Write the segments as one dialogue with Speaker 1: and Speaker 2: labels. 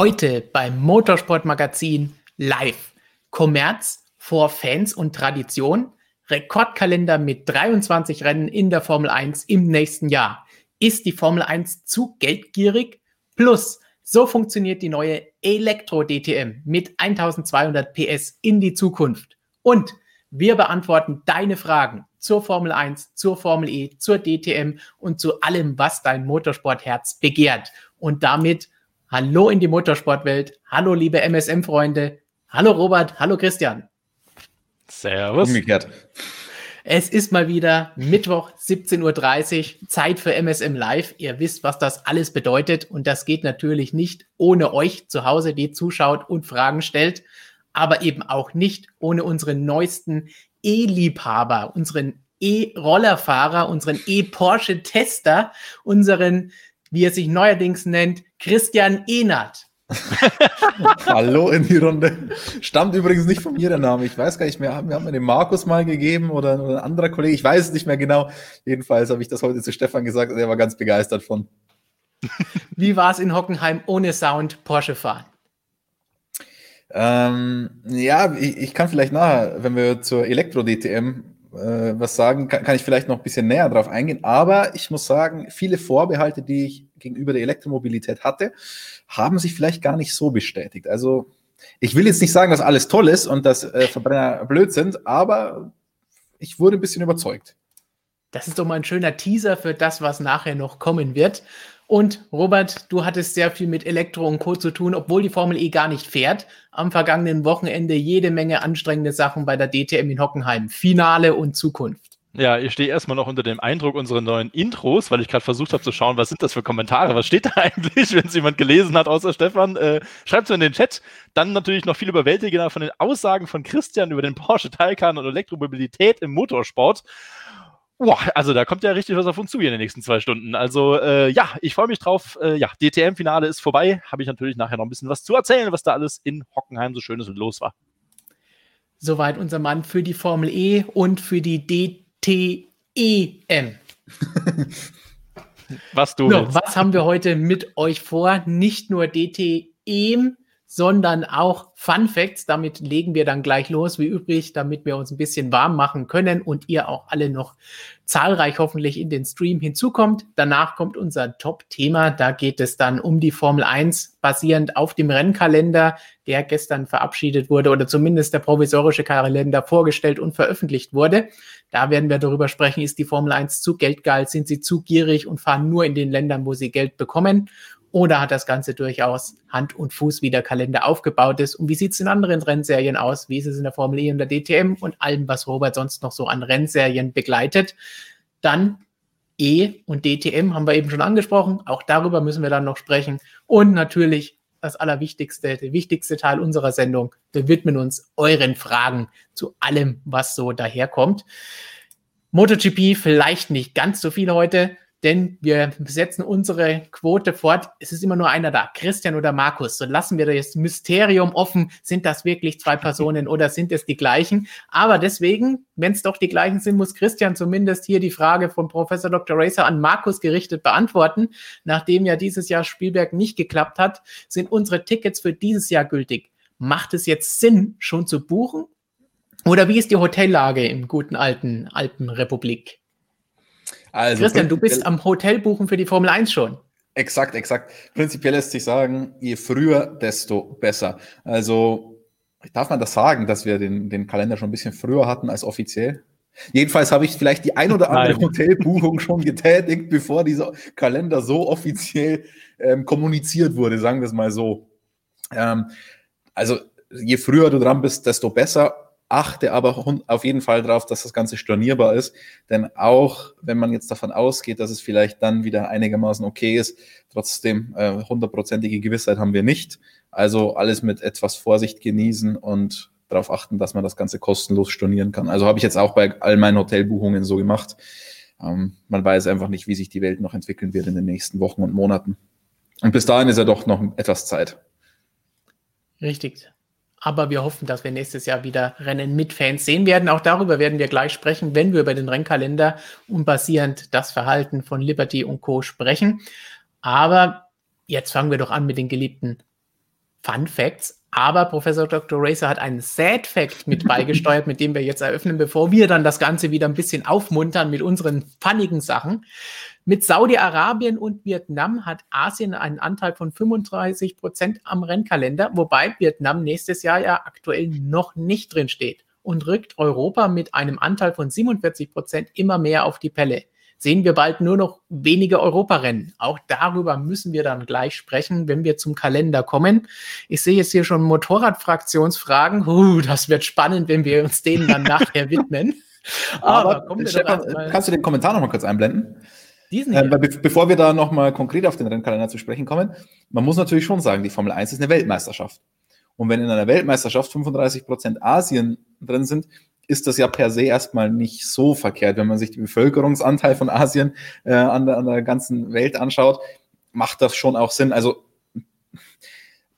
Speaker 1: Heute beim Motorsportmagazin live. Kommerz vor Fans und Tradition. Rekordkalender mit 23 Rennen in der Formel 1 im nächsten Jahr. Ist die Formel 1 zu geldgierig? Plus, so funktioniert die neue Elektro-DTM mit 1200 PS in die Zukunft. Und wir beantworten deine Fragen zur Formel 1, zur Formel E, zur DTM und zu allem, was dein Motorsportherz begehrt. Und damit Hallo in die Motorsportwelt. Hallo, liebe MSM-Freunde. Hallo, Robert. Hallo, Christian.
Speaker 2: Servus. Umgekehrt.
Speaker 1: Es ist mal wieder Mittwoch, 17.30 Uhr, Zeit für MSM Live. Ihr wisst, was das alles bedeutet. Und das geht natürlich nicht ohne euch zu Hause, die zuschaut und Fragen stellt. Aber eben auch nicht ohne unseren neuesten E-Liebhaber, unseren E-Rollerfahrer, unseren E-Porsche-Tester, unseren wie er sich neuerdings nennt, Christian Enert.
Speaker 2: Hallo in die Runde. Stammt übrigens nicht von mir der Name. Ich weiß gar nicht mehr. Wir haben mir den Markus mal gegeben oder, oder ein anderer Kollege. Ich weiß es nicht mehr genau. Jedenfalls habe ich das heute zu Stefan gesagt und er war ganz begeistert von.
Speaker 1: Wie war es in Hockenheim ohne Sound Porsche fahren?
Speaker 2: Ähm, ja, ich, ich, kann vielleicht nachher, wenn wir zur Elektro-DTM äh, was sagen, kann, kann ich vielleicht noch ein bisschen näher drauf eingehen. Aber ich muss sagen, viele Vorbehalte, die ich gegenüber der Elektromobilität hatte, haben sich vielleicht gar nicht so bestätigt. Also ich will jetzt nicht sagen, dass alles toll ist und dass äh, Verbrenner blöd sind, aber ich wurde ein bisschen überzeugt.
Speaker 1: Das ist doch mal ein schöner Teaser für das, was nachher noch kommen wird. Und Robert, du hattest sehr viel mit Elektro und Co. zu tun, obwohl die Formel E gar nicht fährt. Am vergangenen Wochenende jede Menge anstrengende Sachen bei der DTM in Hockenheim. Finale und Zukunft.
Speaker 3: Ja, ich stehe erstmal noch unter dem Eindruck unserer neuen Intros, weil ich gerade versucht habe zu schauen, was sind das für Kommentare, was steht da eigentlich, wenn es jemand gelesen hat, außer Stefan. Äh, Schreibt es in den Chat. Dann natürlich noch viel überwältigender von den Aussagen von Christian über den Porsche Taycan und Elektromobilität im Motorsport. Boah, also da kommt ja richtig was auf uns zu hier in den nächsten zwei Stunden. Also äh, ja, ich freue mich drauf. Äh, ja, DTM-Finale ist vorbei. Habe ich natürlich nachher noch ein bisschen was zu erzählen, was da alles in Hockenheim so Schönes und los war.
Speaker 1: Soweit unser Mann für die Formel E und für die DTEM.
Speaker 3: was du
Speaker 1: so, Was haben wir heute mit euch vor? Nicht nur DTEM, sondern auch Fun Facts. Damit legen wir dann gleich los, wie üblich, damit wir uns ein bisschen warm machen können und ihr auch alle noch zahlreich hoffentlich in den Stream hinzukommt. Danach kommt unser Top-Thema. Da geht es dann um die Formel 1, basierend auf dem Rennkalender, der gestern verabschiedet wurde oder zumindest der provisorische Kalender vorgestellt und veröffentlicht wurde. Da werden wir darüber sprechen, ist die Formel 1 zu geldgeil, sind sie zu gierig und fahren nur in den Ländern, wo sie Geld bekommen. Oder hat das Ganze durchaus Hand und Fuß, wie der Kalender aufgebaut ist? Und wie sieht es in anderen Rennserien aus? Wie ist es in der Formel E und der DTM und allem, was Robert sonst noch so an Rennserien begleitet? Dann E und DTM haben wir eben schon angesprochen. Auch darüber müssen wir dann noch sprechen. Und natürlich das Allerwichtigste, der wichtigste Teil unserer Sendung. Wir widmen uns euren Fragen zu allem, was so daherkommt. MotoGP vielleicht nicht ganz so viel heute denn wir setzen unsere Quote fort. Es ist immer nur einer da, Christian oder Markus. So lassen wir das Mysterium offen. Sind das wirklich zwei Personen oder sind es die gleichen? Aber deswegen, wenn es doch die gleichen sind, muss Christian zumindest hier die Frage von Professor Dr. Racer an Markus gerichtet beantworten. Nachdem ja dieses Jahr Spielberg nicht geklappt hat, sind unsere Tickets für dieses Jahr gültig. Macht es jetzt Sinn, schon zu buchen? Oder wie ist die Hotellage im guten alten Alpenrepublik? Also Christian, du bist am Hotelbuchen für die Formel 1 schon.
Speaker 2: Exakt, exakt. Prinzipiell lässt sich sagen, je früher, desto besser. Also, darf man das sagen, dass wir den, den Kalender schon ein bisschen früher hatten als offiziell? Jedenfalls habe ich vielleicht die ein oder andere Nein. Hotelbuchung schon getätigt, bevor dieser Kalender so offiziell ähm, kommuniziert wurde, sagen wir es mal so. Ähm, also je früher du dran bist, desto besser achte aber auf jeden Fall darauf, dass das Ganze stornierbar ist. Denn auch wenn man jetzt davon ausgeht, dass es vielleicht dann wieder einigermaßen okay ist, trotzdem äh, hundertprozentige äh, Gewissheit haben wir nicht. Also alles mit etwas Vorsicht genießen und darauf achten, dass man das Ganze kostenlos stornieren kann. Also habe ich jetzt auch bei all meinen Hotelbuchungen so gemacht. Ähm, man weiß einfach nicht, wie sich die Welt noch entwickeln wird in den nächsten Wochen und Monaten. Und bis dahin ist ja doch noch etwas Zeit.
Speaker 1: Richtig. Aber wir hoffen, dass wir nächstes Jahr wieder Rennen mit Fans sehen werden. Auch darüber werden wir gleich sprechen, wenn wir über den Rennkalender und basierend das Verhalten von Liberty und Co. sprechen. Aber jetzt fangen wir doch an mit den geliebten Fun Facts. Aber Professor Dr. Racer hat einen Sad Fact mit beigesteuert, mit dem wir jetzt eröffnen, bevor wir dann das Ganze wieder ein bisschen aufmuntern mit unseren funnigen Sachen. Mit Saudi-Arabien und Vietnam hat Asien einen Anteil von 35 Prozent am Rennkalender, wobei Vietnam nächstes Jahr ja aktuell noch nicht drin steht und rückt Europa mit einem Anteil von 47 Prozent immer mehr auf die Pelle sehen wir bald nur noch wenige Europarennen. Auch darüber müssen wir dann gleich sprechen, wenn wir zum Kalender kommen. Ich sehe jetzt hier schon Motorradfraktionsfragen. Uh, das wird spannend, wenn wir uns denen dann nachher widmen.
Speaker 2: Aber, Aber Stefan, kannst du den Kommentar noch mal kurz einblenden? Diesen äh, be bevor wir da noch mal konkret auf den Rennkalender zu sprechen kommen, man muss natürlich schon sagen, die Formel 1 ist eine Weltmeisterschaft. Und wenn in einer Weltmeisterschaft 35 Prozent Asien drin sind, ist das ja per se erstmal nicht so verkehrt. Wenn man sich den Bevölkerungsanteil von Asien äh, an, der, an der ganzen Welt anschaut, macht das schon auch Sinn. Also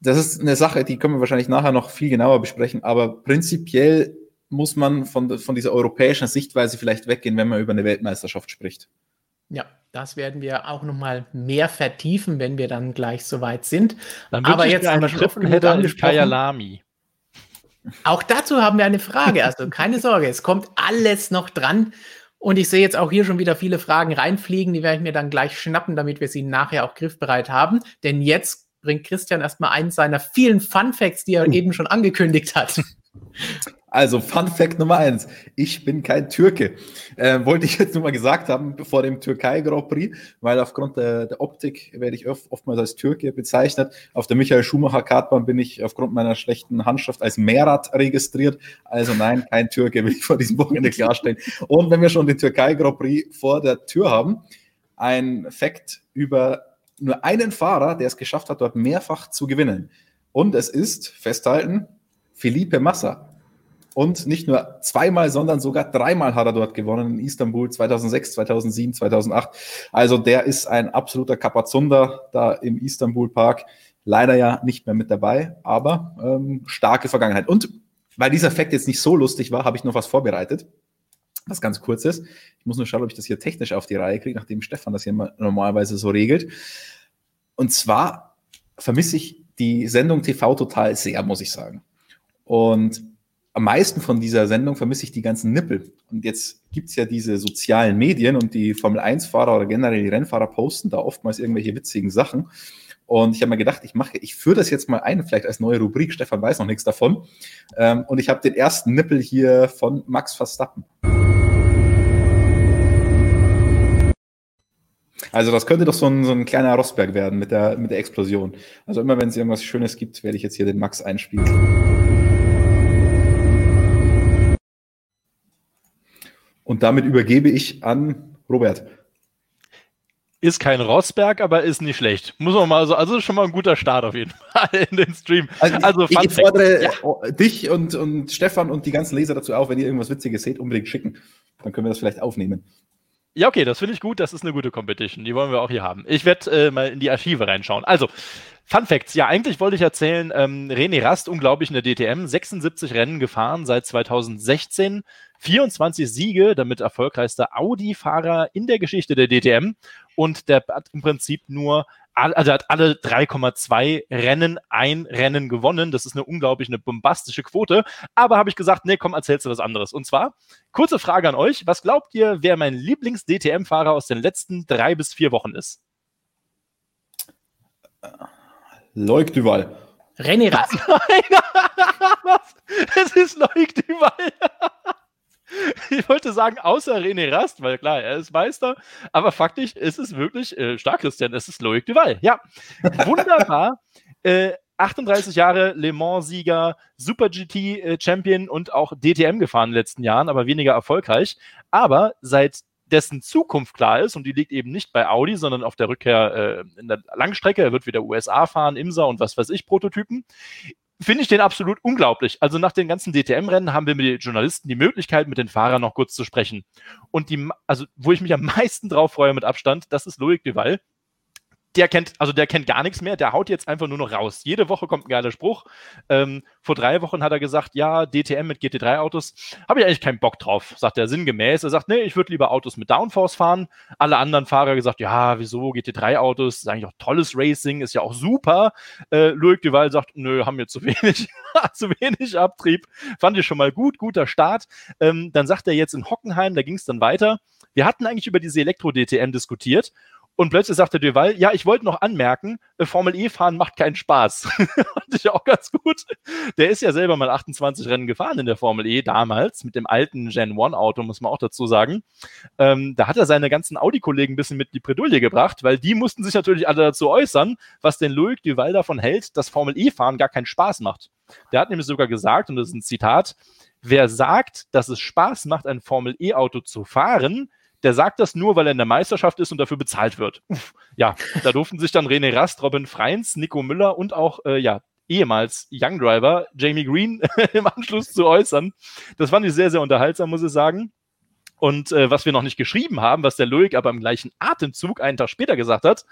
Speaker 2: das ist eine Sache, die können wir wahrscheinlich nachher noch viel genauer besprechen, aber prinzipiell muss man von, von dieser europäischen Sichtweise vielleicht weggehen, wenn man über eine Weltmeisterschaft spricht.
Speaker 1: Ja, das werden wir auch noch mal mehr vertiefen, wenn wir dann gleich soweit sind.
Speaker 3: Dann Aber jetzt haben wir schon Kaya Lami.
Speaker 1: Auch dazu haben wir eine Frage. Also keine Sorge, es kommt alles noch dran. Und ich sehe jetzt auch hier schon wieder viele Fragen reinfliegen. Die werde ich mir dann gleich schnappen, damit wir sie nachher auch griffbereit haben. Denn jetzt bringt Christian erstmal einen seiner vielen Fun Facts, die er eben schon angekündigt hat.
Speaker 2: Also, Fun Fact Nummer eins. Ich bin kein Türke. Äh, wollte ich jetzt nur mal gesagt haben vor dem Türkei Grand Prix, weil aufgrund der, der Optik werde ich oft, oftmals als Türke bezeichnet. Auf der Michael Schumacher Kartbahn bin ich aufgrund meiner schlechten Handschrift als Merat registriert. Also nein, kein Türke, will ich vor diesem Wochenende klarstellen. Und wenn wir schon den Türkei Grand Prix vor der Tür haben, ein Fact über nur einen Fahrer, der es geschafft hat, dort mehrfach zu gewinnen. Und es ist, festhalten, Felipe Massa. Und nicht nur zweimal, sondern sogar dreimal hat er dort gewonnen in Istanbul 2006, 2007, 2008. Also der ist ein absoluter Kapazunder da im Istanbul Park. Leider ja nicht mehr mit dabei, aber ähm, starke Vergangenheit. Und weil dieser Fakt jetzt nicht so lustig war, habe ich noch was vorbereitet, was ganz kurz ist. Ich muss nur schauen, ob ich das hier technisch auf die Reihe kriege, nachdem Stefan das hier normalerweise so regelt. Und zwar vermisse ich die Sendung TV total sehr, muss ich sagen. Und am meisten von dieser Sendung vermisse ich die ganzen Nippel. Und jetzt gibt's ja diese sozialen Medien und die Formel-1-Fahrer oder generell die Rennfahrer posten da oftmals irgendwelche witzigen Sachen. Und ich habe mir gedacht, ich mache, ich führe das jetzt mal ein, vielleicht als neue Rubrik. Stefan weiß noch nichts davon. Ähm, und ich habe den ersten Nippel hier von Max Verstappen. Also das könnte doch so ein, so ein kleiner Rossberg werden mit der, mit der Explosion. Also immer wenn es irgendwas Schönes gibt, werde ich jetzt hier den Max einspielen. Und damit übergebe ich an Robert.
Speaker 3: Ist kein Rossberg, aber ist nicht schlecht. Muss man mal so, also schon mal ein guter Start auf jeden Fall in den Stream.
Speaker 2: Also, also ich, ich fordere ja. dich und, und Stefan und die ganzen Leser dazu auf, wenn ihr irgendwas Witziges seht, unbedingt schicken. Dann können wir das vielleicht aufnehmen.
Speaker 3: Ja, okay, das finde ich gut. Das ist eine gute Competition. Die wollen wir auch hier haben. Ich werde äh, mal in die Archive reinschauen. Also, Fun Facts. Ja, eigentlich wollte ich erzählen, ähm, René Rast, unglaublich in der DTM, 76 Rennen gefahren seit 2016, 24 Siege, damit erfolgreichster Audi-Fahrer in der Geschichte der DTM. Und der hat im Prinzip nur also hat alle 3,2 Rennen ein Rennen gewonnen. Das ist eine unglaublich, eine bombastische Quote. Aber habe ich gesagt, nee, komm, erzählst du was anderes. Und zwar, kurze Frage an euch. Was glaubt ihr, wer mein Lieblings-DTM-Fahrer aus den letzten drei bis vier Wochen ist?
Speaker 2: Leuk Duval.
Speaker 1: René Rast.
Speaker 3: es ist Leuk Duval. ich wollte sagen, außer René Rast, weil klar, er ist Meister, aber faktisch ist es wirklich äh, stark, Christian. Es ist Loic Duval. Ja, wunderbar. äh, 38 Jahre Le Mans-Sieger, Super GT-Champion äh, und auch DTM gefahren in den letzten Jahren, aber weniger erfolgreich. Aber seit dessen Zukunft klar ist und die liegt eben nicht bei Audi, sondern auf der Rückkehr äh, in der Langstrecke. Er wird wieder USA fahren, IMSA und was weiß ich, Prototypen finde ich den absolut unglaublich. Also nach den ganzen DTM-Rennen haben wir mit den Journalisten die Möglichkeit, mit den Fahrern noch kurz zu sprechen. Und die, also wo ich mich am meisten drauf freue mit Abstand, das ist Loic Duval. Der kennt, also der kennt gar nichts mehr, der haut jetzt einfach nur noch raus. Jede Woche kommt ein geiler Spruch. Ähm, vor drei Wochen hat er gesagt, ja, DTM mit GT3-Autos, habe ich eigentlich keinen Bock drauf, sagt er sinngemäß. Er sagt, nee, ich würde lieber Autos mit Downforce fahren. Alle anderen Fahrer gesagt, ja, wieso GT3-Autos, ist eigentlich auch tolles Racing, ist ja auch super. Äh, Loic Duval sagt, nö, haben wir zu wenig, zu wenig Abtrieb. Fand ich schon mal gut, guter Start. Ähm, dann sagt er jetzt in Hockenheim, da ging es dann weiter. Wir hatten eigentlich über diese Elektro-DTM diskutiert und plötzlich sagte Duval, ja, ich wollte noch anmerken, äh, Formel E fahren macht keinen Spaß. Fand ich auch ganz gut. Der ist ja selber mal 28 Rennen gefahren in der Formel E damals, mit dem alten Gen 1 Auto, muss man auch dazu sagen. Ähm, da hat er seine ganzen Audi-Kollegen ein bisschen mit die Bredouille gebracht, weil die mussten sich natürlich alle dazu äußern, was denn Loic Duval davon hält, dass Formel E fahren gar keinen Spaß macht. Der hat nämlich sogar gesagt, und das ist ein Zitat, wer sagt, dass es Spaß macht, ein Formel E-Auto zu fahren, der sagt das nur, weil er in der Meisterschaft ist und dafür bezahlt wird. Ja, da durften sich dann René Rast, Robin Freins, Nico Müller und auch, äh, ja, ehemals Young Driver, Jamie Green im Anschluss zu äußern. Das fand ich sehr, sehr unterhaltsam, muss ich sagen. Und äh, was wir noch nicht geschrieben haben, was der Loic aber im gleichen Atemzug einen Tag später gesagt hat,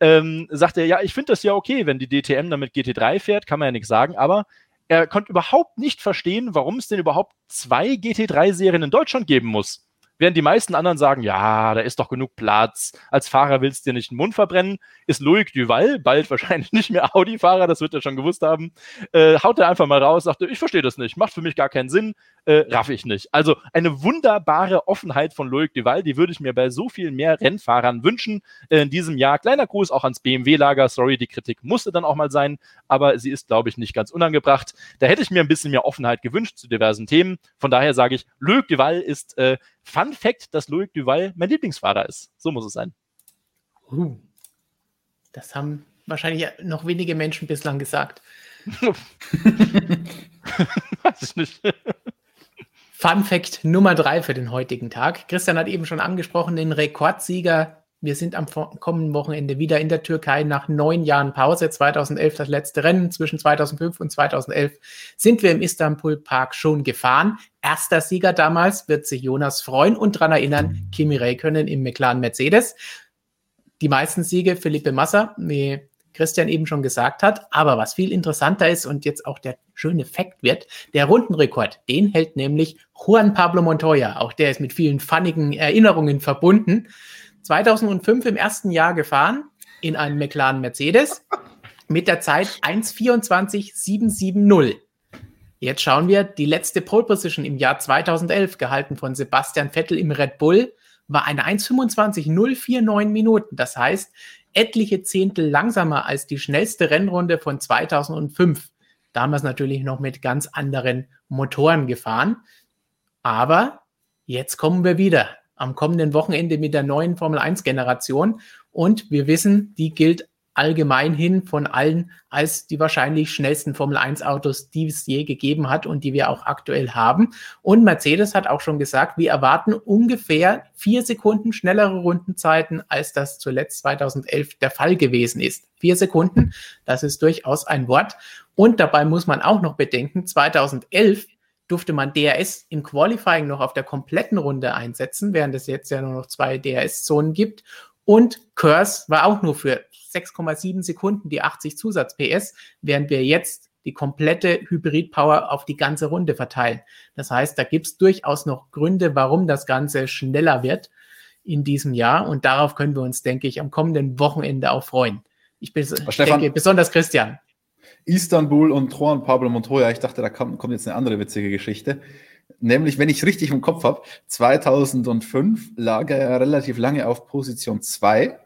Speaker 3: ähm, sagt er, ja, ich finde das ja okay, wenn die DTM damit GT3 fährt, kann man ja nichts sagen, aber er konnte überhaupt nicht verstehen, warum es denn überhaupt zwei GT3-Serien in Deutschland geben muss. Während die meisten anderen sagen, ja, da ist doch genug Platz. Als Fahrer willst du dir nicht den Mund verbrennen. Ist Loic Duval, bald wahrscheinlich nicht mehr Audi-Fahrer, das wird er schon gewusst haben, äh, haut er einfach mal raus, sagte, ich verstehe das nicht, macht für mich gar keinen Sinn, äh, raff ich nicht. Also eine wunderbare Offenheit von Loic Duval, die würde ich mir bei so viel mehr Rennfahrern wünschen äh, in diesem Jahr. Kleiner Gruß auch ans BMW-Lager. Sorry, die Kritik musste dann auch mal sein, aber sie ist, glaube ich, nicht ganz unangebracht. Da hätte ich mir ein bisschen mehr Offenheit gewünscht zu diversen Themen. Von daher sage ich, Loic Duval ist äh, Fun Fact, dass Loic Duval mein Lieblingsfahrer ist. So muss es sein.
Speaker 1: Uh, das haben wahrscheinlich noch wenige Menschen bislang gesagt. Weiß ich nicht. Fun Fact Nummer drei für den heutigen Tag. Christian hat eben schon angesprochen, den Rekordsieger. Wir sind am kommenden Wochenende wieder in der Türkei nach neun Jahren Pause. 2011 das letzte Rennen. Zwischen 2005 und 2011 sind wir im Istanbul Park schon gefahren. Erster Sieger damals wird sich Jonas freuen und daran erinnern, Kimi Räikkönen im McLaren Mercedes. Die meisten Siege Felipe Massa, wie Christian eben schon gesagt hat. Aber was viel interessanter ist und jetzt auch der schöne Fakt wird, der Rundenrekord, den hält nämlich Juan Pablo Montoya. Auch der ist mit vielen funnigen Erinnerungen verbunden. 2005 im ersten Jahr gefahren in einem McLaren Mercedes mit der Zeit 1,24,770. Jetzt schauen wir, die letzte Pole Position im Jahr 2011, gehalten von Sebastian Vettel im Red Bull, war eine 1,25,049 Minuten. Das heißt, etliche Zehntel langsamer als die schnellste Rennrunde von 2005. Damals natürlich noch mit ganz anderen Motoren gefahren. Aber jetzt kommen wir wieder am kommenden Wochenende mit der neuen Formel 1 Generation. Und wir wissen, die gilt allgemein hin von allen als die wahrscheinlich schnellsten Formel 1 Autos, die es je gegeben hat und die wir auch aktuell haben. Und Mercedes hat auch schon gesagt, wir erwarten ungefähr vier Sekunden schnellere Rundenzeiten, als das zuletzt 2011 der Fall gewesen ist. Vier Sekunden, das ist durchaus ein Wort. Und dabei muss man auch noch bedenken, 2011 durfte man DRS im Qualifying noch auf der kompletten Runde einsetzen, während es jetzt ja nur noch zwei DRS-Zonen gibt. Und Curse war auch nur für 6,7 Sekunden die 80 Zusatz-PS, während wir jetzt die komplette Hybrid-Power auf die ganze Runde verteilen. Das heißt, da gibt es durchaus noch Gründe, warum das Ganze schneller wird in diesem Jahr. Und darauf können wir uns, denke ich, am kommenden Wochenende auch freuen. Ich bin, Stefan, denke, besonders Christian.
Speaker 2: Istanbul und Juan Pablo Montoya, ich dachte, da kommt, kommt jetzt eine andere witzige Geschichte. Nämlich, wenn ich richtig im Kopf habe, 2005 lag er relativ lange auf Position 2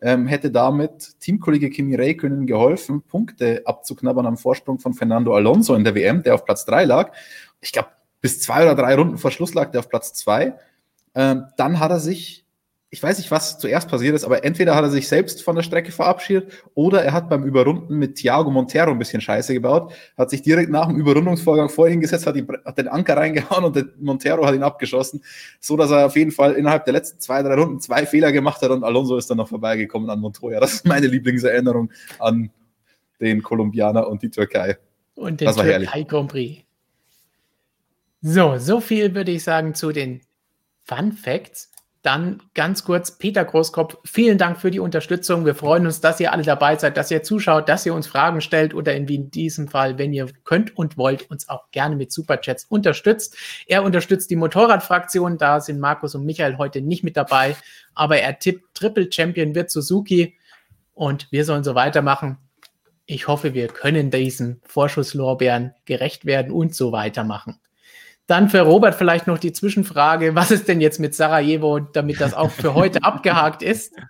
Speaker 2: ähm, hätte damit Teamkollege Kimi Räikkönen geholfen, Punkte abzuknabbern am Vorsprung von Fernando Alonso in der WM, der auf Platz 3 lag. Ich glaube, bis zwei oder drei Runden vor Schluss lag der auf Platz 2. Ähm, dann hat er sich ich weiß nicht, was zuerst passiert ist, aber entweder hat er sich selbst von der Strecke verabschiedet oder er hat beim Überrunden mit Thiago Montero ein bisschen Scheiße gebaut, hat sich direkt nach dem Überrundungsvorgang vor ihn gesetzt, hat, die, hat den Anker reingehauen und Montero hat ihn abgeschossen, so dass er auf jeden Fall innerhalb der letzten zwei, drei Runden zwei Fehler gemacht hat und Alonso ist dann noch vorbeigekommen an Montoya. Das ist meine Lieblingserinnerung an den Kolumbianer und die Türkei.
Speaker 1: Und den Türkei Grand Prix. So, so viel würde ich sagen zu den Fun Facts. Dann ganz kurz, Peter Großkopf, vielen Dank für die Unterstützung. Wir freuen uns, dass ihr alle dabei seid, dass ihr zuschaut, dass ihr uns Fragen stellt oder in, wie in diesem Fall, wenn ihr könnt und wollt, uns auch gerne mit Superchats unterstützt. Er unterstützt die Motorradfraktion, da sind Markus und Michael heute nicht mit dabei, aber er tippt Triple Champion wird Suzuki und wir sollen so weitermachen. Ich hoffe, wir können diesen Vorschusslorbeeren gerecht werden und so weitermachen. Dann für Robert vielleicht noch die Zwischenfrage, was ist denn jetzt mit Sarajevo, damit das auch für heute abgehakt ist?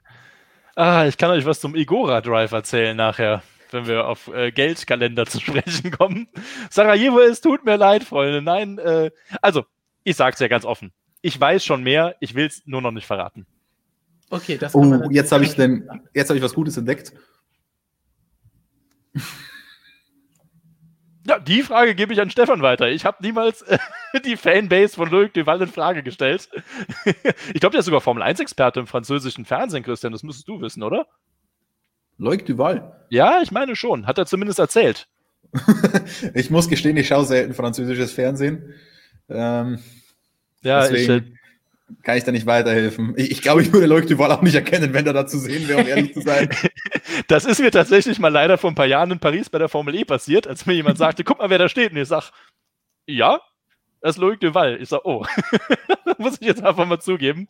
Speaker 3: Ah, ich kann euch was zum Igora Drive erzählen nachher, wenn wir auf äh, Geldkalender zu sprechen kommen. Sarajevo, es tut mir leid, Freunde. Nein, äh, also, ich sag's ja ganz offen. Ich weiß schon mehr, ich will's nur noch nicht verraten.
Speaker 2: Okay, das kann oh, jetzt habe ich denn, jetzt habe ich was Gutes entdeckt.
Speaker 3: Ja, die Frage gebe ich an Stefan weiter. Ich habe niemals äh, die Fanbase von Loic Duval in Frage gestellt. ich glaube, der ist sogar Formel-1-Experte im französischen Fernsehen, Christian. Das müsstest du wissen, oder?
Speaker 2: Loic Duval?
Speaker 3: Ja, ich meine schon. Hat er zumindest erzählt.
Speaker 2: ich muss gestehen, ich schaue selten französisches Fernsehen. Ähm,
Speaker 3: ja, deswegen, ich, äh,
Speaker 2: kann ich da nicht weiterhelfen. Ich, ich glaube, ich würde Loic Duval auch nicht erkennen, wenn er da zu sehen wäre, um ehrlich zu sein.
Speaker 3: das ist mir tatsächlich mal leider vor ein paar Jahren in Paris bei der Formel E passiert, als mir jemand sagte, guck mal, wer da steht. Und ich sage, ja, das ist Loic Duval. Ich sage, oh, muss ich jetzt einfach mal zugeben.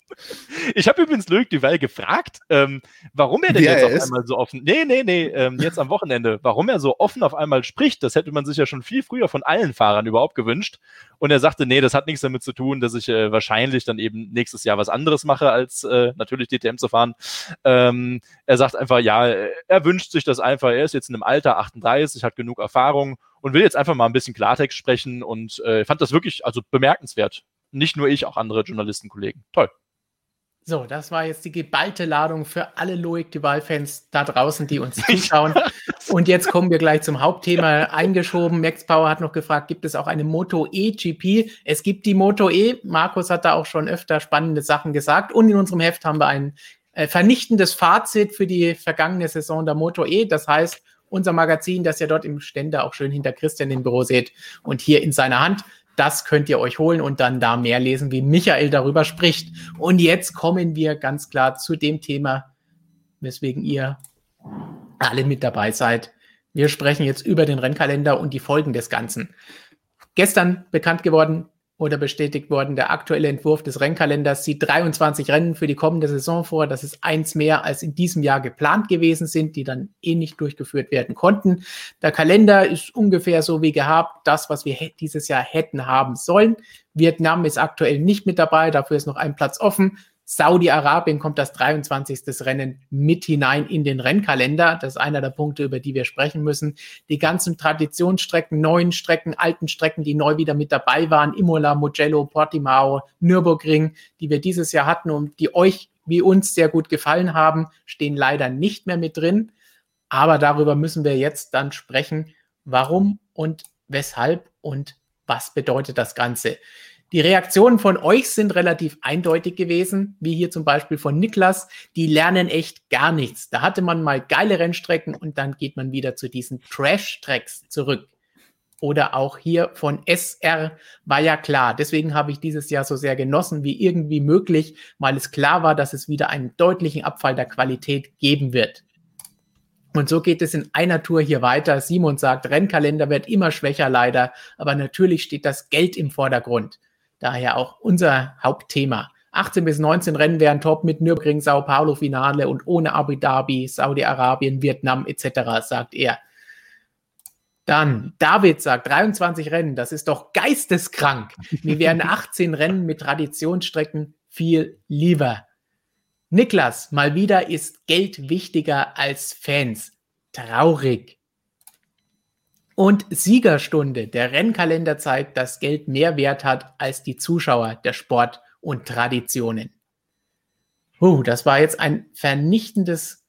Speaker 3: Ich habe übrigens Loic Duval gefragt, ähm, warum er denn Wie jetzt auf ist? einmal so offen, nee, nee, nee, ähm, jetzt am Wochenende, warum er so offen auf einmal spricht. Das hätte man sich ja schon viel früher von allen Fahrern überhaupt gewünscht. Und er sagte, nee, das hat nichts damit zu tun, dass ich äh, wahrscheinlich dann eben nächstes Jahr was anderes mache, als äh, natürlich DTM zu fahren. Ähm, er sagt einfach, ja, er wünscht sich das einfach. Er ist jetzt in einem Alter 38, hat genug Erfahrung und will jetzt einfach mal ein bisschen Klartext sprechen und äh, fand das wirklich also bemerkenswert. Nicht nur ich, auch andere Journalistenkollegen. Toll.
Speaker 1: So, das war jetzt die geballte Ladung für alle Loic Duval-Fans da draußen, die uns zuschauen. Und jetzt kommen wir gleich zum Hauptthema eingeschoben. Max Power hat noch gefragt, gibt es auch eine Moto E GP? Es gibt die Moto E. Markus hat da auch schon öfter spannende Sachen gesagt. Und in unserem Heft haben wir ein äh, vernichtendes Fazit für die vergangene Saison der Moto E. Das heißt, unser Magazin, das ihr dort im Ständer auch schön hinter Christian im Büro seht und hier in seiner Hand. Das könnt ihr euch holen und dann da mehr lesen, wie Michael darüber spricht. Und jetzt kommen wir ganz klar zu dem Thema, weswegen ihr alle mit dabei seid. Wir sprechen jetzt über den Rennkalender und die Folgen des Ganzen. Gestern bekannt geworden, oder bestätigt worden. Der aktuelle Entwurf des Rennkalenders sieht 23 Rennen für die kommende Saison vor. Das ist eins mehr, als in diesem Jahr geplant gewesen sind, die dann eh nicht durchgeführt werden konnten. Der Kalender ist ungefähr so wie gehabt, das, was wir dieses Jahr hätten haben sollen. Vietnam ist aktuell nicht mit dabei, dafür ist noch ein Platz offen. Saudi-Arabien kommt das 23. Rennen mit hinein in den Rennkalender. Das ist einer der Punkte, über die wir sprechen müssen. Die ganzen Traditionsstrecken, neuen Strecken, alten Strecken, die neu wieder mit dabei waren, Imola, Mugello, Portimao, Nürburgring, die wir dieses Jahr hatten und die euch wie uns sehr gut gefallen haben, stehen leider nicht mehr mit drin. Aber darüber müssen wir jetzt dann sprechen, warum und weshalb und was bedeutet das Ganze. Die Reaktionen von euch sind relativ eindeutig gewesen, wie hier zum Beispiel von Niklas. Die lernen echt gar nichts. Da hatte man mal geile Rennstrecken und dann geht man wieder zu diesen Trash-Tracks zurück. Oder auch hier von SR war ja klar. Deswegen habe ich dieses Jahr so sehr genossen wie irgendwie möglich, weil es klar war, dass es wieder einen deutlichen Abfall der Qualität geben wird. Und so geht es in einer Tour hier weiter. Simon sagt, Rennkalender wird immer schwächer leider, aber natürlich steht das Geld im Vordergrund. Daher auch unser Hauptthema. 18 bis 19 Rennen wären top mit Nürburgring, Sao Paulo Finale und ohne Abu Dhabi, Saudi-Arabien, Vietnam etc., sagt er. Dann, David sagt, 23 Rennen, das ist doch geisteskrank. Mir wären 18 Rennen mit Traditionsstrecken viel lieber. Niklas, mal wieder ist Geld wichtiger als Fans. Traurig. Und Siegerstunde, der Rennkalender zeigt, dass Geld mehr Wert hat als die Zuschauer, der Sport und Traditionen. Uh, das war jetzt ein vernichtendes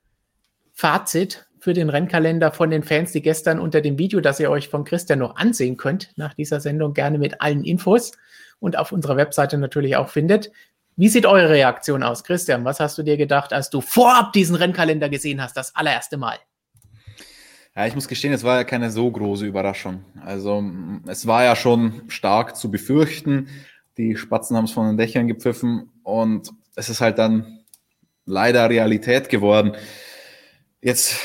Speaker 1: Fazit für den Rennkalender von den Fans, die gestern unter dem Video, das ihr euch von Christian noch ansehen könnt, nach dieser Sendung gerne mit allen Infos und auf unserer Webseite natürlich auch findet. Wie sieht eure Reaktion aus, Christian? Was hast du dir gedacht, als du vorab diesen Rennkalender gesehen hast, das allererste Mal?
Speaker 2: Ja, ich muss gestehen, es war ja keine so große Überraschung. Also es war ja schon stark zu befürchten. Die Spatzen haben es von den Dächern gepfiffen und es ist halt dann leider Realität geworden. Jetzt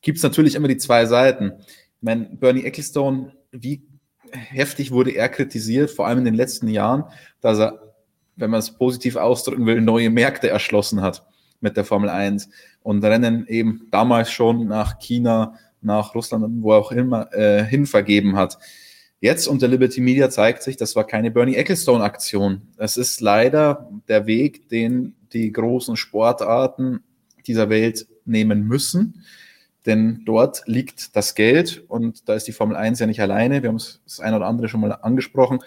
Speaker 2: gibt es natürlich immer die zwei Seiten. Ich meine, Bernie Ecclestone, wie heftig wurde er kritisiert, vor allem in den letzten Jahren, dass er, wenn man es positiv ausdrücken will, neue Märkte erschlossen hat mit der Formel 1 und Rennen eben damals schon nach China, nach Russland und wo auch immer äh, hin vergeben hat. Jetzt unter Liberty Media zeigt sich, das war keine Bernie Ecclestone-Aktion. Es ist leider der Weg, den die großen Sportarten dieser Welt nehmen müssen. Denn dort liegt das Geld und da ist die Formel 1 ja nicht alleine. Wir haben es das eine oder andere schon mal angesprochen.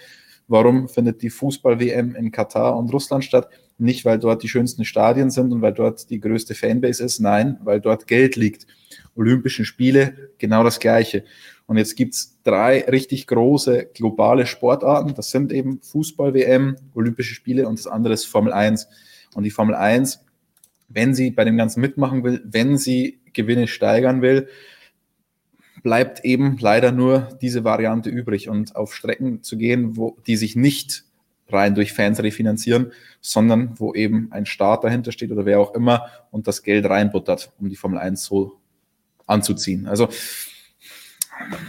Speaker 2: Warum findet die Fußball-WM in Katar und Russland statt? Nicht, weil dort die schönsten Stadien sind und weil dort die größte Fanbase ist, nein, weil dort Geld liegt. Olympischen Spiele, genau das Gleiche. Und jetzt gibt's drei richtig große globale Sportarten. Das sind eben Fußball-WM, Olympische Spiele und das andere ist Formel 1. Und die Formel 1, wenn sie bei dem Ganzen mitmachen will, wenn sie Gewinne steigern will, bleibt eben leider nur diese Variante übrig und auf Strecken zu gehen, wo die sich nicht rein durch Fans refinanzieren, sondern wo eben ein Staat dahinter steht oder wer auch immer und das Geld reinbuttert, um die Formel 1 so anzuziehen. Also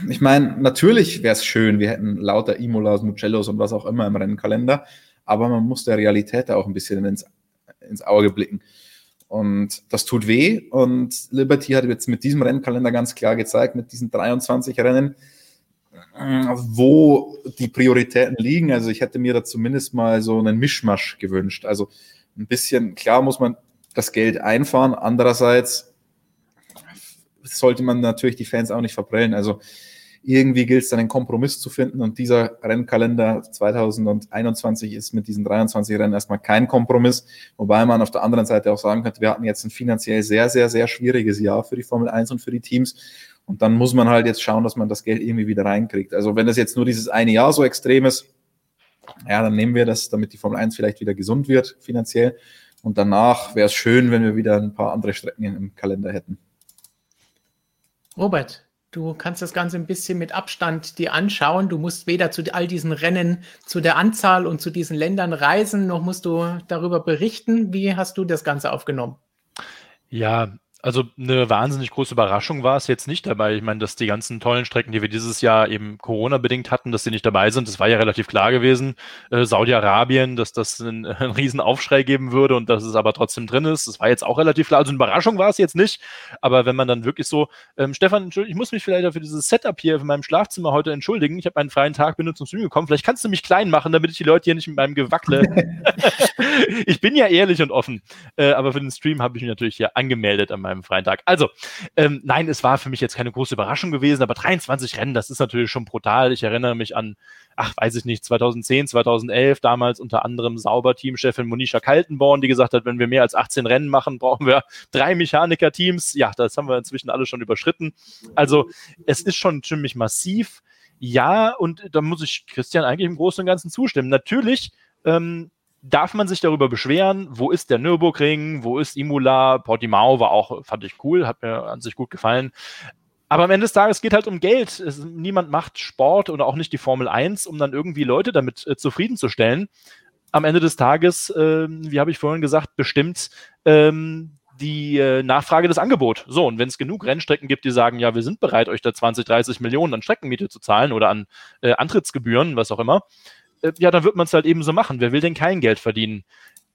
Speaker 2: ich meine, natürlich wäre es schön, wir hätten lauter Imolas, Mugellos und was auch immer im Rennkalender, aber man muss der Realität auch ein bisschen ins, ins Auge blicken. Und das tut weh. Und Liberty hat jetzt mit diesem Rennkalender ganz klar gezeigt, mit diesen 23 Rennen, wo die Prioritäten liegen. Also ich hätte mir da zumindest mal so einen Mischmasch gewünscht. Also ein bisschen, klar muss man das Geld einfahren. Andererseits sollte man natürlich die Fans auch nicht verprellen. Also irgendwie gilt es dann einen Kompromiss zu finden und dieser Rennkalender 2021 ist mit diesen 23 Rennen erstmal kein Kompromiss, wobei man auf der anderen Seite auch sagen könnte, wir hatten jetzt ein finanziell sehr, sehr, sehr schwieriges Jahr für die Formel 1 und für die Teams und dann muss man halt jetzt schauen, dass man das Geld irgendwie wieder reinkriegt. Also wenn das jetzt nur dieses eine Jahr so extrem ist, ja, dann nehmen wir das, damit die Formel 1 vielleicht wieder gesund wird finanziell und danach wäre es schön, wenn wir wieder ein paar andere Strecken im Kalender hätten.
Speaker 1: Robert, du kannst das Ganze ein bisschen mit Abstand dir anschauen. Du musst weder zu all diesen Rennen, zu der Anzahl und zu diesen Ländern reisen, noch musst du darüber berichten. Wie hast du das Ganze aufgenommen?
Speaker 3: Ja, also eine wahnsinnig große Überraschung war es jetzt nicht dabei. Ich meine, dass die ganzen tollen Strecken, die wir dieses Jahr eben Corona-bedingt hatten, dass sie nicht dabei sind, das war ja relativ klar gewesen. Äh, Saudi-Arabien, dass das einen, einen riesen Aufschrei geben würde und dass es aber trotzdem drin ist, das war jetzt auch relativ klar. Also eine Überraschung war es jetzt nicht. Aber wenn man dann wirklich so, ähm, Stefan, ich muss mich vielleicht für dieses Setup hier in meinem Schlafzimmer heute entschuldigen. Ich habe einen freien Tag, bin nur zum Stream gekommen. Vielleicht kannst du mich klein machen, damit ich die Leute hier nicht mit meinem Gewackle. ich bin ja ehrlich und offen. Äh, aber für den Stream habe ich mich natürlich hier angemeldet an meinem einem freien Tag. Also, ähm, nein, es war für mich jetzt keine große Überraschung gewesen, aber 23 Rennen, das ist natürlich schon brutal. Ich erinnere mich an, ach, weiß ich nicht, 2010, 2011, damals unter anderem Sauber-Teamchefin Monisha Kaltenborn, die gesagt hat, wenn wir mehr als 18 Rennen machen, brauchen wir drei Mechaniker-Teams. Ja, das haben wir inzwischen alle schon überschritten. Also, es ist schon ziemlich massiv. Ja, und da muss ich Christian eigentlich im Großen und Ganzen zustimmen. Natürlich ähm, darf man sich darüber beschweren, wo ist der Nürburgring, wo ist Imola, Portimao war auch, fand ich cool, hat mir an sich gut gefallen. Aber am Ende des Tages geht halt um Geld. Es, niemand macht Sport oder auch nicht die Formel 1, um dann irgendwie Leute damit äh, zufriedenzustellen. Am Ende des Tages, äh, wie habe ich vorhin gesagt, bestimmt ähm, die äh, Nachfrage des Angebots. So, und wenn es genug Rennstrecken gibt, die sagen, ja, wir sind bereit, euch da 20, 30 Millionen an Streckenmiete zu zahlen oder an äh, Antrittsgebühren, was auch immer, ja, dann wird man es halt eben so machen. Wer will denn kein Geld verdienen?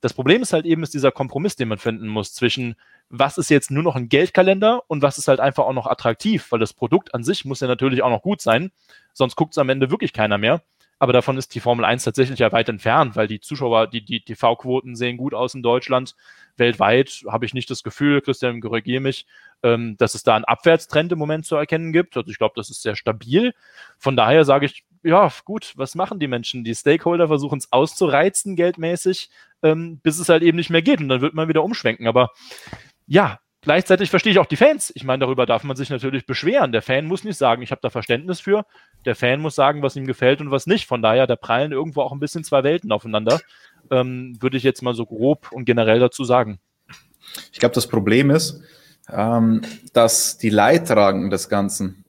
Speaker 3: Das Problem ist halt eben, ist dieser Kompromiss, den man finden muss zwischen, was ist jetzt nur noch ein Geldkalender und was ist halt einfach auch noch attraktiv, weil das Produkt an sich muss ja natürlich auch noch gut sein, sonst guckt es am Ende wirklich keiner mehr. Aber davon ist die Formel 1 tatsächlich ja weit entfernt, weil die Zuschauer, die, die TV-Quoten sehen gut aus in Deutschland. Weltweit habe ich nicht das Gefühl, Christian, korrigiere mich, ähm, dass es da einen Abwärtstrend im Moment zu erkennen gibt. Also ich glaube, das ist sehr stabil. Von daher sage ich, ja, gut, was machen die Menschen? Die Stakeholder versuchen es auszureizen, geldmäßig, ähm, bis es halt eben nicht mehr geht. Und dann wird man wieder umschwenken. Aber ja, gleichzeitig verstehe ich auch die Fans. Ich meine, darüber darf man sich natürlich beschweren. Der Fan muss nicht sagen, ich habe da Verständnis für. Der Fan muss sagen, was ihm gefällt und was nicht. Von daher, da prallen irgendwo auch ein bisschen zwei Welten aufeinander. Ähm, würde ich jetzt mal so grob und generell dazu sagen.
Speaker 2: Ich glaube, das Problem ist, ähm, dass die Leidtragenden des Ganzen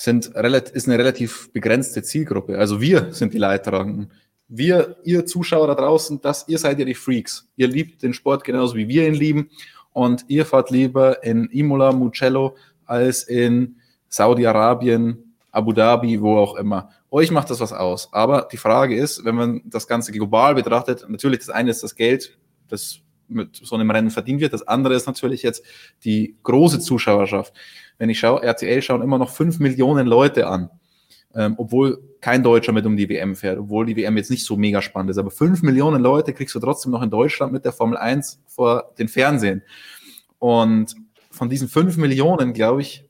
Speaker 2: sind ist eine relativ begrenzte Zielgruppe. Also wir sind die Leidtragenden. wir, ihr Zuschauer da draußen, das, ihr seid ja die Freaks. Ihr liebt den Sport genauso wie wir ihn lieben und ihr fahrt lieber in Imola, Mugello als in Saudi-Arabien, Abu Dhabi, wo auch immer. Euch macht das was aus. Aber die Frage ist, wenn man das Ganze global betrachtet, natürlich das eine ist das Geld, das mit so einem Rennen verdient wird. Das andere ist natürlich jetzt die große Zuschauerschaft. Wenn ich schaue, RTL schauen immer noch fünf Millionen Leute an, ähm, obwohl kein Deutscher mit um die WM fährt, obwohl die WM jetzt nicht so mega spannend ist. Aber fünf Millionen Leute kriegst du trotzdem noch in Deutschland mit der Formel 1 vor den Fernsehen. Und von diesen fünf Millionen, glaube ich,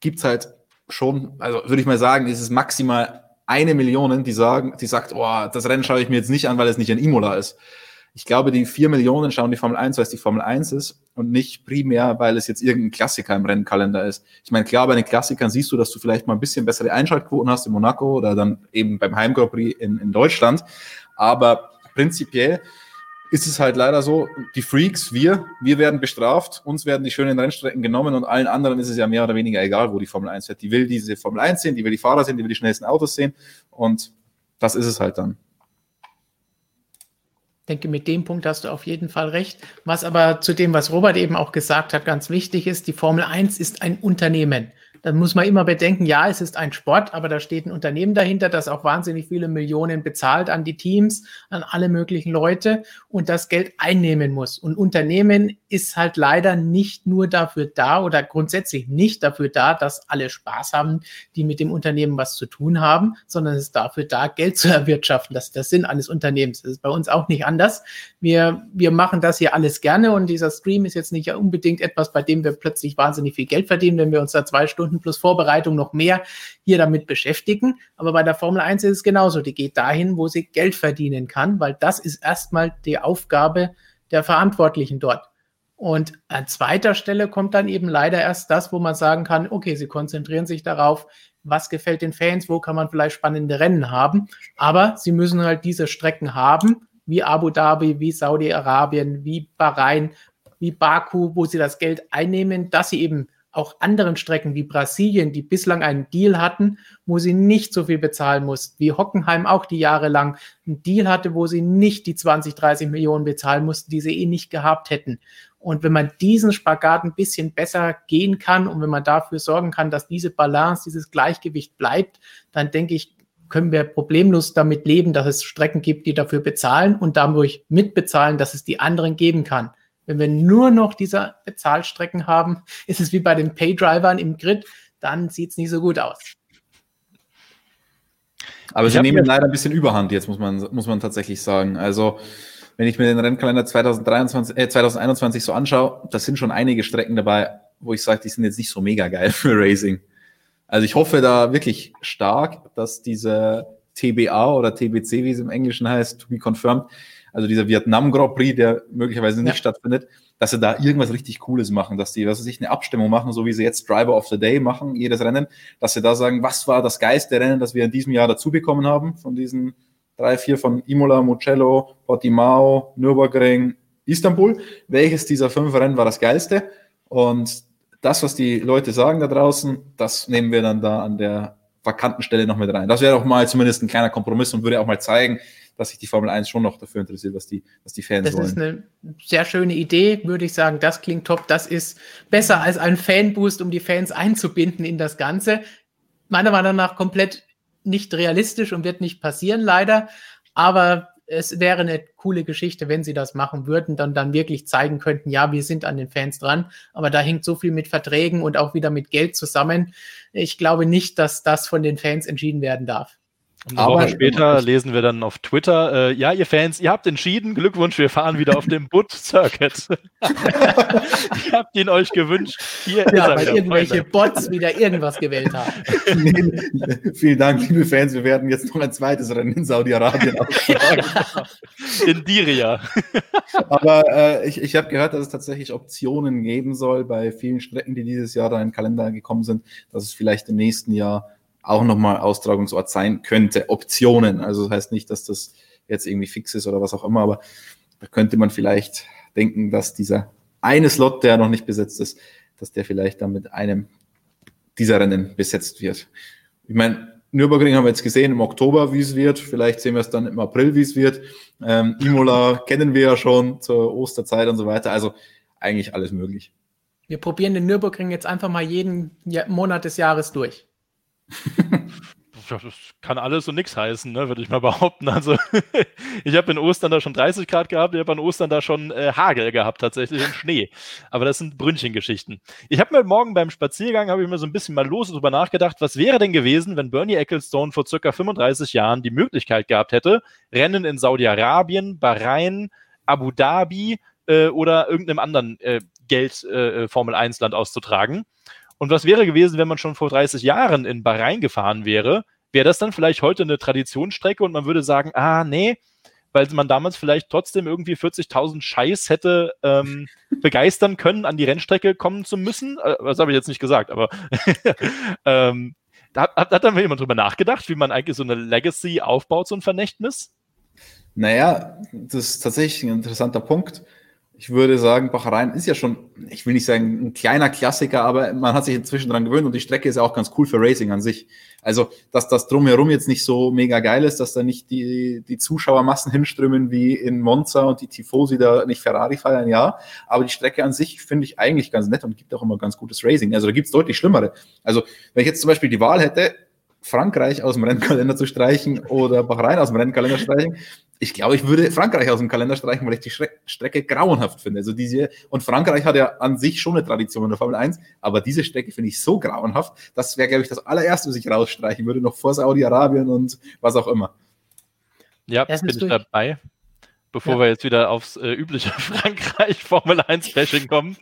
Speaker 2: gibt's halt schon, also würde ich mal sagen, ist es maximal eine Million, die sagen, die sagt, oh, das Rennen schaue ich mir jetzt nicht an, weil es nicht in Imola ist. Ich glaube, die vier Millionen schauen die Formel 1, weil es die Formel 1 ist und nicht primär, weil es jetzt irgendein Klassiker im Rennkalender ist. Ich meine, klar, bei den Klassikern siehst du, dass du vielleicht mal ein bisschen bessere Einschaltquoten hast in Monaco oder dann eben beim Heim Grand Prix in, in Deutschland. Aber prinzipiell ist es halt leider so, die Freaks, wir, wir werden bestraft, uns werden die schönen Rennstrecken genommen und allen anderen ist es ja mehr oder weniger egal, wo die Formel 1 fährt. Die will diese Formel 1 sehen, die will die Fahrer sehen, die will die schnellsten Autos sehen und das ist es halt dann.
Speaker 1: Ich denke, mit dem Punkt hast du auf jeden Fall recht. Was aber zu dem, was Robert eben auch gesagt hat, ganz wichtig ist, die Formel 1 ist ein Unternehmen dann muss man immer bedenken, ja, es ist ein Sport, aber da steht ein Unternehmen dahinter, das auch wahnsinnig viele Millionen bezahlt an die Teams, an alle möglichen Leute und das Geld einnehmen muss. Und Unternehmen ist halt leider nicht nur dafür da oder grundsätzlich nicht dafür da, dass alle Spaß haben, die mit dem Unternehmen was zu tun haben, sondern es ist dafür da, Geld zu erwirtschaften. Das ist der Sinn eines Unternehmens. Das ist bei uns auch nicht anders. Wir, wir machen das hier alles gerne und dieser Stream ist jetzt nicht unbedingt etwas, bei dem wir plötzlich wahnsinnig viel Geld verdienen, wenn wir uns da zwei Stunden Stunden plus Vorbereitung noch mehr hier damit beschäftigen. Aber bei der Formel 1 ist es genauso. Die geht dahin, wo sie Geld verdienen kann, weil das ist erstmal die Aufgabe der Verantwortlichen dort. Und an zweiter Stelle kommt dann eben leider erst das, wo man sagen kann, okay, sie konzentrieren sich darauf, was gefällt den Fans, wo kann man vielleicht spannende Rennen haben. Aber sie müssen halt diese Strecken haben, wie Abu Dhabi, wie Saudi-Arabien, wie Bahrain, wie Baku, wo sie das Geld einnehmen, dass sie eben auch anderen Strecken wie Brasilien, die bislang einen Deal hatten, wo sie nicht so viel bezahlen mussten, wie Hockenheim auch die Jahre lang einen Deal hatte, wo sie nicht die 20, 30 Millionen bezahlen mussten, die sie eh nicht gehabt hätten. Und wenn man diesen Spagat ein bisschen besser gehen kann und wenn man dafür sorgen kann, dass diese Balance, dieses Gleichgewicht bleibt, dann denke ich, können wir problemlos damit leben, dass es Strecken gibt, die dafür bezahlen und dadurch mitbezahlen, dass es die anderen geben kann. Wenn wir nur noch diese Bezahlstrecken haben, ist es wie bei den Paydrivern im Grid, dann sieht es nicht so gut aus.
Speaker 2: Aber sie nehmen leider ein bisschen Überhand jetzt, muss man, muss man tatsächlich sagen. Also, wenn ich mir den Rennkalender 2023, äh, 2021 so anschaue, das sind schon einige Strecken dabei, wo ich sage, die sind jetzt nicht so mega geil für Racing. Also ich hoffe da wirklich stark, dass diese TBA oder TBC, wie es im Englischen heißt, to be confirmed, also dieser Vietnam Grand Prix, der möglicherweise nicht ja. stattfindet, dass sie da irgendwas richtig Cooles machen, dass die, was weiß ich, eine Abstimmung machen, so wie sie jetzt Driver of the Day machen, jedes Rennen, dass sie da sagen, was war das geilste Rennen, das wir in diesem Jahr dazu bekommen haben, von diesen drei, vier von Imola, Mugello, Portimao, Nürburgring, Istanbul. Welches dieser fünf Rennen war das geilste? Und das, was die Leute sagen da draußen, das nehmen wir dann da an der vakanten Stelle noch mit rein. Das wäre auch mal zumindest ein kleiner Kompromiss und würde auch mal zeigen, dass sich die Formel 1 schon noch dafür interessiert, was die, was die Fans
Speaker 1: das
Speaker 2: wollen.
Speaker 1: Das ist eine sehr schöne Idee, würde ich sagen. Das klingt top. Das ist besser als ein Fanboost, um die Fans einzubinden in das Ganze. Meiner Meinung nach komplett nicht realistisch und wird nicht passieren, leider. Aber es wäre eine coole Geschichte, wenn sie das machen würden, dann dann wirklich zeigen könnten, ja, wir sind an den Fans dran. Aber da hängt so viel mit Verträgen und auch wieder mit Geld zusammen. Ich glaube nicht, dass das von den Fans entschieden werden darf.
Speaker 3: Und eine Aber Woche später lesen wir dann auf Twitter, äh, ja, ihr Fans, ihr habt entschieden, Glückwunsch, wir fahren wieder auf dem Butt Circuit. ich habt ihn euch gewünscht.
Speaker 1: Hier ja, weil irgendwelche Freunde. Bots wieder irgendwas gewählt haben.
Speaker 2: nee, vielen Dank, liebe Fans, wir werden jetzt noch ein zweites Rennen in Saudi-Arabien austragen.
Speaker 3: in Diria.
Speaker 2: Aber äh, ich, ich habe gehört, dass es tatsächlich Optionen geben soll bei vielen Strecken, die dieses Jahr da in den Kalender gekommen sind, dass es vielleicht im nächsten Jahr auch nochmal Austragungsort sein könnte. Optionen. Also das heißt nicht, dass das jetzt irgendwie fix ist oder was auch immer, aber da könnte man vielleicht denken, dass dieser eine Slot, der noch nicht besetzt ist, dass der vielleicht dann mit einem dieser Rennen besetzt wird. Ich meine, Nürburgring haben wir jetzt gesehen im Oktober, wie es wird. Vielleicht sehen wir es dann im April, wie es wird. Ähm, Imola kennen wir ja schon zur Osterzeit und so weiter. Also eigentlich alles möglich.
Speaker 1: Wir probieren den Nürburgring jetzt einfach mal jeden Monat des Jahres durch.
Speaker 3: das kann alles und nichts heißen, ne, würde ich mal behaupten. Also ich habe in Ostern da schon 30 Grad gehabt, ich habe an Ostern da schon äh, Hagel gehabt tatsächlich und Schnee. Aber das sind Brünchengeschichten. Ich habe mir morgen beim Spaziergang, habe ich mir so ein bisschen mal los darüber nachgedacht, was wäre denn gewesen, wenn Bernie Ecclestone vor circa 35 Jahren die Möglichkeit gehabt hätte, Rennen in Saudi-Arabien, Bahrain, Abu Dhabi äh, oder irgendeinem anderen äh, Geld-Formel-1-Land äh, auszutragen. Und was wäre gewesen, wenn man schon vor 30 Jahren in Bahrain gefahren wäre? Wäre das dann vielleicht heute eine Traditionsstrecke und man würde sagen, ah, nee, weil man damals vielleicht trotzdem irgendwie 40.000 Scheiß hätte ähm, begeistern können, an die Rennstrecke kommen zu müssen. Äh, das habe ich jetzt nicht gesagt, aber ähm, hat, hat, hat dann jemand drüber nachgedacht, wie man eigentlich so eine Legacy aufbaut, so ein Vermächtnis?
Speaker 2: Naja, das ist tatsächlich ein interessanter Punkt ich würde sagen, Bahrain ist ja schon, ich will nicht sagen ein kleiner Klassiker, aber man hat sich inzwischen dran gewöhnt und die Strecke ist ja auch ganz cool für Racing an sich. Also, dass das drumherum jetzt nicht so mega geil ist, dass da nicht die, die Zuschauermassen hinströmen wie in Monza und die Tifosi da nicht Ferrari feiern, ja. Aber die Strecke an sich finde ich eigentlich ganz nett und gibt auch immer ganz gutes Racing. Also da gibt's deutlich schlimmere. Also, wenn ich jetzt zum Beispiel die Wahl hätte, Frankreich aus dem Rennkalender zu streichen oder Bahrain aus dem Rennkalender streichen. Ich glaube, ich würde Frankreich aus dem Kalender streichen, weil ich die Strecke grauenhaft finde. Also diese, und Frankreich hat ja an sich schon eine Tradition in der Formel 1, aber diese Strecke finde ich so grauenhaft, das wäre, glaube ich, das allererste, was ich rausstreichen würde, noch vor Saudi-Arabien und was auch immer.
Speaker 3: Ja, bin ich dabei. Bevor ja. wir jetzt wieder aufs äh, übliche Frankreich Formel 1 Bashing kommen.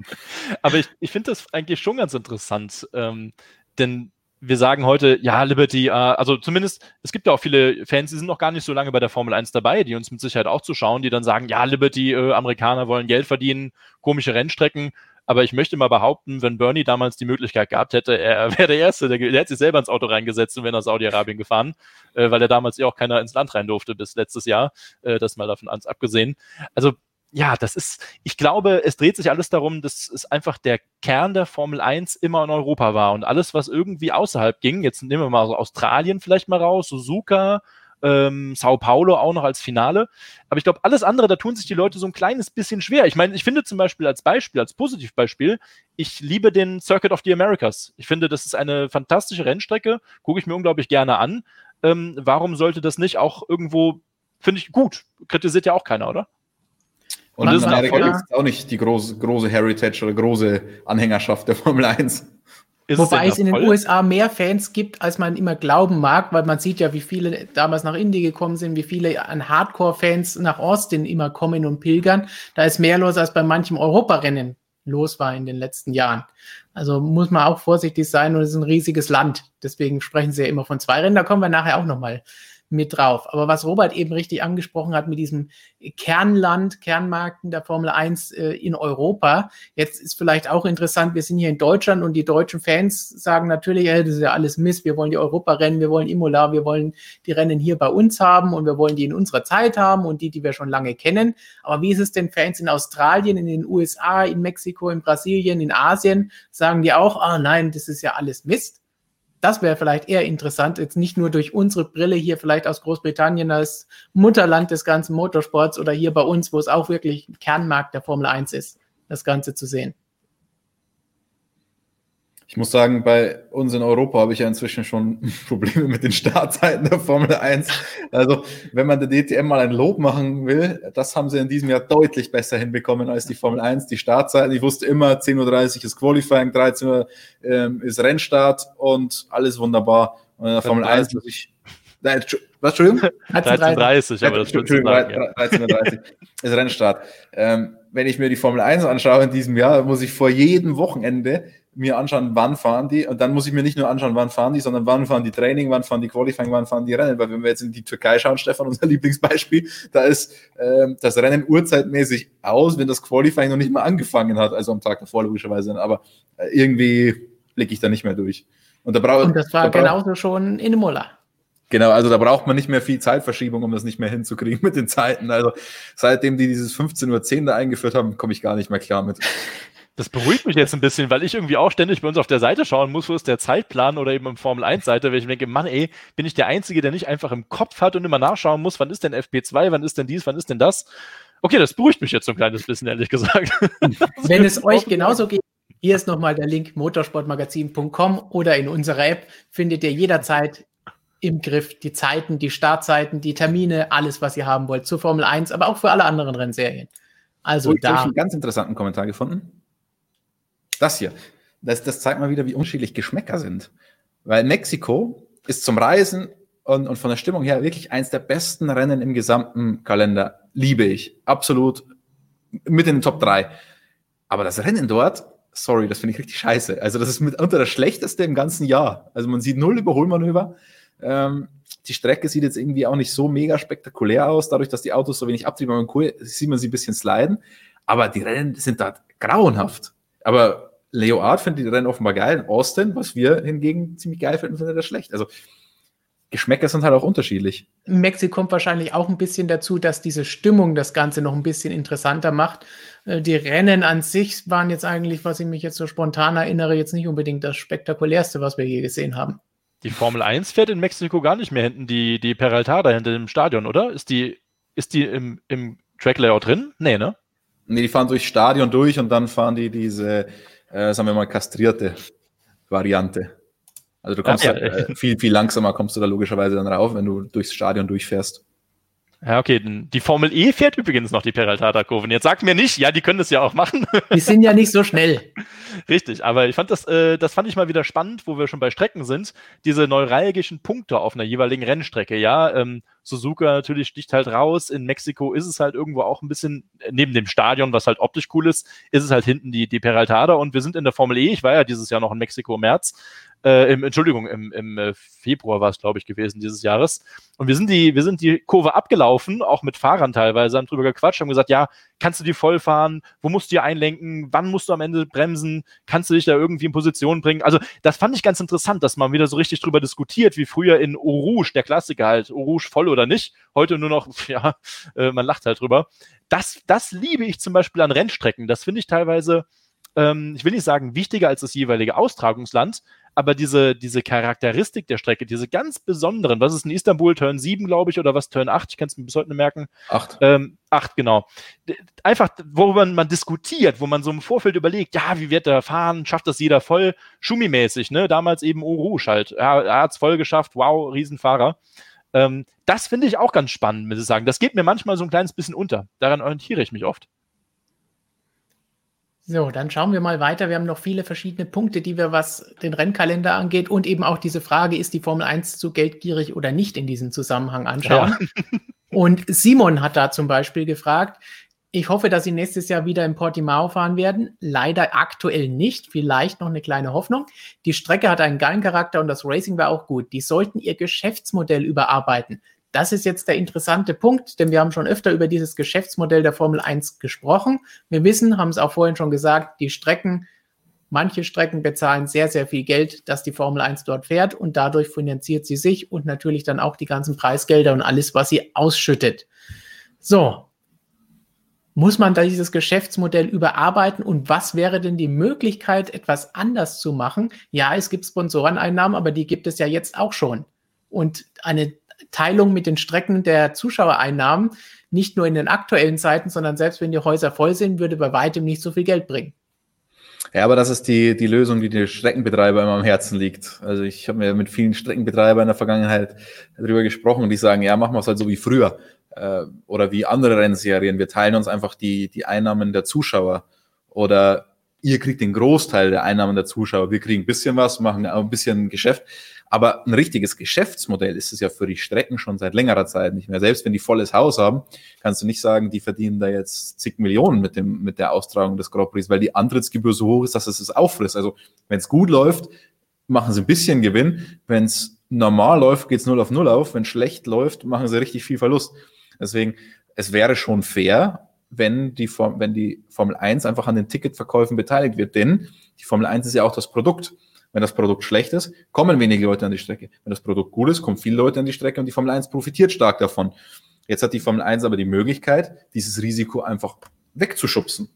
Speaker 3: Aber ich, ich finde das eigentlich schon ganz interessant, ähm, denn wir sagen heute, ja, Liberty, äh, also zumindest, es gibt ja auch viele Fans, die sind noch gar nicht so lange bei der Formel 1 dabei, die uns mit Sicherheit auch zuschauen, die dann sagen, ja, Liberty, äh, Amerikaner wollen Geld verdienen, komische Rennstrecken. Aber ich möchte mal behaupten, wenn Bernie damals die Möglichkeit gehabt hätte, er wäre der Erste, der, der hätte sich selber ins Auto reingesetzt und wäre nach Saudi-Arabien gefahren, äh, weil er damals ja auch keiner ins Land rein durfte bis letztes Jahr, äh, das mal davon ans abgesehen. Also ja, das ist, ich glaube, es dreht sich alles darum, dass es einfach der Kern der Formel 1 immer in Europa war und alles, was irgendwie außerhalb ging, jetzt nehmen wir mal so Australien vielleicht mal raus, Suzuka, ähm, Sao Paulo auch noch als Finale. Aber ich glaube, alles andere, da tun sich die Leute so ein kleines bisschen schwer. Ich meine, ich finde zum Beispiel als Beispiel, als Positivbeispiel, ich liebe den Circuit of the Americas. Ich finde, das ist eine fantastische Rennstrecke, gucke ich mir unglaublich gerne an. Ähm, warum sollte das nicht auch irgendwo, finde ich gut, kritisiert ja auch keiner, oder?
Speaker 2: Und das ist Amerika auch nicht die große, große Heritage oder große Anhängerschaft der Formel 1.
Speaker 1: Ist Wobei es, es in den USA mehr Fans gibt, als man immer glauben mag, weil man sieht ja, wie viele damals nach Indien gekommen sind, wie viele an Hardcore-Fans nach Austin immer kommen und pilgern. Da ist mehr los, als bei manchem Europarennen los war in den letzten Jahren. Also muss man auch vorsichtig sein und es ist ein riesiges Land. Deswegen sprechen sie ja immer von zwei Rennen. Da kommen wir nachher auch nochmal mit drauf. Aber was Robert eben richtig angesprochen hat mit diesem Kernland, Kernmarkten der Formel 1 äh, in Europa, jetzt ist vielleicht auch interessant, wir sind hier in Deutschland und die deutschen Fans sagen natürlich, ey, das ist ja alles Mist, wir wollen die Europa-Rennen, wir wollen Imola, wir wollen die Rennen hier bei uns haben und wir wollen die in unserer Zeit haben und die, die wir schon lange kennen. Aber wie ist es denn Fans in Australien, in den USA, in Mexiko, in Brasilien, in Asien? Sagen die auch, ah nein, das ist ja alles Mist? Das wäre vielleicht eher interessant, jetzt nicht nur durch unsere Brille hier vielleicht aus Großbritannien als Mutterland des ganzen Motorsports oder hier bei uns, wo es auch wirklich Kernmarkt der Formel 1 ist, das Ganze zu sehen.
Speaker 2: Ich muss sagen, bei uns in Europa habe ich ja inzwischen schon Probleme mit den Startzeiten der Formel 1. Also, wenn man der DTM mal ein Lob machen will, das haben sie in diesem Jahr deutlich besser hinbekommen als die Formel 1. Die Startzeiten, ich wusste immer, 10.30 Uhr ist Qualifying, 13 Uhr ähm, ist Rennstart und alles wunderbar. Und in der Formel 1 muss ich. Nein, was, Entschuldigung?
Speaker 3: 13.30 aber das Entschuldigung,
Speaker 2: 13.30 ist Rennstart. Ähm, wenn ich mir die Formel 1 anschaue in diesem Jahr, muss ich vor jedem Wochenende mir anschauen, wann fahren die. Und dann muss ich mir nicht nur anschauen, wann fahren die, sondern wann fahren die Training, wann fahren die Qualifying, wann fahren die Rennen. Weil wenn wir jetzt in die Türkei schauen, Stefan, unser Lieblingsbeispiel, da ist ähm, das Rennen urzeitmäßig aus, wenn das Qualifying noch nicht mal angefangen hat, also am Tag davor logischerweise. Aber äh, irgendwie blicke ich da nicht mehr durch.
Speaker 1: Und, da brauch, Und das war da genauso schon in Mola.
Speaker 2: Genau, also da braucht man nicht mehr viel Zeitverschiebung, um das nicht mehr hinzukriegen mit den Zeiten. Also seitdem die dieses 15.10 Uhr da eingeführt haben, komme ich gar nicht mehr klar mit.
Speaker 3: Das beruhigt mich jetzt ein bisschen, weil ich irgendwie auch ständig bei uns auf der Seite schauen muss, wo ist der Zeitplan oder eben im Formel 1 Seite, weil ich denke, Mann, ey, bin ich der Einzige, der nicht einfach im Kopf hat und immer nachschauen muss, wann ist denn FP2, wann ist denn dies, wann ist denn das? Okay, das beruhigt mich jetzt so ein kleines bisschen, ehrlich gesagt.
Speaker 1: Wenn es euch genauso geht, hier ist nochmal der Link motorsportmagazin.com oder in unserer App findet ihr jederzeit im Griff die Zeiten, die Startzeiten, die Termine, alles, was ihr haben wollt zur Formel 1, aber auch für alle anderen Rennserien. Also
Speaker 2: da. habe ich einen ganz interessanten Kommentar gefunden. Das hier. Das, das zeigt mal wieder, wie unterschiedlich Geschmäcker sind. Weil Mexiko ist zum Reisen und, und von der Stimmung her wirklich eins der besten Rennen im gesamten Kalender. Liebe ich. Absolut mit in den Top 3. Aber das Rennen dort, sorry, das finde ich richtig scheiße. Also, das ist mitunter das schlechteste im ganzen Jahr. Also, man sieht null Überholmanöver. Ähm, die Strecke sieht jetzt irgendwie auch nicht so mega spektakulär aus, dadurch, dass die Autos so wenig Abtrieb haben. Cool, sieht man sie ein bisschen sliden. Aber die Rennen sind da grauenhaft. Aber Leo Art findet die Rennen offenbar geil. Austin, was wir hingegen ziemlich geil finden, findet er schlecht. Also Geschmäcker sind halt auch unterschiedlich.
Speaker 1: Mexiko kommt wahrscheinlich auch ein bisschen dazu, dass diese Stimmung das Ganze noch ein bisschen interessanter macht. Äh, die Rennen an sich waren jetzt eigentlich, was ich mich jetzt so spontan erinnere, jetzt nicht unbedingt das spektakulärste, was wir je gesehen haben.
Speaker 3: Die Formel 1 fährt in Mexiko gar nicht mehr hinten, die, die Peraltada hinter dem Stadion, oder? Ist die, ist die im, im Track-Layout drin? Nee, ne?
Speaker 2: Nee, die fahren durchs Stadion durch und dann fahren die diese äh, sagen wir mal, kastrierte Variante. Also du kommst ah, ja, äh, viel, viel langsamer kommst du da logischerweise dann rauf, wenn du durchs Stadion durchfährst.
Speaker 3: Ja, okay. Die Formel E fährt übrigens noch die Peraltada-Kurven. Jetzt sagt mir nicht, ja, die können das ja auch machen.
Speaker 1: Die sind ja nicht so schnell.
Speaker 3: Richtig, aber ich fand das, äh, das fand ich mal wieder spannend, wo wir schon bei Strecken sind, diese neuralgischen Punkte auf einer jeweiligen Rennstrecke. Ja, ähm, Suzuka natürlich sticht halt raus. In Mexiko ist es halt irgendwo auch ein bisschen, äh, neben dem Stadion, was halt optisch cool ist, ist es halt hinten die, die Peraltada. Und wir sind in der Formel E. Ich war ja dieses Jahr noch in Mexiko im März äh, im, Entschuldigung, im, im äh, Februar war es, glaube ich, gewesen dieses Jahres. Und wir sind die, wir sind die Kurve abgelaufen, auch mit Fahrern teilweise, haben drüber gequatscht, haben gesagt, ja, kannst du die voll fahren? Wo musst du die einlenken? Wann musst du am Ende bremsen? Kannst du dich da irgendwie in Position bringen? Also, das fand ich ganz interessant, dass man wieder so richtig drüber diskutiert, wie früher in Eau der Klassiker halt, Eau voll oder nicht. Heute nur noch, ja, äh, man lacht halt drüber. Das, das liebe ich zum Beispiel an Rennstrecken. Das finde ich teilweise, ähm, ich will nicht sagen wichtiger als das jeweilige Austragungsland, aber diese, diese Charakteristik der Strecke, diese ganz besonderen, was ist in Istanbul, Turn 7, glaube ich, oder was, Turn 8, ich kann es mir bis heute nicht merken.
Speaker 2: 8.
Speaker 3: Ähm, 8, genau. Einfach, worüber man diskutiert, wo man so im Vorfeld überlegt, ja, wie wird der fahren, schafft das jeder voll, Schumi-mäßig, ne, damals eben Rouge halt, ja, er hat es voll geschafft, wow, Riesenfahrer. Ähm, das finde ich auch ganz spannend, muss ich sagen. Das geht mir manchmal so ein kleines bisschen unter. Daran orientiere ich mich oft.
Speaker 1: So, dann schauen wir mal weiter. Wir haben noch viele verschiedene Punkte, die wir, was den Rennkalender angeht und eben auch diese Frage, ist die Formel 1 zu geldgierig oder nicht in diesem Zusammenhang anschauen. Ja. Und Simon hat da zum Beispiel gefragt, ich hoffe, dass Sie nächstes Jahr wieder in Portimao fahren werden. Leider aktuell nicht. Vielleicht noch eine kleine Hoffnung. Die Strecke hat einen geilen Charakter und das Racing war auch gut. Die sollten ihr Geschäftsmodell überarbeiten. Das ist jetzt der interessante Punkt, denn wir haben schon öfter über dieses Geschäftsmodell der Formel 1 gesprochen. Wir wissen, haben es auch vorhin schon gesagt, die Strecken, manche Strecken bezahlen sehr, sehr viel Geld, dass die Formel 1 dort fährt und dadurch finanziert sie sich und natürlich dann auch die ganzen Preisgelder und alles, was sie ausschüttet. So. Muss man dieses Geschäftsmodell überarbeiten und was wäre denn die Möglichkeit, etwas anders zu machen? Ja, es gibt Sponsoreneinnahmen, aber die gibt es ja jetzt auch schon. Und eine Teilung mit den Strecken der Zuschauereinnahmen nicht nur in den aktuellen Zeiten, sondern selbst wenn die Häuser voll sind, würde bei weitem nicht so viel Geld bringen.
Speaker 2: Ja, aber das ist die, die Lösung, die den Streckenbetreiber immer am Herzen liegt. Also ich habe mir mit vielen Streckenbetreibern in der Vergangenheit darüber gesprochen die sagen, ja, machen wir es halt so wie früher äh, oder wie andere Rennserien. Wir teilen uns einfach die, die Einnahmen der Zuschauer oder ihr kriegt den Großteil der Einnahmen der Zuschauer. Wir kriegen ein bisschen was, machen ein bisschen Geschäft. Aber ein richtiges Geschäftsmodell ist es ja für die Strecken schon seit längerer Zeit nicht mehr. Selbst wenn die volles Haus haben, kannst du nicht sagen, die verdienen da jetzt zig Millionen mit, dem, mit der Austragung des Grand Prix, weil die Antrittsgebühr so hoch ist, dass es es auffrisst. Also wenn es gut läuft, machen sie ein bisschen Gewinn. Wenn es normal läuft, geht es null auf null auf. Wenn schlecht läuft, machen sie richtig viel Verlust. Deswegen, es wäre schon fair, wenn die, Form, wenn die Formel 1 einfach an den Ticketverkäufen beteiligt wird. Denn die Formel 1 ist ja auch das Produkt. Wenn das Produkt schlecht ist, kommen wenige Leute an die Strecke. Wenn das Produkt gut ist, kommen viele Leute an die Strecke und die Formel 1 profitiert stark davon. Jetzt hat die Formel 1 aber die Möglichkeit, dieses Risiko einfach wegzuschubsen.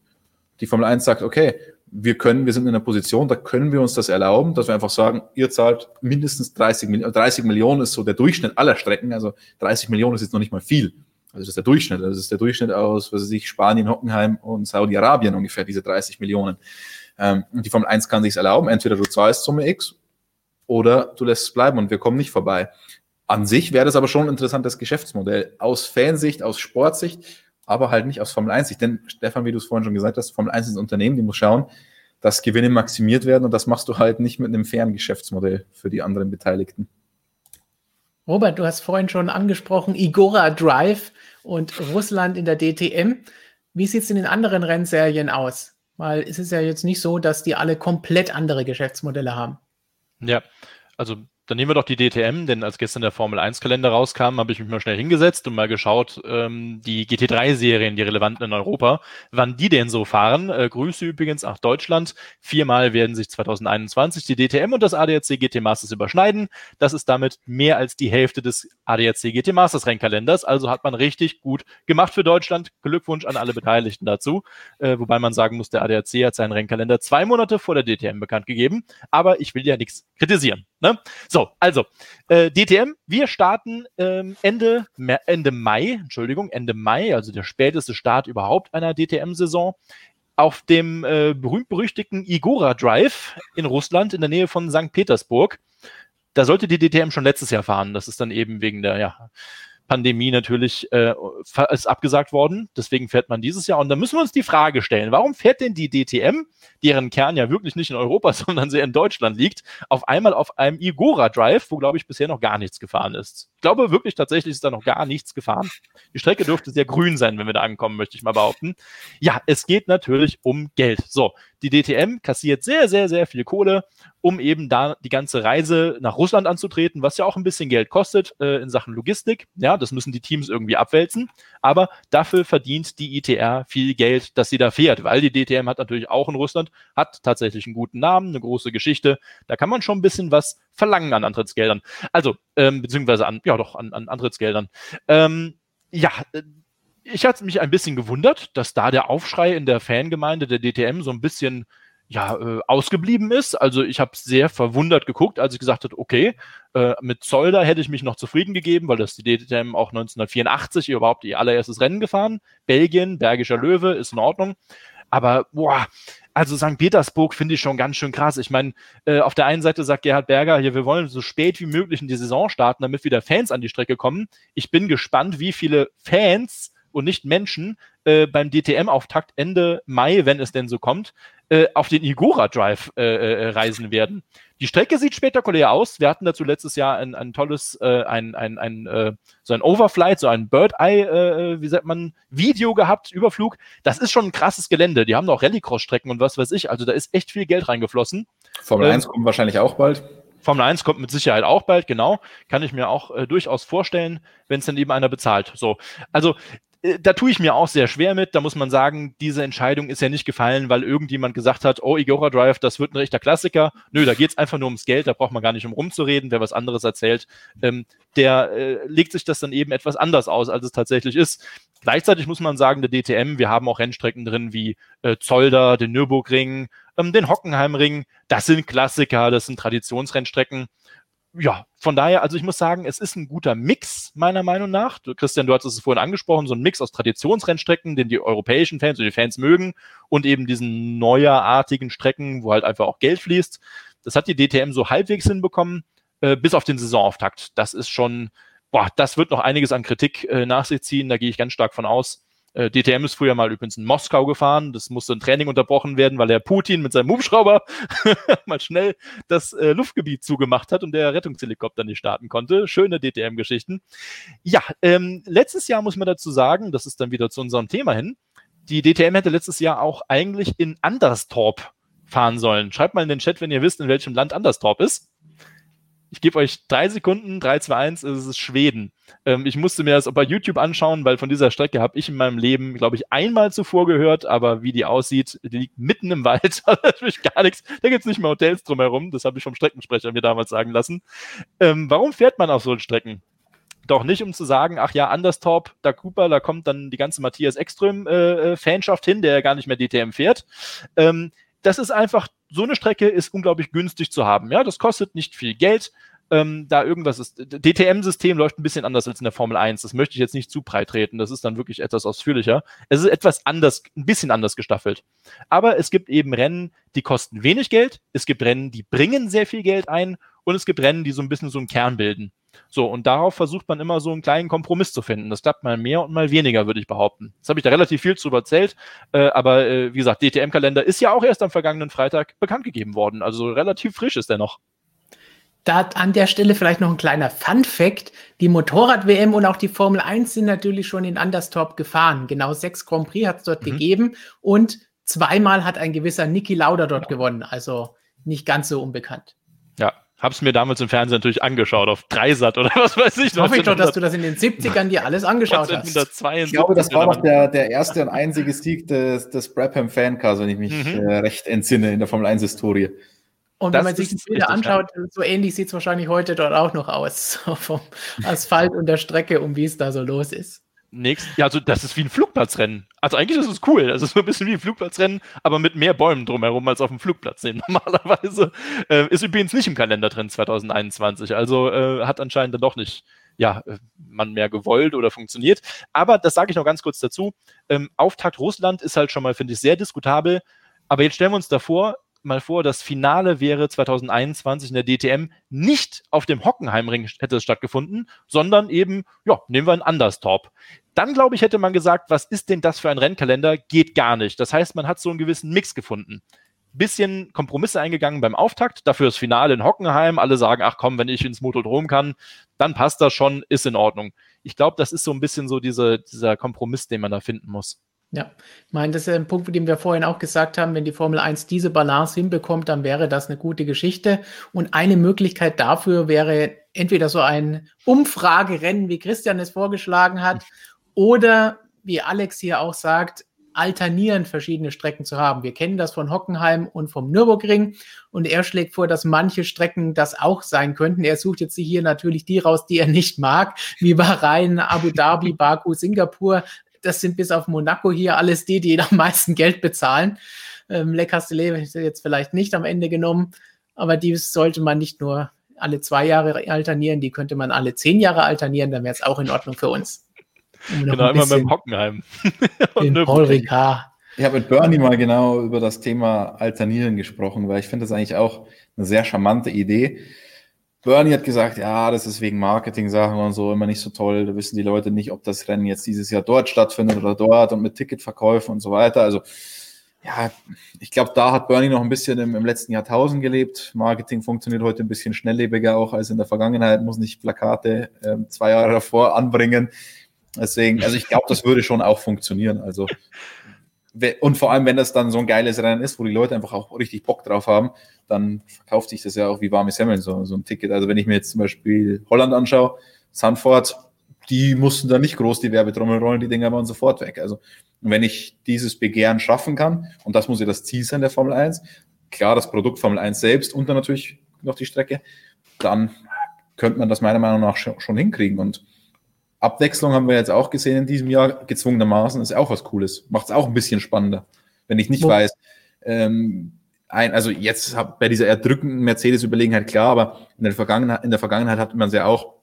Speaker 2: Die Formel 1 sagt, okay, wir können, wir sind in einer Position, da können wir uns das erlauben, dass wir einfach sagen, ihr zahlt mindestens 30 Millionen, 30 Millionen ist so der Durchschnitt aller Strecken, also 30 Millionen ist jetzt noch nicht mal viel. Also das ist der Durchschnitt. Das ist der Durchschnitt aus, was weiß ich, Spanien, Hockenheim und Saudi-Arabien ungefähr, diese 30 Millionen. Ähm, und die Formel 1 kann sich erlauben, entweder du zahlst Summe X oder du lässt es bleiben und wir kommen nicht vorbei. An sich wäre das aber schon ein interessantes Geschäftsmodell. Aus Fansicht, aus Sportsicht, aber halt nicht aus Formel 1 Denn, Stefan, wie du es vorhin schon gesagt hast, Formel 1 ist ein Unternehmen, die muss schauen, dass Gewinne maximiert werden und das machst du halt nicht mit einem fairen Geschäftsmodell für die anderen Beteiligten.
Speaker 1: Robert, du hast vorhin schon angesprochen, Igora Drive und Russland in der DTM. Wie sieht es in den anderen Rennserien aus? Weil es ist ja jetzt nicht so, dass die alle komplett andere Geschäftsmodelle haben.
Speaker 3: Ja, also dann nehmen wir doch die DTM, denn als gestern der Formel 1-Kalender rauskam, habe ich mich mal schnell hingesetzt und mal geschaut, ähm, die GT3-Serien, die relevanten in Europa, wann die denn so fahren. Äh, Grüße übrigens nach Deutschland. Viermal werden sich 2021 die DTM und das ADAC GT Masters überschneiden. Das ist damit mehr als die Hälfte des ADAC GT Masters Rennkalenders. Also hat man richtig gut gemacht für Deutschland. Glückwunsch an alle Beteiligten dazu. Äh, wobei man sagen muss, der ADAC hat seinen Rennkalender zwei Monate vor der DTM bekannt gegeben. Aber ich will ja nichts kritisieren. Ne? So, also äh, DTM, wir starten ähm, Ende, Ende Mai, Entschuldigung, Ende Mai, also der späteste Start überhaupt einer DTM-Saison, auf dem äh, berühmt-berüchtigten Igora Drive in Russland in der Nähe von St. Petersburg. Da sollte die DTM schon letztes Jahr fahren. Das ist dann eben wegen der ja, Pandemie natürlich äh, ist abgesagt worden. Deswegen fährt man dieses Jahr. Und da müssen wir uns die Frage stellen, warum fährt denn die DTM, deren Kern ja wirklich nicht in Europa, sondern sehr in Deutschland liegt, auf einmal auf einem Igora Drive, wo, glaube ich, bisher noch gar nichts gefahren ist. Ich glaube wirklich tatsächlich ist da noch gar nichts gefahren. Die Strecke dürfte sehr grün sein, wenn wir da ankommen, möchte ich mal behaupten. Ja, es geht natürlich um Geld. So, die DTM kassiert sehr, sehr, sehr viel Kohle, um eben da die ganze Reise nach Russland anzutreten, was ja auch ein bisschen Geld kostet äh, in Sachen Logistik. Ja, das müssen die Teams irgendwie abwälzen. Aber dafür verdient die ITR viel Geld, dass sie da fährt, weil die DTM hat natürlich auch in Russland, hat tatsächlich einen guten Namen, eine große Geschichte. Da kann man schon ein bisschen was verlangen an Antrittsgeldern. Also, ähm, beziehungsweise an, ja doch, an, an Antrittsgeldern. Ähm, ja, äh, ich hatte mich ein bisschen gewundert, dass da der Aufschrei in der Fangemeinde der DTM so ein bisschen ja, äh, ausgeblieben ist. Also ich habe sehr verwundert geguckt, als ich gesagt habe, okay, äh, mit Zolder hätte ich mich noch zufrieden gegeben, weil das die DTM auch 1984 überhaupt ihr allererstes Rennen gefahren. Belgien, Bergischer Löwe, ist in Ordnung. Aber boah, also St. Petersburg finde ich schon ganz schön krass. Ich meine, äh, auf der einen Seite sagt Gerhard Berger, hier, wir wollen so spät wie möglich in die Saison starten, damit wieder Fans an die Strecke kommen. Ich bin gespannt, wie viele Fans und nicht Menschen äh, beim DTM-Auftakt Ende Mai, wenn es denn so kommt, äh, auf den Igora Drive äh, äh, reisen werden. Die Strecke sieht spektakulär aus. Wir hatten dazu letztes Jahr ein, ein tolles, äh, ein, ein, ein, äh, so ein Overflight, so ein Bird-Eye, äh, wie sagt man, Video gehabt, Überflug. Das ist schon ein krasses Gelände. Die haben auch Rallycross-Strecken und was weiß ich. Also da ist echt viel Geld reingeflossen.
Speaker 2: Formel ähm, 1 kommt wahrscheinlich auch bald.
Speaker 3: Formel 1 kommt mit Sicherheit auch bald, genau. Kann ich mir auch äh, durchaus vorstellen, wenn es dann eben einer bezahlt. So. Also da tue ich mir auch sehr schwer mit. Da muss man sagen, diese Entscheidung ist ja nicht gefallen, weil irgendjemand gesagt hat, oh, Igora Drive, das wird ein echter Klassiker. Nö, da geht es einfach nur ums Geld, da braucht man gar nicht um rumzureden. Wer was anderes erzählt, ähm, der äh, legt sich das dann eben etwas anders aus, als es tatsächlich ist. Gleichzeitig muss man sagen, der DTM, wir haben auch Rennstrecken drin wie äh, Zolder, den Nürburgring, ähm, den Hockenheimring. Das sind Klassiker, das sind Traditionsrennstrecken ja, von daher, also ich muss sagen, es ist ein guter Mix, meiner Meinung nach. Du, Christian, du hattest es vorhin angesprochen, so ein Mix aus Traditionsrennstrecken, den die europäischen Fans und die Fans mögen, und eben diesen neuerartigen Strecken, wo halt einfach auch Geld fließt. Das hat die DTM so halbwegs hinbekommen, äh, bis auf den Saisonauftakt. Das ist schon, boah, das wird noch einiges an Kritik äh, nach sich ziehen, da gehe ich ganz stark von aus. Äh, DTM ist früher mal übrigens in Moskau gefahren. Das musste ein Training unterbrochen werden, weil der Putin mit seinem Hubschrauber mal schnell das äh, Luftgebiet zugemacht hat und der Rettungshelikopter nicht starten konnte. Schöne DTM-Geschichten. Ja, ähm, letztes Jahr muss man dazu sagen, das ist dann wieder zu unserem Thema hin. Die DTM hätte letztes Jahr auch eigentlich in Anderstorp fahren sollen. Schreibt mal in den Chat, wenn ihr wisst, in welchem Land Anderstorp ist. Ich gebe euch drei Sekunden, 3, 2, 1, es ist Schweden. Ähm, ich musste mir das bei YouTube anschauen, weil von dieser Strecke habe ich in meinem Leben, glaube ich, einmal zuvor gehört, aber wie die aussieht, die liegt mitten im Wald, da natürlich gar nichts. Da gibt es nicht mehr Hotels drumherum, das habe ich vom Streckensprecher mir damals sagen lassen. Ähm, warum fährt man auf solchen Strecken? Doch nicht, um zu sagen, ach ja, Anderstorp, da Cooper, da kommt dann die ganze Matthias Ekström-Fanschaft äh, hin, der ja gar nicht mehr DTM fährt. Ähm, das ist einfach, so eine Strecke ist unglaublich günstig zu haben. Ja, das kostet nicht viel Geld. Ähm, da irgendwas ist. DTM-System läuft ein bisschen anders als in der Formel 1. Das möchte ich jetzt nicht zu breit treten. Das ist dann wirklich etwas ausführlicher. Es ist etwas anders, ein bisschen anders gestaffelt. Aber es gibt eben Rennen, die kosten wenig Geld. Es gibt Rennen, die bringen sehr viel Geld ein. Und es gibt Rennen, die so ein bisschen so einen Kern bilden. So, und darauf versucht man immer so einen kleinen Kompromiss zu finden. Das klappt mal mehr und mal weniger, würde ich behaupten. Jetzt habe ich da relativ viel zu erzählt, äh, aber äh, wie gesagt, DTM-Kalender ist ja auch erst am vergangenen Freitag bekannt gegeben worden. Also relativ frisch ist der noch.
Speaker 1: Da an der Stelle vielleicht noch ein kleiner Fun-Fact. Die Motorrad-WM und auch die Formel 1 sind natürlich schon in Anderstorp gefahren. Genau sechs Grand Prix hat es dort mhm. gegeben und zweimal hat ein gewisser Niki Lauda dort ja. gewonnen. Also nicht ganz so unbekannt.
Speaker 3: Ja, Hab's mir damals im Fernsehen natürlich angeschaut, auf Dreisat oder was weiß ich.
Speaker 1: Hoffe ich doch, dass du das in den 70ern dir alles angeschaut hast.
Speaker 2: Ich glaube, das war doch der, der erste und einzige Sieg des, des Brabham Fancars, wenn ich mich mhm. äh, recht entsinne in der Formel 1-Historie.
Speaker 1: Und das wenn man sich die Bilder anschaut, klar. so ähnlich sieht es wahrscheinlich heute dort auch noch aus. So vom Asphalt und der Strecke, um wie es da so los ist.
Speaker 3: Nächst, ja, also das ist wie ein Flugplatzrennen. Also eigentlich ist es cool. Das ist so ein bisschen wie ein Flugplatzrennen, aber mit mehr Bäumen drumherum als auf dem Flugplatz sehen normalerweise. Äh, ist übrigens nicht im Kalender drin 2021. Also äh, hat anscheinend dann doch nicht ja, äh, man mehr gewollt oder funktioniert. Aber das sage ich noch ganz kurz dazu. Ähm, Auftakt Russland ist halt schon mal, finde ich, sehr diskutabel. Aber jetzt stellen wir uns davor, mal vor, das Finale wäre 2021 in der DTM nicht auf dem Hockenheimring hätte es stattgefunden, sondern eben, ja, nehmen wir einen Anderstorp. Dann, glaube ich, hätte man gesagt, was ist denn das für ein Rennkalender? Geht gar nicht. Das heißt, man hat so einen gewissen Mix gefunden. Bisschen Kompromisse eingegangen beim Auftakt, dafür das Finale in Hockenheim. Alle sagen, ach komm, wenn ich ins Motodrom kann, dann passt das schon, ist in Ordnung. Ich glaube, das ist so ein bisschen so diese, dieser Kompromiss, den man da finden muss.
Speaker 1: Ja, ich meine, das ist ein Punkt, den wir vorhin auch gesagt haben, wenn die Formel 1 diese Balance hinbekommt, dann wäre das eine gute Geschichte. Und eine Möglichkeit dafür wäre entweder so ein Umfragerennen, wie Christian es vorgeschlagen hat, oder wie Alex hier auch sagt, alternieren verschiedene Strecken zu haben. Wir kennen das von Hockenheim und vom Nürburgring und er schlägt vor, dass manche Strecken das auch sein könnten. Er sucht jetzt hier natürlich die raus, die er nicht mag, wie Bahrain, Abu Dhabi, Baku, Singapur das sind bis auf Monaco hier alles die, die am meisten Geld bezahlen. Ähm, Le Castellet ist jetzt vielleicht nicht am Ende genommen, aber die sollte man nicht nur alle zwei Jahre alternieren, die könnte man alle zehn Jahre alternieren, dann wäre es auch in Ordnung für uns.
Speaker 3: Um genau, immer mit dem Hockenheim.
Speaker 1: den Paul Ricard.
Speaker 2: Ich habe mit Bernie mal genau über das Thema Alternieren gesprochen, weil ich finde das eigentlich auch eine sehr charmante Idee. Bernie hat gesagt, ja, das ist wegen Marketing-Sachen und so immer nicht so toll. Da wissen die Leute nicht, ob das Rennen jetzt dieses Jahr dort stattfindet oder dort und mit Ticketverkäufen und so weiter. Also, ja, ich glaube, da hat Bernie noch ein bisschen im, im, letzten Jahrtausend gelebt. Marketing funktioniert heute ein bisschen schnelllebiger auch als in der Vergangenheit, muss nicht Plakate äh, zwei Jahre davor anbringen. Deswegen, also ich glaube, das würde schon auch funktionieren. Also und vor allem, wenn das dann so ein geiles Rennen ist, wo die Leute einfach auch richtig Bock drauf haben, dann verkauft sich das ja auch wie warme Semmeln, so, so ein Ticket. Also wenn ich mir jetzt zum Beispiel Holland anschaue, Sanford, die mussten da nicht groß die Werbetrommel rollen, die Dinger waren sofort weg. Also wenn ich dieses Begehren schaffen kann, und das muss ja das Ziel sein der Formel 1, klar das Produkt Formel 1 selbst und dann natürlich noch die Strecke, dann könnte man das meiner Meinung nach schon hinkriegen. Und Abwechslung haben wir jetzt auch gesehen in diesem Jahr, gezwungenermaßen, ist auch was Cooles. Macht es auch ein bisschen spannender. Wenn ich nicht Wo? weiß, ähm, ein, also jetzt hab, bei dieser erdrückenden Mercedes-Überlegenheit klar, aber in der Vergangenheit, in der Vergangenheit hat man sie ja auch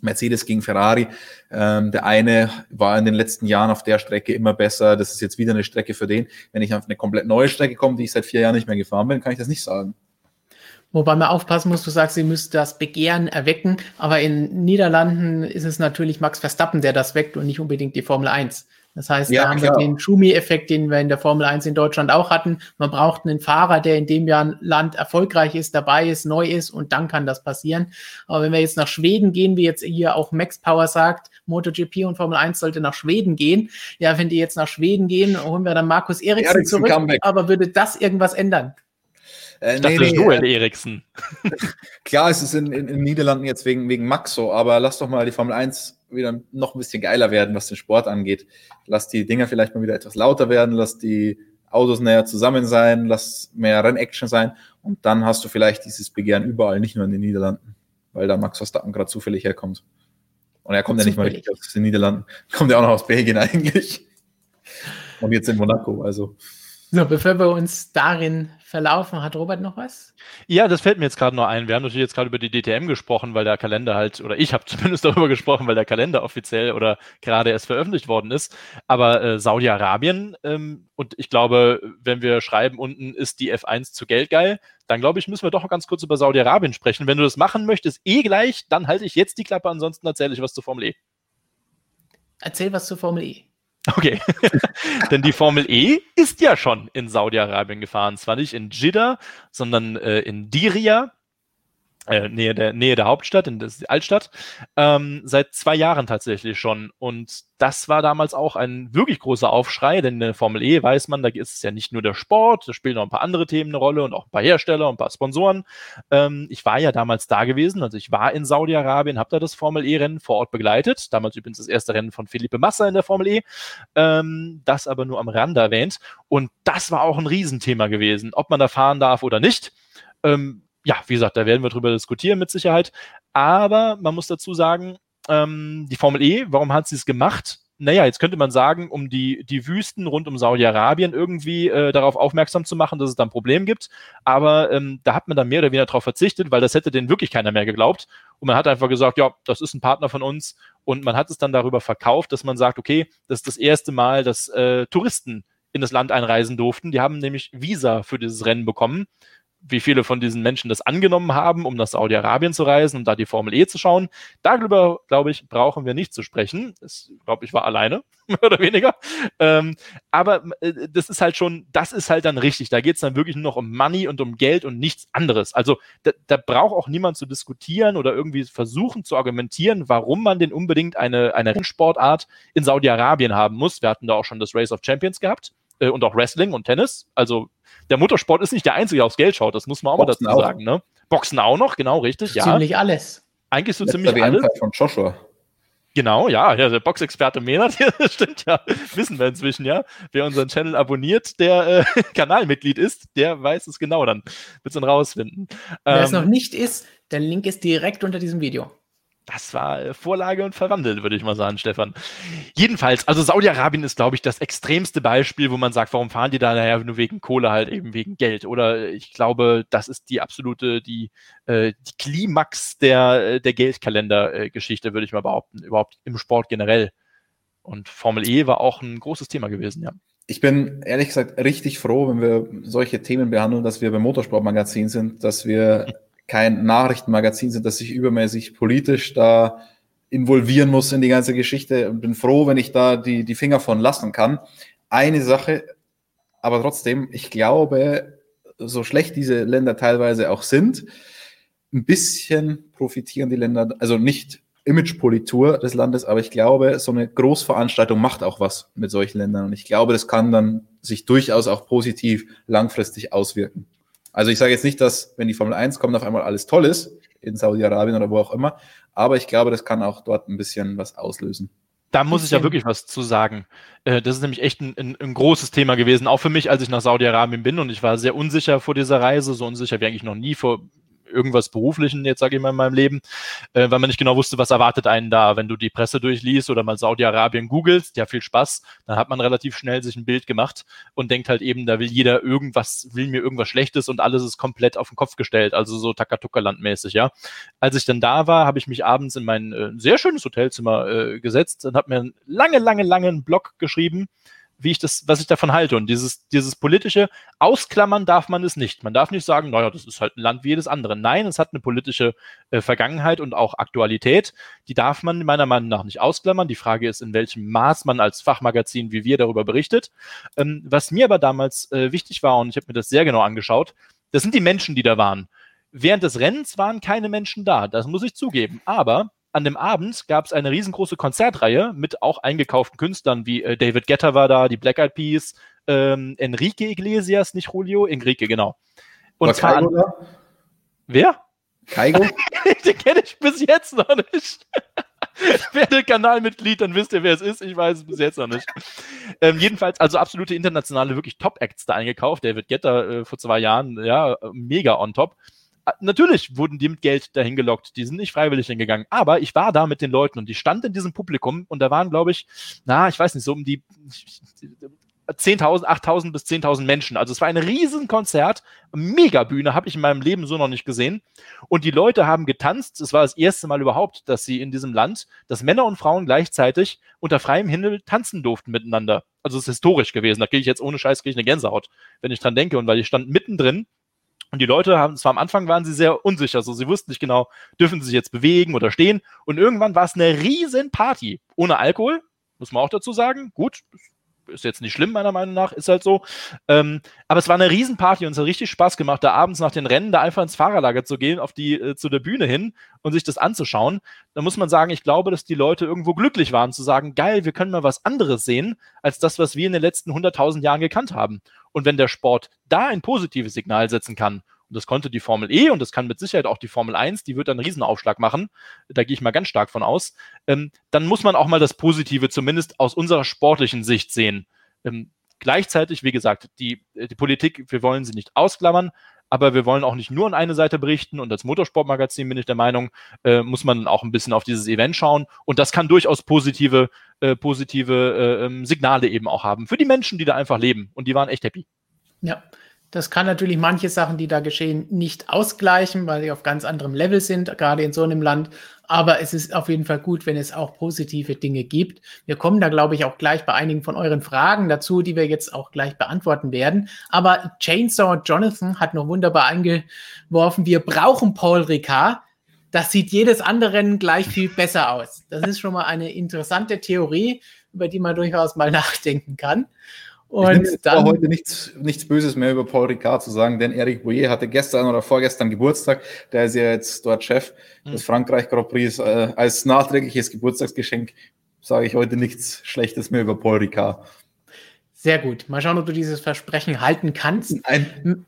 Speaker 2: Mercedes gegen Ferrari. Ähm, der eine war in den letzten Jahren auf der Strecke immer besser. Das ist jetzt wieder eine Strecke für den. Wenn ich auf eine komplett neue Strecke komme, die ich seit vier Jahren nicht mehr gefahren bin, kann ich das nicht sagen.
Speaker 1: Wobei man aufpassen muss, du sagst, sie müsste das Begehren erwecken, aber in Niederlanden ist es natürlich Max Verstappen, der das weckt und nicht unbedingt die Formel 1. Das heißt, ja, da haben klar. wir den Schumi-Effekt, den wir in der Formel 1 in Deutschland auch hatten. Man braucht einen Fahrer, der in dem Jahr Land erfolgreich ist, dabei ist, neu ist und dann kann das passieren. Aber wenn wir jetzt nach Schweden gehen, wie jetzt hier auch Max Power sagt, MotoGP und Formel 1 sollte nach Schweden gehen. Ja, wenn die jetzt nach Schweden gehen, holen wir dann Markus Eriksen zurück. Comeback. Aber würde das irgendwas ändern?
Speaker 3: Äh, ich dachte, nee, Joel äh, Eriksen.
Speaker 2: Klar, es ist in, in, in, Niederlanden jetzt wegen, wegen Max so, aber lass doch mal die Formel 1 wieder noch ein bisschen geiler werden, was den Sport angeht. Lass die Dinger vielleicht mal wieder etwas lauter werden, lass die Autos näher zusammen sein, lass mehr Rennaction sein und dann hast du vielleicht dieses Begehren überall, nicht nur in den Niederlanden, weil da Max Verstappen gerade zufällig herkommt. Und er kommt ja nicht mal richtig aus den Niederlanden, kommt ja auch noch aus Belgien eigentlich. Und jetzt in Monaco, also.
Speaker 1: So, bevor wir uns darin verlaufen, hat Robert noch was?
Speaker 3: Ja, das fällt mir jetzt gerade noch ein. Wir haben natürlich jetzt gerade über die DTM gesprochen, weil der Kalender halt, oder ich habe zumindest darüber gesprochen, weil der Kalender offiziell oder gerade erst veröffentlicht worden ist. Aber äh, Saudi-Arabien, ähm, und ich glaube, wenn wir schreiben unten, ist die F1 zu Geld geil, dann glaube ich, müssen wir doch ganz kurz über Saudi-Arabien sprechen. Wenn du das machen möchtest, eh gleich, dann halte ich jetzt die Klappe, ansonsten erzähle ich was zu Formel E.
Speaker 1: Erzähl was zu Formel E.
Speaker 3: Okay, denn die Formel E ist ja schon in Saudi-Arabien gefahren. Zwar nicht in Jeddah, sondern äh, in Diria äh, Nähe, der, Nähe der Hauptstadt, in der Altstadt, ähm, seit zwei Jahren tatsächlich schon. Und das war damals auch ein wirklich großer Aufschrei, denn in der Formel E weiß man, da ist es ja nicht nur der Sport, da spielen noch ein paar andere Themen eine Rolle und auch ein paar Hersteller und ein paar Sponsoren. Ähm, ich war ja damals da gewesen, also ich war in Saudi-Arabien, habe da das Formel E-Rennen vor Ort begleitet. Damals übrigens das erste Rennen von Felipe Massa in der Formel E. Ähm, das aber nur am Rande erwähnt. Und das war auch ein Riesenthema gewesen, ob man da fahren darf oder nicht. Ähm, ja, wie gesagt, da werden wir drüber diskutieren mit Sicherheit. Aber man muss dazu sagen, ähm, die Formel E, warum hat sie es gemacht? Naja, jetzt könnte man sagen, um die, die Wüsten rund um Saudi-Arabien irgendwie äh, darauf aufmerksam zu machen, dass es da ein Problem gibt. Aber ähm, da hat man dann mehr oder weniger darauf verzichtet, weil das hätte denen wirklich keiner mehr geglaubt. Und man hat einfach gesagt, ja, das ist ein Partner von uns. Und man hat es dann darüber verkauft, dass man sagt, okay, das ist das erste Mal, dass äh, Touristen in das Land einreisen durften. Die haben nämlich Visa für dieses Rennen bekommen wie viele von diesen Menschen das angenommen haben, um nach Saudi-Arabien zu reisen und da die Formel E zu schauen. Darüber, glaube ich, brauchen wir nicht zu sprechen. Das, glaube ich, war alleine, mehr oder weniger. Ähm, aber äh, das ist halt schon, das ist halt dann richtig. Da geht es dann wirklich nur noch um Money und um Geld und nichts anderes. Also da, da braucht auch niemand zu diskutieren oder irgendwie versuchen zu argumentieren, warum man denn unbedingt eine, eine Rennsportart in Saudi-Arabien haben muss. Wir hatten da auch schon das Race of Champions gehabt äh, und auch Wrestling und Tennis. Also der Motorsport ist nicht der einzige, der aufs Geld schaut, das muss man auch Boxen mal dazu auch. sagen. Ne? Boxen auch noch, genau, richtig.
Speaker 1: Ja. Ziemlich alles.
Speaker 3: Eigentlich so Letzter ziemlich alles.
Speaker 2: von Joshua.
Speaker 3: Genau, ja, ja der Boxexperte Menard, das stimmt ja, wissen wir inzwischen ja. Wer unseren Channel abonniert, der äh, Kanalmitglied ist, der weiß es genau, dann wird es dann rausfinden.
Speaker 1: Wer ähm, es noch nicht ist, der Link ist direkt unter diesem Video
Speaker 3: das war äh, Vorlage und verwandelt, würde ich mal sagen, Stefan. Jedenfalls, also Saudi-Arabien ist, glaube ich, das extremste Beispiel, wo man sagt, warum fahren die da naja, nur wegen Kohle halt eben wegen Geld? Oder ich glaube, das ist die absolute, die, äh, die Klimax der, äh, der Geldkalender-Geschichte, würde ich mal behaupten, überhaupt im Sport generell. Und Formel E war auch ein großes Thema gewesen, ja.
Speaker 2: Ich bin ehrlich gesagt richtig froh, wenn wir solche Themen behandeln, dass wir beim Motorsportmagazin sind, dass wir kein Nachrichtenmagazin sind, das sich übermäßig politisch da involvieren muss in die ganze Geschichte. Und bin froh, wenn ich da die, die Finger von lassen kann. Eine Sache, aber trotzdem, ich glaube, so schlecht diese Länder teilweise auch sind, ein bisschen profitieren die Länder, also nicht Imagepolitur des Landes, aber ich glaube, so eine Großveranstaltung macht auch was mit solchen Ländern. Und ich glaube, das kann dann sich durchaus auch positiv langfristig auswirken. Also ich sage jetzt nicht, dass, wenn die Formel 1 kommt, auf einmal alles toll ist, in Saudi-Arabien oder wo auch immer, aber ich glaube, das kann auch dort ein bisschen was auslösen.
Speaker 3: Da muss ich ja wirklich was zu sagen. Äh, das ist nämlich echt ein, ein, ein großes Thema gewesen, auch für mich, als ich nach Saudi-Arabien bin und ich war sehr unsicher vor dieser Reise, so unsicher wie eigentlich noch nie vor irgendwas Beruflichen, jetzt sage ich mal in meinem Leben, äh, weil man nicht genau wusste, was erwartet einen da. Wenn du die Presse durchliest oder mal Saudi-Arabien googelst, ja viel Spaß, dann hat man relativ schnell sich ein Bild gemacht und denkt halt eben, da will jeder irgendwas, will mir irgendwas Schlechtes und alles ist komplett auf den Kopf gestellt, also so Takatuka-Land-mäßig, ja. Als ich dann da war, habe ich mich abends in mein äh, sehr schönes Hotelzimmer äh, gesetzt und habe mir einen lange, lange, langen Blog geschrieben, wie ich das, was ich davon halte. Und dieses, dieses politische Ausklammern darf man es nicht. Man darf nicht sagen, naja, das ist halt ein Land wie jedes andere. Nein, es hat eine politische äh, Vergangenheit und auch Aktualität. Die darf man meiner Meinung nach nicht ausklammern. Die Frage ist, in welchem Maß man als Fachmagazin wie wir darüber berichtet. Ähm, was mir aber damals äh, wichtig war, und ich habe mir das sehr genau angeschaut, das sind die Menschen, die da waren. Während des Rennens waren keine Menschen da, das muss ich zugeben. Aber an dem Abend gab es eine riesengroße Konzertreihe mit auch eingekauften Künstlern, wie äh, David Getter war da, die Black Eyed Peas, ähm, Enrique Iglesias, nicht Julio, Enrique, genau. Und war zwar Kaigo da? Wer?
Speaker 2: Kaigo?
Speaker 3: Den kenne ich bis jetzt noch nicht. Werdet Kanalmitglied, dann wisst ihr, wer es ist. Ich weiß es bis jetzt noch nicht. Ähm, jedenfalls, also absolute internationale, wirklich Top-Acts da eingekauft. David Getter äh, vor zwei Jahren, ja, mega on top. Ah, natürlich wurden die mit Geld dahin gelockt, die sind nicht freiwillig hingegangen, aber ich war da mit den Leuten und die stand in diesem Publikum und da waren, glaube ich, na, ich weiß nicht, so um die 10.000, 8.000 bis 10.000 Menschen. Also es war ein Riesenkonzert, Megabühne, habe ich in meinem Leben so noch nicht gesehen. Und die Leute haben getanzt. Es war das erste Mal überhaupt, dass sie in diesem Land, dass Männer und Frauen gleichzeitig unter freiem Himmel tanzen durften miteinander. Also es ist historisch gewesen. Da kriege ich jetzt ohne Scheiß kriege ich eine Gänsehaut, wenn ich dran denke. Und weil ich stand mittendrin und die Leute haben, zwar am Anfang waren sie sehr unsicher, so sie wussten nicht genau, dürfen sie sich jetzt bewegen oder stehen. Und irgendwann war es eine riesen Party. Ohne Alkohol, muss man auch dazu sagen. Gut, ist jetzt nicht schlimm, meiner Meinung nach, ist halt so. Ähm, aber es war eine Riesenparty und es hat richtig Spaß gemacht, da abends nach den Rennen da einfach ins Fahrerlager zu gehen, auf die, äh, zu der Bühne hin und sich das anzuschauen. Da muss man sagen, ich glaube, dass die Leute irgendwo glücklich waren, zu sagen, geil, wir können mal was anderes sehen, als das, was wir in den letzten 100.000 Jahren gekannt haben. Und wenn der Sport da ein positives Signal setzen kann, das konnte die Formel E und das kann mit Sicherheit auch die Formel 1, die wird dann einen Riesenaufschlag machen, da gehe ich mal ganz stark von aus, ähm, dann muss man auch mal das Positive zumindest aus unserer sportlichen Sicht sehen. Ähm, gleichzeitig, wie gesagt, die, äh, die Politik, wir wollen sie nicht ausklammern, aber wir wollen auch nicht nur an eine Seite berichten. Und als Motorsportmagazin bin ich der Meinung, äh, muss man auch ein bisschen auf dieses Event schauen. Und das kann durchaus positive, äh, positive äh, ähm, Signale eben auch haben für die Menschen, die da einfach leben. Und die waren echt happy.
Speaker 1: Ja, das kann natürlich manche Sachen, die da geschehen, nicht ausgleichen, weil sie auf ganz anderem Level sind, gerade in so einem Land. Aber es ist auf jeden Fall gut, wenn es auch positive Dinge gibt. Wir kommen da, glaube ich, auch gleich bei einigen von euren Fragen dazu, die wir jetzt auch gleich beantworten werden. Aber Chainsaw Jonathan hat noch wunderbar eingeworfen, wir brauchen Paul Ricard. Das sieht jedes anderen gleich viel besser aus. Das ist schon mal eine interessante Theorie, über die man durchaus mal nachdenken kann.
Speaker 2: Und ich dann heute nichts, nichts Böses mehr über Paul Ricard zu sagen, denn Eric Bouyer hatte gestern oder vorgestern Geburtstag. Der ist ja jetzt dort Chef mhm. des Frankreich Grand Prix. Äh, als nachträgliches Geburtstagsgeschenk sage ich heute nichts Schlechtes mehr über Paul Ricard.
Speaker 1: Sehr gut. Mal schauen, ob du dieses Versprechen halten kannst. Nein.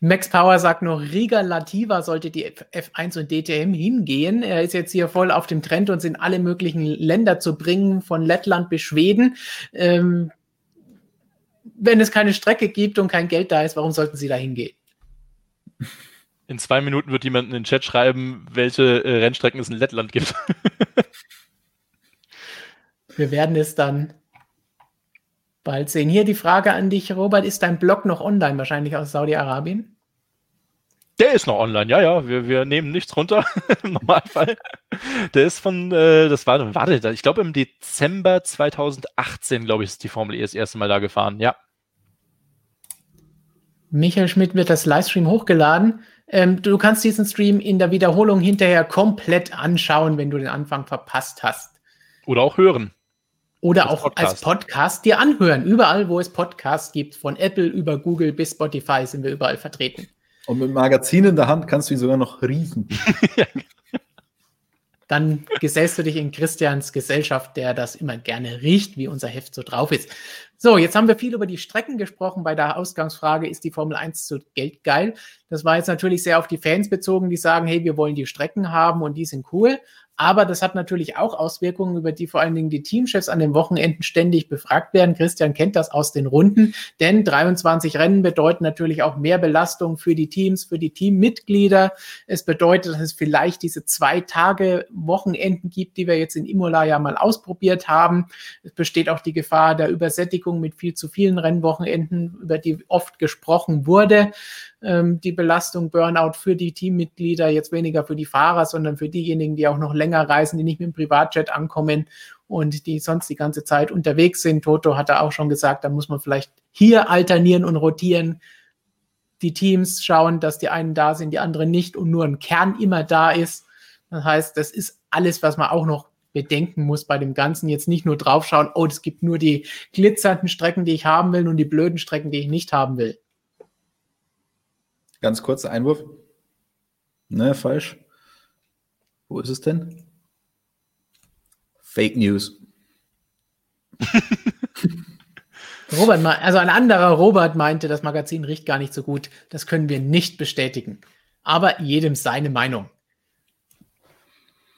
Speaker 1: Max Power sagt noch, Riga Lativa sollte die F1 und DTM hingehen. Er ist jetzt hier voll auf dem Trend und sind alle möglichen Länder zu bringen, von Lettland bis Schweden. Ähm, wenn es keine Strecke gibt und kein Geld da ist, warum sollten sie da hingehen?
Speaker 3: In zwei Minuten wird jemand in den Chat schreiben, welche äh, Rennstrecken es in Lettland gibt.
Speaker 1: Wir werden es dann bald sehen. Hier die Frage an dich, Robert: Ist dein Blog noch online, wahrscheinlich aus Saudi-Arabien?
Speaker 3: Der ist noch online, ja, ja. Wir, wir nehmen nichts runter im Normalfall. Der ist von, äh, das war, warte, ich glaube im Dezember 2018, glaube ich, ist die Formel E das erste Mal da gefahren, ja.
Speaker 1: Michael Schmidt wird das Livestream hochgeladen. Ähm, du kannst diesen Stream in der Wiederholung hinterher komplett anschauen, wenn du den Anfang verpasst hast.
Speaker 3: Oder auch hören.
Speaker 1: Oder als auch Podcast. als Podcast dir anhören. Überall, wo es Podcasts gibt, von Apple über Google bis Spotify sind wir überall vertreten.
Speaker 2: Und mit Magazin in der Hand kannst du ihn sogar noch riechen.
Speaker 1: Dann gesellst du dich in Christians Gesellschaft, der das immer gerne riecht, wie unser Heft so drauf ist. So, jetzt haben wir viel über die Strecken gesprochen. Bei der Ausgangsfrage, ist die Formel 1 zu Geld geil? Das war jetzt natürlich sehr auf die Fans bezogen, die sagen, hey, wir wollen die Strecken haben und die sind cool. Aber das hat natürlich auch Auswirkungen, über die vor allen Dingen die Teamchefs an den Wochenenden ständig befragt werden. Christian kennt das aus den Runden, denn 23 Rennen bedeuten natürlich auch mehr Belastung für die Teams, für die Teammitglieder. Es bedeutet, dass es vielleicht diese zwei Tage Wochenenden gibt, die wir jetzt in Imola ja mal ausprobiert haben. Es besteht auch die Gefahr der Übersättigung mit viel zu vielen Rennwochenenden, über die oft gesprochen wurde ähm, die Belastung Burnout für die Teammitglieder, jetzt weniger für die Fahrer, sondern für diejenigen, die auch noch länger reisen, die nicht mit dem Privatjet ankommen und die sonst die ganze Zeit unterwegs sind. Toto hatte auch schon gesagt, da muss man vielleicht hier alternieren und rotieren. Die Teams schauen, dass die einen da sind, die anderen nicht und nur ein Kern immer da ist. Das heißt, das ist alles, was man auch noch bedenken muss bei dem Ganzen. Jetzt nicht nur draufschauen, oh, es gibt nur die glitzernden Strecken, die ich haben will und die blöden Strecken, die ich nicht haben will.
Speaker 2: Ganz kurzer Einwurf. Ne, falsch. Wo ist es denn? Fake News.
Speaker 1: Robert, also ein anderer Robert meinte, das Magazin riecht gar nicht so gut. Das können wir nicht bestätigen. Aber jedem seine Meinung.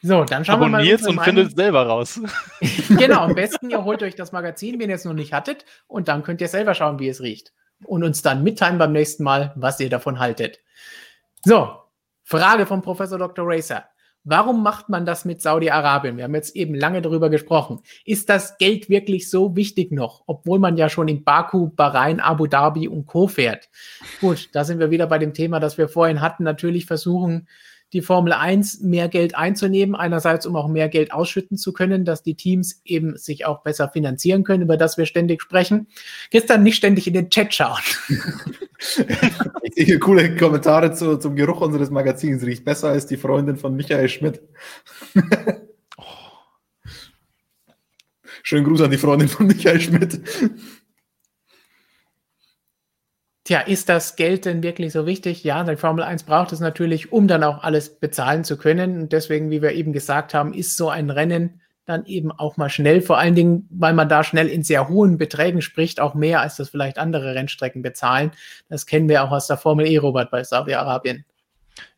Speaker 3: So, dann schauen Abonniert wir mal. und findet es selber raus.
Speaker 1: genau, am besten ihr holt euch das Magazin, wenn ihr es noch nicht hattet, und dann könnt ihr selber schauen, wie es riecht und uns dann mitteilen beim nächsten Mal, was ihr davon haltet. So, Frage von Professor Dr. Racer. Warum macht man das mit Saudi-Arabien? Wir haben jetzt eben lange darüber gesprochen. Ist das Geld wirklich so wichtig noch, obwohl man ja schon in Baku, Bahrain, Abu Dhabi und Co. fährt? Gut, da sind wir wieder bei dem Thema, das wir vorhin hatten. Natürlich versuchen, die Formel 1 mehr Geld einzunehmen. Einerseits, um auch mehr Geld ausschütten zu können, dass die Teams eben sich auch besser finanzieren können, über das wir ständig sprechen. Gestern nicht ständig in den Chat schauen.
Speaker 2: ich sehe coole Kommentare zu, zum Geruch unseres Magazins. Riecht besser als die Freundin von Michael Schmidt. Schönen Gruß an die Freundin von Michael Schmidt.
Speaker 1: Tja, ist das Geld denn wirklich so wichtig? Ja, die Formel 1 braucht es natürlich, um dann auch alles bezahlen zu können. Und deswegen, wie wir eben gesagt haben, ist so ein Rennen dann eben auch mal schnell, vor allen Dingen, weil man da schnell in sehr hohen Beträgen spricht, auch mehr als das vielleicht andere Rennstrecken bezahlen. Das kennen wir auch aus der Formel E, Robert, bei Saudi-Arabien.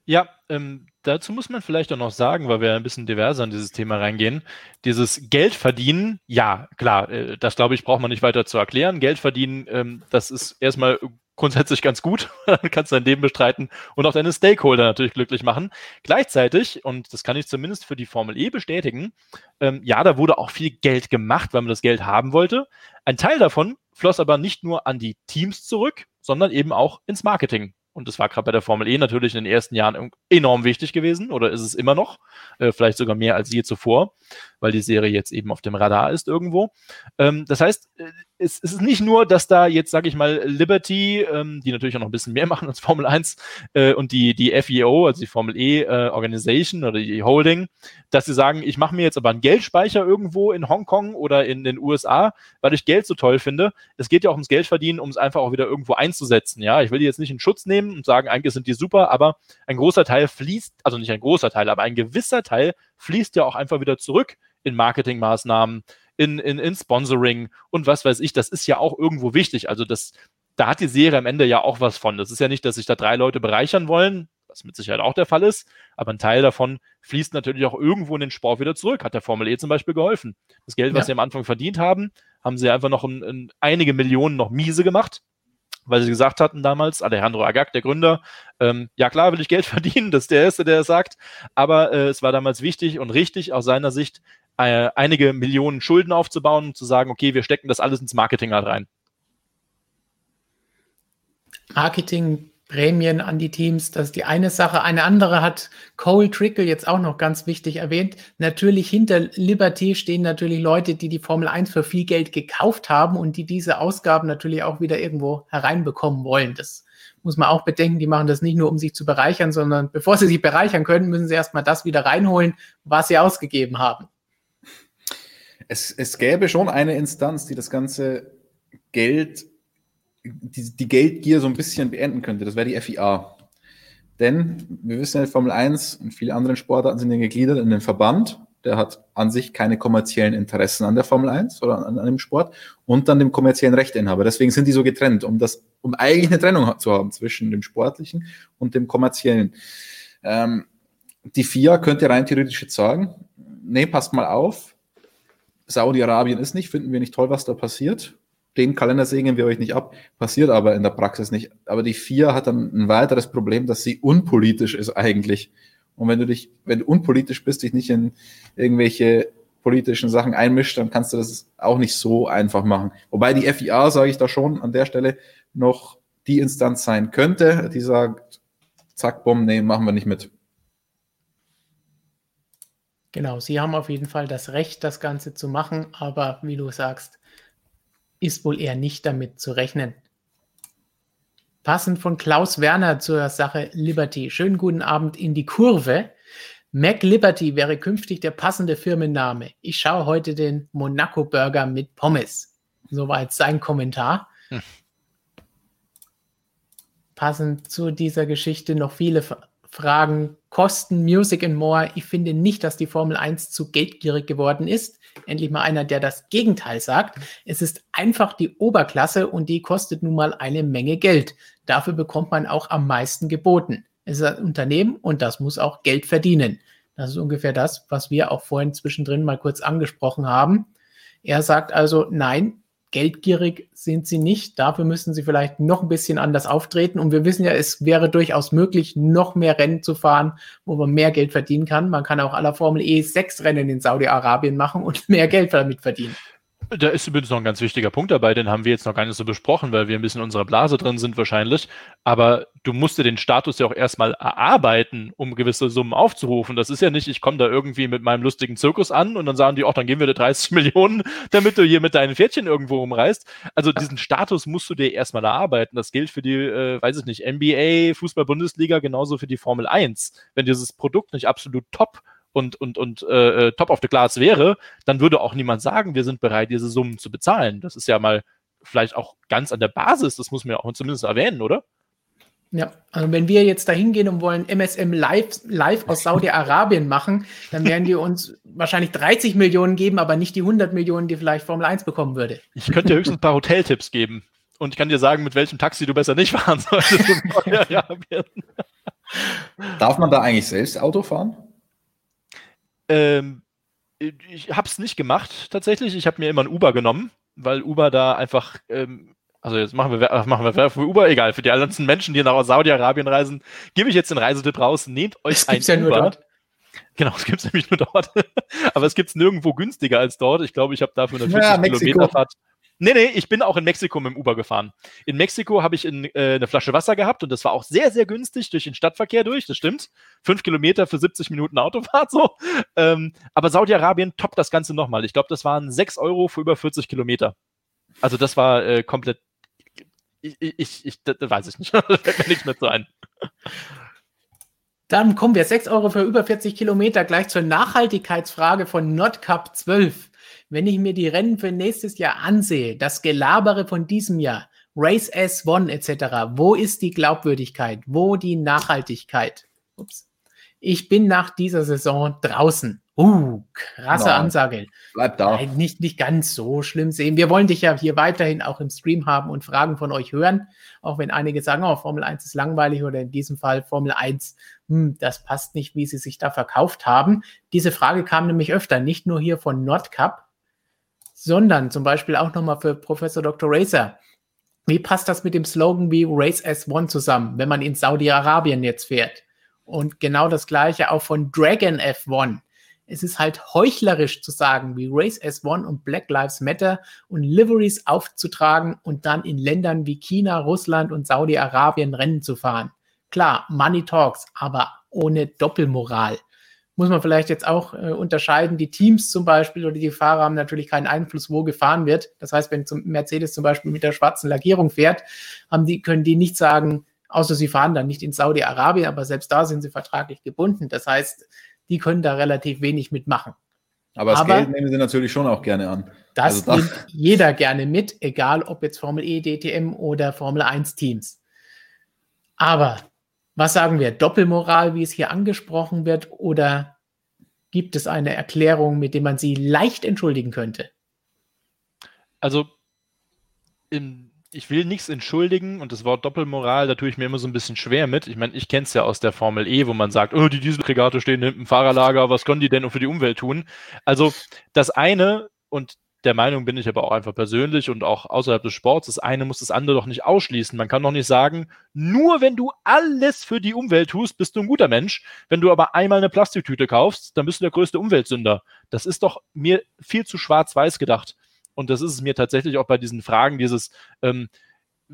Speaker 3: Ja, ähm, dazu muss man vielleicht auch noch sagen, weil wir ein bisschen diverser in dieses Thema reingehen. Dieses Geld verdienen, ja, klar, äh, das glaube ich, braucht man nicht weiter zu erklären. Geld verdienen, ähm, das ist erstmal grundsätzlich ganz gut. Dann kannst du dein Leben bestreiten und auch deine Stakeholder natürlich glücklich machen. Gleichzeitig, und das kann ich zumindest für die Formel E bestätigen, ähm, ja, da wurde auch viel Geld gemacht, weil man das Geld haben wollte. Ein Teil davon floss aber nicht nur an die Teams zurück, sondern eben auch ins Marketing. Und das war gerade bei der Formel E natürlich in den ersten Jahren enorm wichtig gewesen oder ist es immer noch, äh, vielleicht sogar mehr als je zuvor, weil die Serie jetzt eben auf dem Radar ist irgendwo. Ähm, das heißt, äh, es, ist nicht nur, dass da jetzt, sage ich mal, Liberty, ähm, die natürlich auch noch ein bisschen mehr machen als Formel 1 äh, und die, die FEO, also die Formel E äh, Organization oder die Holding, dass sie sagen, ich mache mir jetzt aber einen Geldspeicher irgendwo in Hongkong oder in den USA, weil ich Geld so toll finde. Es geht ja auch ums Geld verdienen, um es einfach auch wieder irgendwo einzusetzen. Ja, ich will die jetzt nicht in Schutz nehmen und sagen, eigentlich sind die super, aber ein großer Teil fließt, also nicht ein großer Teil, aber ein gewisser Teil fließt ja auch einfach wieder zurück in Marketingmaßnahmen, in, in, in Sponsoring und was weiß ich. Das ist ja auch irgendwo wichtig. Also das, da hat die Serie am Ende ja auch was von. Das ist ja nicht, dass sich da drei Leute bereichern wollen, was mit Sicherheit auch der Fall ist, aber ein Teil davon fließt natürlich auch irgendwo in den Sport wieder zurück. Hat der Formel E zum Beispiel geholfen. Das Geld, was ja. sie am Anfang verdient haben, haben sie einfach noch in, in einige Millionen noch miese gemacht weil sie gesagt hatten damals, Alejandro Agag, der Gründer, ähm, ja klar will ich Geld verdienen, das ist der Erste, der es sagt, aber äh, es war damals wichtig und richtig aus seiner Sicht, äh, einige Millionen Schulden aufzubauen und zu sagen, okay, wir stecken das alles ins Marketing halt rein.
Speaker 1: Marketing, Prämien an die Teams, das ist die eine Sache. Eine andere hat Cole Trickle jetzt auch noch ganz wichtig erwähnt. Natürlich hinter Liberty stehen natürlich Leute, die die Formel 1 für viel Geld gekauft haben und die diese Ausgaben natürlich auch wieder irgendwo hereinbekommen wollen. Das muss man auch bedenken, die machen das nicht nur, um sich zu bereichern, sondern bevor sie sich bereichern können, müssen sie erstmal das wieder reinholen, was sie ausgegeben haben
Speaker 2: es, es gäbe schon eine Instanz, die das ganze Geld, die, die Geldgier so ein bisschen beenden könnte. Das wäre die FIA. Denn wir wissen ja, Formel 1 und viele andere Sportarten sind ja gegliedert in den Verband. Der hat an sich keine kommerziellen Interessen an der Formel 1 oder an, an dem Sport und dann dem kommerziellen Rechteinhaber. Deswegen sind die so getrennt, um das, um eigentlich eine Trennung zu haben zwischen dem sportlichen und dem kommerziellen. Ähm, die FIA könnte rein theoretisch jetzt sagen, nee, passt mal auf, Saudi-Arabien ist nicht, finden wir nicht toll, was da passiert. Den Kalender sägen wir euch nicht ab, passiert aber in der Praxis nicht. Aber die vier hat dann ein weiteres Problem, dass sie unpolitisch ist eigentlich. Und wenn du dich, wenn du unpolitisch bist, dich nicht in irgendwelche politischen Sachen einmischt, dann kannst du das auch nicht so einfach machen. Wobei die FIA, sage ich da schon an der Stelle, noch die Instanz sein könnte, die sagt, zack, bumm, nee, machen wir nicht mit.
Speaker 1: Genau, sie haben auf jeden Fall das Recht, das Ganze zu machen, aber wie du sagst, ist wohl eher nicht damit zu rechnen. Passend von Klaus Werner zur Sache Liberty. Schönen guten Abend in die Kurve. Mac Liberty wäre künftig der passende Firmenname. Ich schaue heute den Monaco Burger mit Pommes. Soweit sein Kommentar. Hm. Passend zu dieser Geschichte noch viele Fragen Kosten, Music and More. Ich finde nicht, dass die Formel 1 zu geldgierig geworden ist. Endlich mal einer, der das Gegenteil sagt. Es ist einfach die Oberklasse und die kostet nun mal eine Menge Geld. Dafür bekommt man auch am meisten geboten. Es ist ein Unternehmen und das muss auch Geld verdienen. Das ist ungefähr das, was wir auch vorhin zwischendrin mal kurz angesprochen haben. Er sagt also, nein, geldgierig sind sie nicht. Dafür müssen sie vielleicht noch ein bisschen anders auftreten. Und wir wissen ja, es wäre durchaus möglich, noch mehr Rennen zu fahren, wo man mehr Geld verdienen kann. Man kann auch aller Formel E sechs Rennen in Saudi-Arabien machen und mehr Geld damit verdienen.
Speaker 3: Da ist übrigens noch ein ganz wichtiger Punkt dabei, den haben wir jetzt noch gar nicht so besprochen, weil wir ein bisschen in unserer Blase drin sind wahrscheinlich. Aber du musst dir den Status ja auch erstmal erarbeiten, um gewisse Summen aufzurufen. Das ist ja nicht, ich komme da irgendwie mit meinem lustigen Zirkus an und dann sagen die, ach, dann geben wir dir 30 Millionen, damit du hier mit deinen Pferdchen irgendwo rumreist. Also diesen Status musst du dir erstmal erarbeiten. Das gilt für die, äh, weiß ich nicht, NBA, Fußball-Bundesliga, genauso für die Formel 1. Wenn dieses Produkt nicht absolut top und, und, und äh, äh, top of the class wäre, dann würde auch niemand sagen, wir sind bereit, diese Summen zu bezahlen. Das ist ja mal vielleicht auch ganz an der Basis, das muss man ja auch zumindest erwähnen, oder?
Speaker 1: Ja, also wenn wir jetzt da hingehen und wollen MSM live, live aus Saudi-Arabien machen, dann werden die uns wahrscheinlich 30 Millionen geben, aber nicht die 100 Millionen, die vielleicht Formel 1 bekommen würde.
Speaker 3: Ich könnte dir höchstens ein paar Hoteltipps geben. Und ich kann dir sagen, mit welchem Taxi du besser nicht fahren solltest.
Speaker 2: Darf man da eigentlich selbst Auto fahren?
Speaker 3: Ähm, ich habe es nicht gemacht tatsächlich. Ich habe mir immer ein Uber genommen, weil Uber da einfach, ähm, also jetzt machen wir, machen wir für Uber, egal, für die ganzen Menschen, die nach Saudi-Arabien reisen, gebe ich jetzt den Reisetipp raus, nehmt euch das ein
Speaker 1: ja Uber. Nur dort.
Speaker 3: Genau, es gibt es nämlich nur dort. Aber es gibt es nirgendwo günstiger als dort. Ich glaube, ich habe dafür eine 40 ja, Kilometer Fahrt. Nee, nee, ich bin auch in Mexiko mit dem Uber gefahren. In Mexiko habe ich in, äh, eine Flasche Wasser gehabt und das war auch sehr, sehr günstig durch den Stadtverkehr durch, das stimmt. Fünf Kilometer für 70 Minuten Autofahrt so. Ähm, aber Saudi-Arabien toppt das Ganze nochmal. Ich glaube, das waren 6 Euro für über 40 Kilometer. Also das war äh, komplett. Ich, ich, ich, das weiß ich nicht. da fällt mir nichts mehr zu ein.
Speaker 1: Dann kommen wir 6 Euro für über 40 Kilometer gleich zur Nachhaltigkeitsfrage von NotCup 12 wenn ich mir die Rennen für nächstes Jahr ansehe, das Gelabere von diesem Jahr, Race S1 etc., wo ist die Glaubwürdigkeit? Wo die Nachhaltigkeit? Ups. Ich bin nach dieser Saison draußen. Uh, krasse Nein, Ansage.
Speaker 2: Bleib da.
Speaker 1: Nein, nicht, nicht ganz so schlimm sehen. Wir wollen dich ja hier weiterhin auch im Stream haben und Fragen von euch hören. Auch wenn einige sagen, oh, Formel 1 ist langweilig oder in diesem Fall Formel 1, hm, das passt nicht, wie sie sich da verkauft haben. Diese Frage kam nämlich öfter, nicht nur hier von Nordcup, sondern zum Beispiel auch nochmal für Professor Dr. Racer. Wie passt das mit dem Slogan wie Race S1 zusammen, wenn man in Saudi-Arabien jetzt fährt? Und genau das gleiche auch von Dragon F1. Es ist halt heuchlerisch zu sagen, wie Race S1 und Black Lives Matter und Liveries aufzutragen und dann in Ländern wie China, Russland und Saudi-Arabien Rennen zu fahren. Klar, Money Talks, aber ohne Doppelmoral muss man vielleicht jetzt auch äh, unterscheiden. Die Teams zum Beispiel oder die Fahrer haben natürlich keinen Einfluss, wo gefahren wird. Das heißt, wenn zum Mercedes zum Beispiel mit der schwarzen Lackierung fährt, haben die, können die nicht sagen, außer sie fahren dann nicht in Saudi-Arabien, aber selbst da sind sie vertraglich gebunden. Das heißt, die können da relativ wenig mitmachen.
Speaker 2: Aber das aber Geld nehmen sie natürlich schon auch gerne an.
Speaker 1: Das also nimmt jeder gerne mit, egal ob jetzt Formel E, DTM oder Formel 1 Teams. Aber was sagen wir? Doppelmoral, wie es hier angesprochen wird, oder gibt es eine Erklärung, mit der man sie leicht entschuldigen könnte?
Speaker 3: Also, in, ich will nichts entschuldigen und das Wort Doppelmoral, da tue ich mir immer so ein bisschen schwer mit. Ich meine, ich kenne es ja aus der Formel E, wo man sagt, oh, die Dieselregate stehen hinten im Fahrerlager, was können die denn für die Umwelt tun? Also, das eine, und der Meinung bin ich aber auch einfach persönlich und auch außerhalb des Sports, das eine muss das andere doch nicht ausschließen. Man kann doch nicht sagen, nur wenn du alles für die Umwelt tust, bist du ein guter Mensch. Wenn du aber einmal eine Plastiktüte kaufst, dann bist du der größte Umweltsünder. Das ist doch mir viel zu schwarz-weiß gedacht. Und das ist es mir tatsächlich auch bei diesen Fragen, dieses, ähm,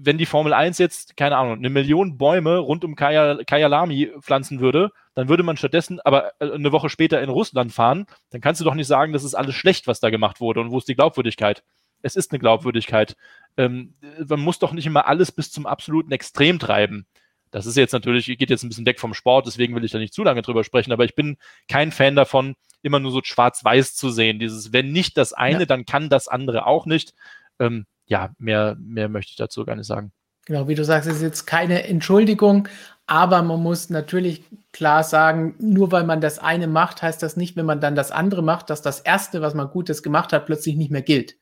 Speaker 3: wenn die Formel 1 jetzt, keine Ahnung, eine Million Bäume rund um Kyalami pflanzen würde, dann würde man stattdessen aber äh, eine Woche später in Russland fahren, dann kannst du doch nicht sagen, das ist alles schlecht, was da gemacht wurde und wo ist die Glaubwürdigkeit? Es ist eine Glaubwürdigkeit. Ähm, man muss doch nicht immer alles bis zum absoluten Extrem treiben. Das ist jetzt natürlich, geht jetzt ein bisschen weg vom Sport, deswegen will ich da nicht zu lange drüber sprechen, aber ich bin kein Fan davon, immer nur so schwarz-weiß zu sehen. Dieses, wenn nicht das eine, ja. dann kann das andere auch nicht. Ähm, ja, mehr, mehr möchte ich dazu gar nicht sagen.
Speaker 1: Genau, wie du sagst, ist jetzt keine Entschuldigung, aber man muss natürlich klar sagen, nur weil man das eine macht, heißt das nicht, wenn man dann das andere macht, dass das erste, was man Gutes gemacht hat, plötzlich nicht mehr gilt.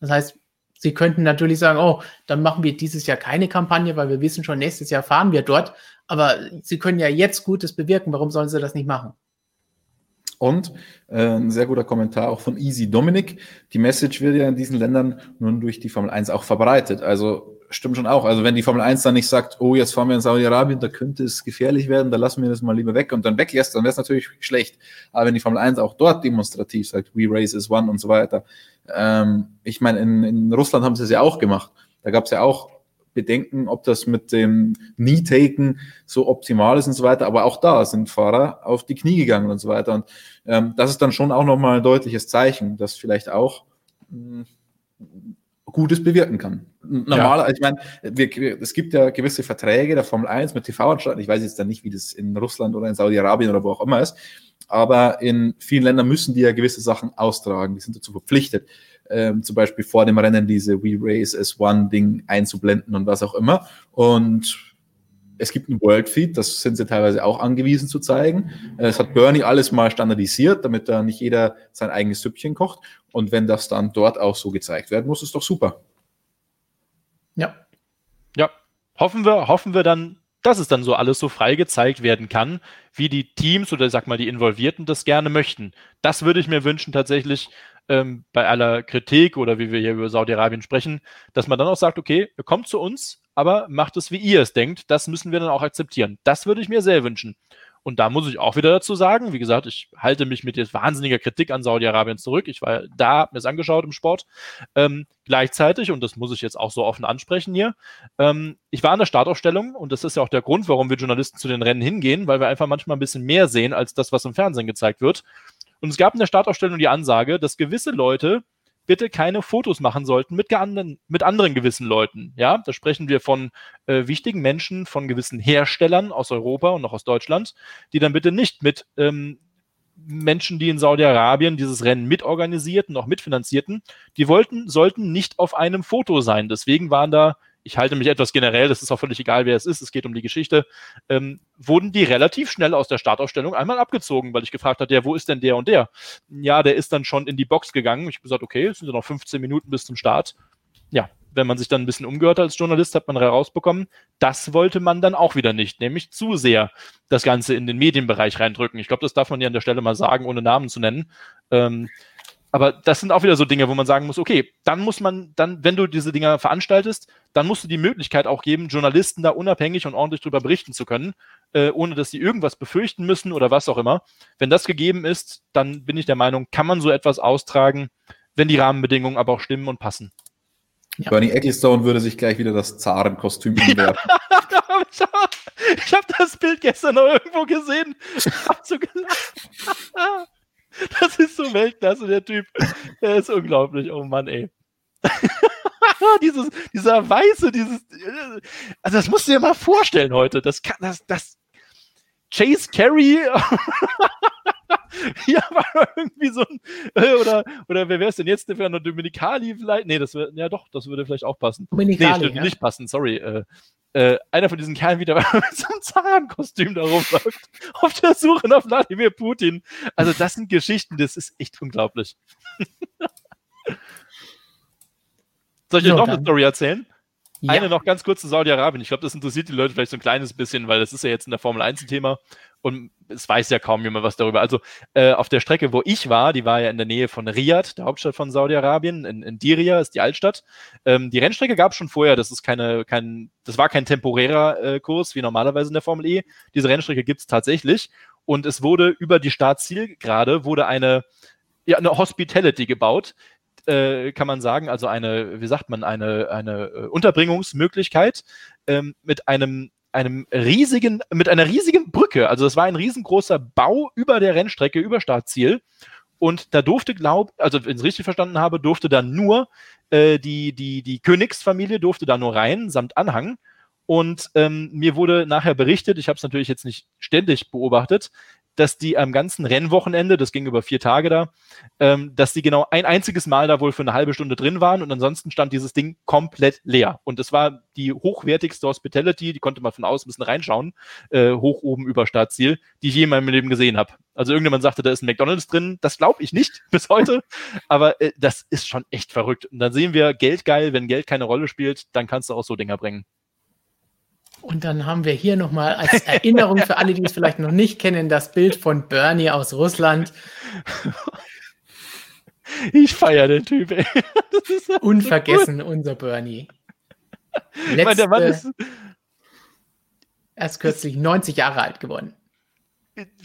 Speaker 1: Das heißt, Sie könnten natürlich sagen, oh, dann machen wir dieses Jahr keine Kampagne, weil wir wissen schon, nächstes Jahr fahren wir dort. Aber Sie können ja jetzt Gutes bewirken. Warum sollen Sie das nicht machen?
Speaker 2: Und äh, ein sehr guter Kommentar auch von Easy Dominic. Die Message wird ja in diesen Ländern nun durch die Formel 1 auch verbreitet. Also stimmt schon auch. Also wenn die Formel 1 dann nicht sagt, oh, jetzt fahren wir in Saudi-Arabien, da könnte es gefährlich werden, da lassen wir das mal lieber weg und dann weglässt, dann wäre es natürlich schlecht. Aber wenn die Formel 1 auch dort demonstrativ sagt, we race is one und so weiter. Ähm, ich meine, in, in Russland haben sie es ja auch gemacht. Da gab es ja auch Bedenken, ob das mit dem Knee-Taken so optimal ist und so weiter. Aber auch da sind Fahrer auf die Knie gegangen und so weiter. Und ähm, das ist dann schon auch nochmal ein deutliches Zeichen, dass vielleicht auch mh, hm, Gutes bewirken kann. Normal, ja. ich meine, wir, es gibt ja gewisse Verträge der Formel 1 mit TV-Anstalten. Ich weiß jetzt dann nicht, wie das in Russland oder in Saudi-Arabien oder wo auch immer ist. Aber in vielen Ländern müssen die ja gewisse Sachen austragen. Die sind dazu verpflichtet ähm, zum Beispiel vor dem Rennen diese We Race as One-Ding einzublenden und was auch immer. Und es gibt ein World Feed, das sind sie teilweise auch angewiesen zu zeigen. Es hat Bernie alles mal standardisiert, damit da nicht jeder sein eigenes Süppchen kocht. Und wenn das dann dort auch so gezeigt werden muss, ist doch super.
Speaker 3: Ja. Ja. Hoffen wir, hoffen wir dann, dass es dann so alles so frei gezeigt werden kann, wie die Teams oder sag mal die Involvierten das gerne möchten. Das würde ich mir wünschen tatsächlich, ähm, bei aller Kritik oder wie wir hier über Saudi-Arabien sprechen, dass man dann auch sagt, okay, kommt zu uns, aber macht es, wie ihr es denkt. Das müssen wir dann auch akzeptieren. Das würde ich mir sehr wünschen. Und da muss ich auch wieder dazu sagen, wie gesagt, ich halte mich mit jetzt wahnsinniger Kritik an Saudi-Arabien zurück. Ich war da, habe mir es angeschaut im Sport. Ähm, gleichzeitig, und das muss ich jetzt auch so offen ansprechen hier, ähm, ich war an der Startaufstellung und das ist ja auch der Grund, warum wir Journalisten zu den Rennen hingehen, weil wir einfach manchmal ein bisschen mehr sehen als das, was im Fernsehen gezeigt wird. Und es gab in der Startaufstellung die Ansage, dass gewisse Leute bitte keine Fotos machen sollten mit, anderen, mit anderen gewissen Leuten. Ja, da sprechen wir von äh, wichtigen Menschen, von gewissen Herstellern aus Europa und auch aus Deutschland, die dann bitte nicht mit ähm, Menschen, die in Saudi-Arabien dieses Rennen mitorganisierten, auch mitfinanzierten, die wollten, sollten nicht auf einem Foto sein. Deswegen waren da ich halte mich etwas generell, das ist auch völlig egal, wer es ist, es geht um die Geschichte, ähm, wurden die relativ schnell aus der Startaufstellung einmal abgezogen, weil ich gefragt hatte, ja, wo ist denn der und der? Ja, der ist dann schon in die Box gegangen. Ich habe gesagt, okay, es sind ja noch 15 Minuten bis zum Start. Ja, wenn man sich dann ein bisschen umgehört hat als Journalist, hat man herausbekommen, das wollte man dann auch wieder nicht, nämlich zu sehr das Ganze in den Medienbereich reindrücken. Ich glaube, das darf man ja an der Stelle mal sagen, ohne Namen zu nennen. Ähm, aber das sind auch wieder so Dinge, wo man sagen muss, okay, dann muss man, dann, wenn du diese Dinger veranstaltest, dann musst du die Möglichkeit auch geben, Journalisten da unabhängig und ordentlich drüber berichten zu können, äh, ohne dass sie irgendwas befürchten müssen oder was auch immer. Wenn das gegeben ist, dann bin ich der Meinung, kann man so etwas austragen, wenn die Rahmenbedingungen aber auch stimmen und passen.
Speaker 2: Ja. Bernie Ecclestone würde sich gleich wieder das Zarenkostüm
Speaker 3: werfen. ich habe das Bild gestern noch irgendwo gesehen. Ich hab so gelacht. Das ist so Weltklasse, der Typ. Der ist unglaublich. Oh Mann, ey. dieses, dieser Weiße, dieses. Also, das musst du dir mal vorstellen heute. Das kann, das, das. Chase Carey. ja, war irgendwie so ein. Äh, oder, oder wer wäre es denn jetzt? Der wäre noch Dominikali vielleicht? Nee, das wäre. Ja, doch, das würde vielleicht auch passen. Dominikali. Nee, stimmt, ja. nicht passen, sorry. Äh, äh, einer von diesen Kerlen wieder mit so einem Zahnkostüm da rumläuft, auf der Suche nach Wladimir Putin. Also das sind Geschichten, das ist echt unglaublich. Soll ich euch noch eine Story erzählen? Ja. Eine noch ganz kurz zu Saudi-Arabien. Ich glaube, das interessiert die Leute vielleicht so ein kleines bisschen, weil das ist ja jetzt in der Formel 1 ein Thema und es weiß ja kaum jemand was darüber. Also äh, auf der Strecke, wo ich war, die war ja in der Nähe von Riyadh, der Hauptstadt von Saudi-Arabien, in, in Diria ist die Altstadt. Ähm, die Rennstrecke gab es schon vorher, das ist keine, kein, das war kein temporärer äh, Kurs wie normalerweise in der Formel E. Diese Rennstrecke gibt es tatsächlich und es wurde über die Startzielgerade wurde eine, ja, eine Hospitality gebaut, äh, kann man sagen, also eine, wie sagt man, eine, eine äh, Unterbringungsmöglichkeit ähm, mit einem einem riesigen, mit einer riesigen Brücke. Also es war ein riesengroßer Bau über der Rennstrecke, über Startziel. Und da durfte, glaub, also wenn ich es richtig verstanden habe, durfte da nur äh, die, die, die Königsfamilie durfte da nur rein, samt Anhang. Und ähm, mir wurde nachher berichtet, ich habe es natürlich jetzt nicht ständig beobachtet, dass die am ganzen Rennwochenende, das ging über vier Tage da, ähm, dass die genau ein einziges Mal da wohl für eine halbe Stunde drin waren und ansonsten stand dieses Ding komplett leer. Und es war die hochwertigste Hospitality, die konnte man von außen ein bisschen reinschauen, äh, hoch oben über Startziel, die ich je in meinem Leben gesehen habe. Also irgendjemand sagte, da ist ein McDonalds drin. Das glaube ich nicht bis heute. Aber äh, das ist schon echt verrückt. Und dann sehen wir Geld geil. Wenn Geld keine Rolle spielt, dann kannst du auch so Dinger bringen.
Speaker 1: Und dann haben wir hier nochmal als Erinnerung für alle, die es vielleicht noch nicht kennen, das Bild von Bernie aus Russland.
Speaker 3: Ich feiere den Typ, ey.
Speaker 1: Unvergessen, so unser Bernie.
Speaker 3: Letzte, meine, der Mann ist
Speaker 1: erst kürzlich 90 Jahre alt geworden.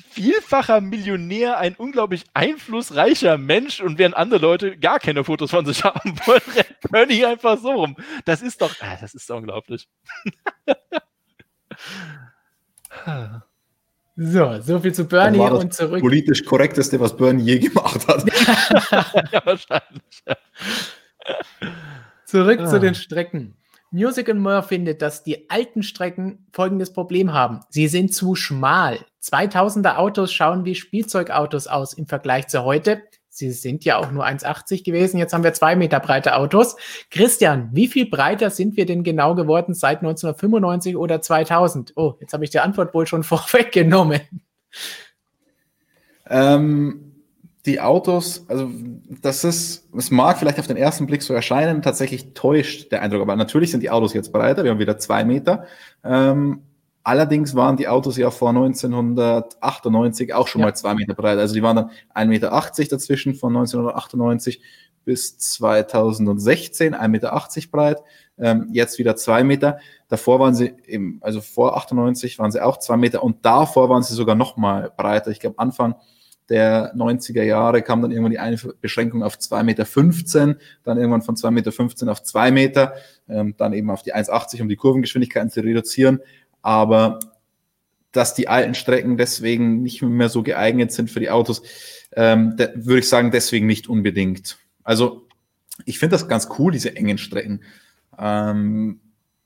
Speaker 3: Vielfacher Millionär, ein unglaublich einflussreicher Mensch und während andere Leute gar keine Fotos von sich haben wollen, rennt Bernie einfach so rum. Das ist doch, ah, das ist unglaublich.
Speaker 1: So, so viel zu Bernie und zurück.
Speaker 2: Politisch korrekteste, was Bernie je gemacht hat. ja, wahrscheinlich.
Speaker 1: Ja. Zurück ah. zu den Strecken. Music and More findet, dass die alten Strecken folgendes Problem haben. Sie sind zu schmal. 2000er Autos schauen wie Spielzeugautos aus im Vergleich zu heute. Sie sind ja auch nur 1,80 gewesen. Jetzt haben wir zwei Meter breite Autos. Christian, wie viel breiter sind wir denn genau geworden seit 1995 oder 2000? Oh, jetzt habe ich die Antwort wohl schon vorweggenommen.
Speaker 2: Ähm, die Autos, also das ist, es mag vielleicht auf den ersten Blick so erscheinen, tatsächlich täuscht der Eindruck. Aber natürlich sind die Autos jetzt breiter. Wir haben wieder zwei Meter. Ähm, Allerdings waren die Autos ja vor 1998 auch schon ja. mal zwei Meter breit. Also die waren dann 1,80 Meter dazwischen von 1998 bis 2016, 1,80 Meter breit. Ähm, jetzt wieder zwei Meter. Davor waren sie im, also vor 98 waren sie auch zwei Meter und davor waren sie sogar noch mal breiter. Ich glaube, Anfang der 90er Jahre kam dann irgendwann die eine Beschränkung auf 2,15 Meter, dann irgendwann von 2,15 Meter auf 2 Meter, ähm, dann eben auf die 1,80, um die Kurvengeschwindigkeiten zu reduzieren aber dass die alten Strecken deswegen nicht mehr so geeignet sind für die Autos, ähm, würde ich sagen, deswegen nicht unbedingt. Also ich finde das ganz cool, diese engen Strecken. Ähm,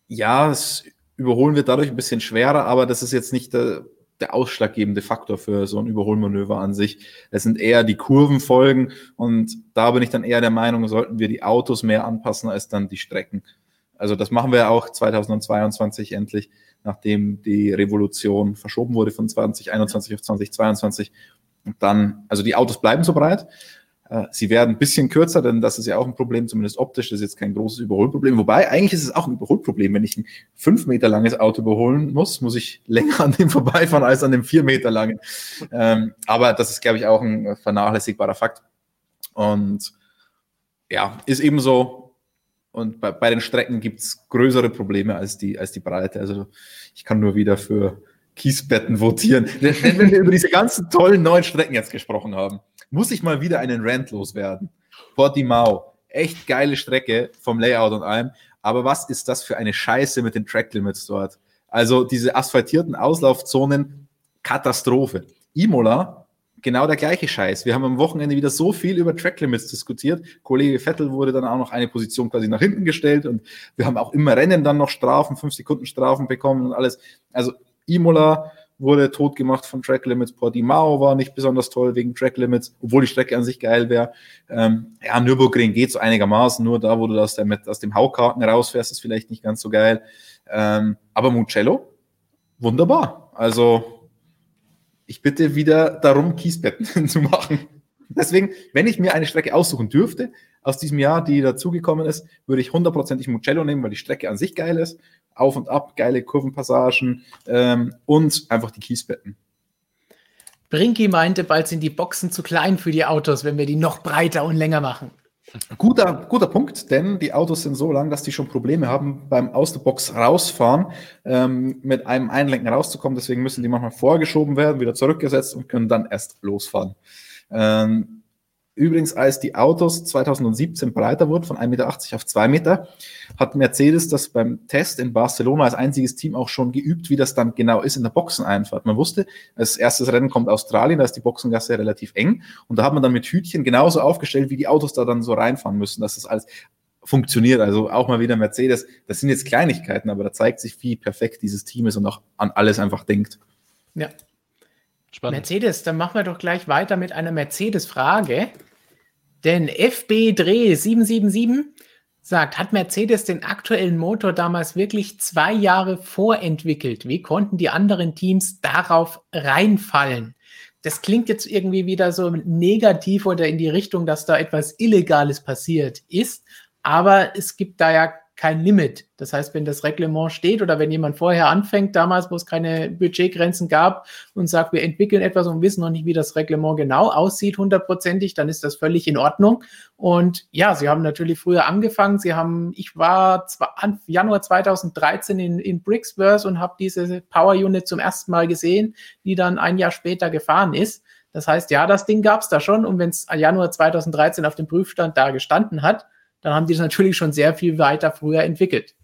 Speaker 2: ja, das überholen wir dadurch ein bisschen schwerer, aber das ist jetzt nicht der, der ausschlaggebende Faktor für so ein Überholmanöver an sich. Es sind eher die Kurvenfolgen und da bin ich dann eher der Meinung, sollten wir die Autos mehr anpassen als dann die Strecken. Also das machen wir auch 2022 endlich nachdem die Revolution verschoben wurde von 2021 auf 2022. Und dann, also die Autos bleiben so breit. Äh, sie werden ein bisschen kürzer, denn das ist ja auch ein Problem, zumindest optisch. Das ist jetzt kein großes Überholproblem. Wobei, eigentlich ist es auch ein Überholproblem. Wenn ich ein fünf Meter langes Auto überholen muss, muss ich länger an dem vorbeifahren als an dem vier Meter langen. Ähm, aber das ist, glaube ich, auch ein vernachlässigbarer Fakt. Und ja, ist eben so, und bei, bei den Strecken gibt es größere Probleme als die, als die Breite. Also ich kann nur wieder für Kiesbetten votieren. Wenn wir über diese ganzen tollen neuen Strecken jetzt gesprochen haben, muss ich mal wieder einen Rant loswerden. Portimao, echt geile Strecke vom Layout und allem. Aber was ist das für eine Scheiße mit den Track Limits dort? Also diese asphaltierten Auslaufzonen, Katastrophe. Imola genau der gleiche Scheiß. Wir haben am Wochenende wieder so viel über Track Limits diskutiert. Kollege Vettel wurde dann auch noch eine Position quasi nach hinten gestellt und wir haben auch immer Rennen dann noch Strafen, fünf Sekunden Strafen bekommen und alles. Also Imola wurde tot gemacht von Track Limits. Portimao war nicht besonders toll wegen Track Limits, obwohl die Strecke an sich geil wäre. Ähm, ja, Nürburgring geht so einigermaßen, nur da, wo du das mit aus dem Haukarten rausfährst, ist vielleicht nicht ganz so geil. Ähm, aber Mugello, wunderbar. Also ich bitte wieder darum, Kiesbetten zu machen. Deswegen, wenn ich mir eine Strecke aussuchen dürfte, aus diesem Jahr, die dazugekommen ist, würde ich hundertprozentig Mugello nehmen, weil die Strecke an sich geil ist. Auf und ab, geile Kurvenpassagen ähm, und einfach die Kiesbetten.
Speaker 1: Brinky meinte, bald sind die Boxen zu klein für die Autos, wenn wir die noch breiter und länger machen.
Speaker 2: Guter, guter Punkt, denn die Autos sind so lang, dass die schon Probleme haben, beim aus der Box rausfahren, ähm, mit einem Einlenken rauszukommen. Deswegen müssen die manchmal vorgeschoben werden, wieder zurückgesetzt und können dann erst losfahren. Ähm, Übrigens, als die Autos 2017 breiter wurden, von 1,80 Meter auf 2 Meter, hat Mercedes das beim Test in Barcelona als einziges Team auch schon geübt, wie das dann genau ist in der Boxeneinfahrt. Man wusste, als erstes Rennen kommt Australien, da ist die Boxengasse relativ eng und da hat man dann mit Hütchen genauso aufgestellt, wie die Autos da dann so reinfahren müssen, dass das alles funktioniert. Also auch mal wieder Mercedes. Das sind jetzt Kleinigkeiten, aber da zeigt sich, wie perfekt dieses Team ist und auch an alles einfach denkt.
Speaker 1: Ja. Spannend. Mercedes, dann machen wir doch gleich weiter mit einer Mercedes-Frage. Denn FB Dreh 777 sagt, hat Mercedes den aktuellen Motor damals wirklich zwei Jahre vorentwickelt? Wie konnten die anderen Teams darauf reinfallen? Das klingt jetzt irgendwie wieder so negativ oder in die Richtung, dass da etwas Illegales passiert ist. Aber es gibt da ja kein Limit. Das heißt, wenn das Reglement steht oder wenn jemand vorher anfängt, damals, wo es keine Budgetgrenzen gab und sagt, wir entwickeln etwas und wissen noch nicht, wie das Reglement genau aussieht, hundertprozentig, dann ist das völlig in Ordnung. Und ja, sie haben natürlich früher angefangen. Sie haben, ich war Januar 2013 in, in Brixverse und habe diese Power Unit zum ersten Mal gesehen, die dann ein Jahr später gefahren ist. Das heißt, ja, das Ding gab es da schon. Und wenn es Januar 2013 auf dem Prüfstand da gestanden hat, dann haben die das natürlich schon sehr viel weiter früher entwickelt.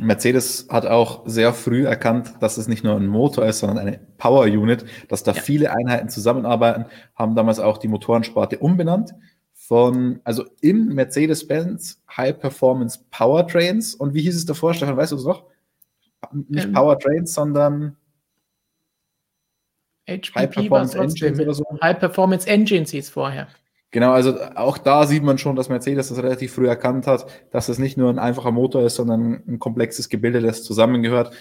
Speaker 2: Mercedes hat auch sehr früh erkannt, dass es nicht nur ein Motor ist, sondern eine Power Unit, dass da ja. viele Einheiten zusammenarbeiten, haben damals auch die Motorensparte umbenannt von, also in Mercedes-Benz High Performance Powertrains. Und wie hieß es davor, Stefan, weißt du es noch? Nicht ähm, Powertrains, sondern
Speaker 1: HPP High Performance Engines oder so. High Performance Engines hieß vorher.
Speaker 2: Genau, also auch da sieht man schon, dass Mercedes das relativ früh erkannt hat, dass es nicht nur ein einfacher Motor ist, sondern ein komplexes Gebilde, das zusammengehört.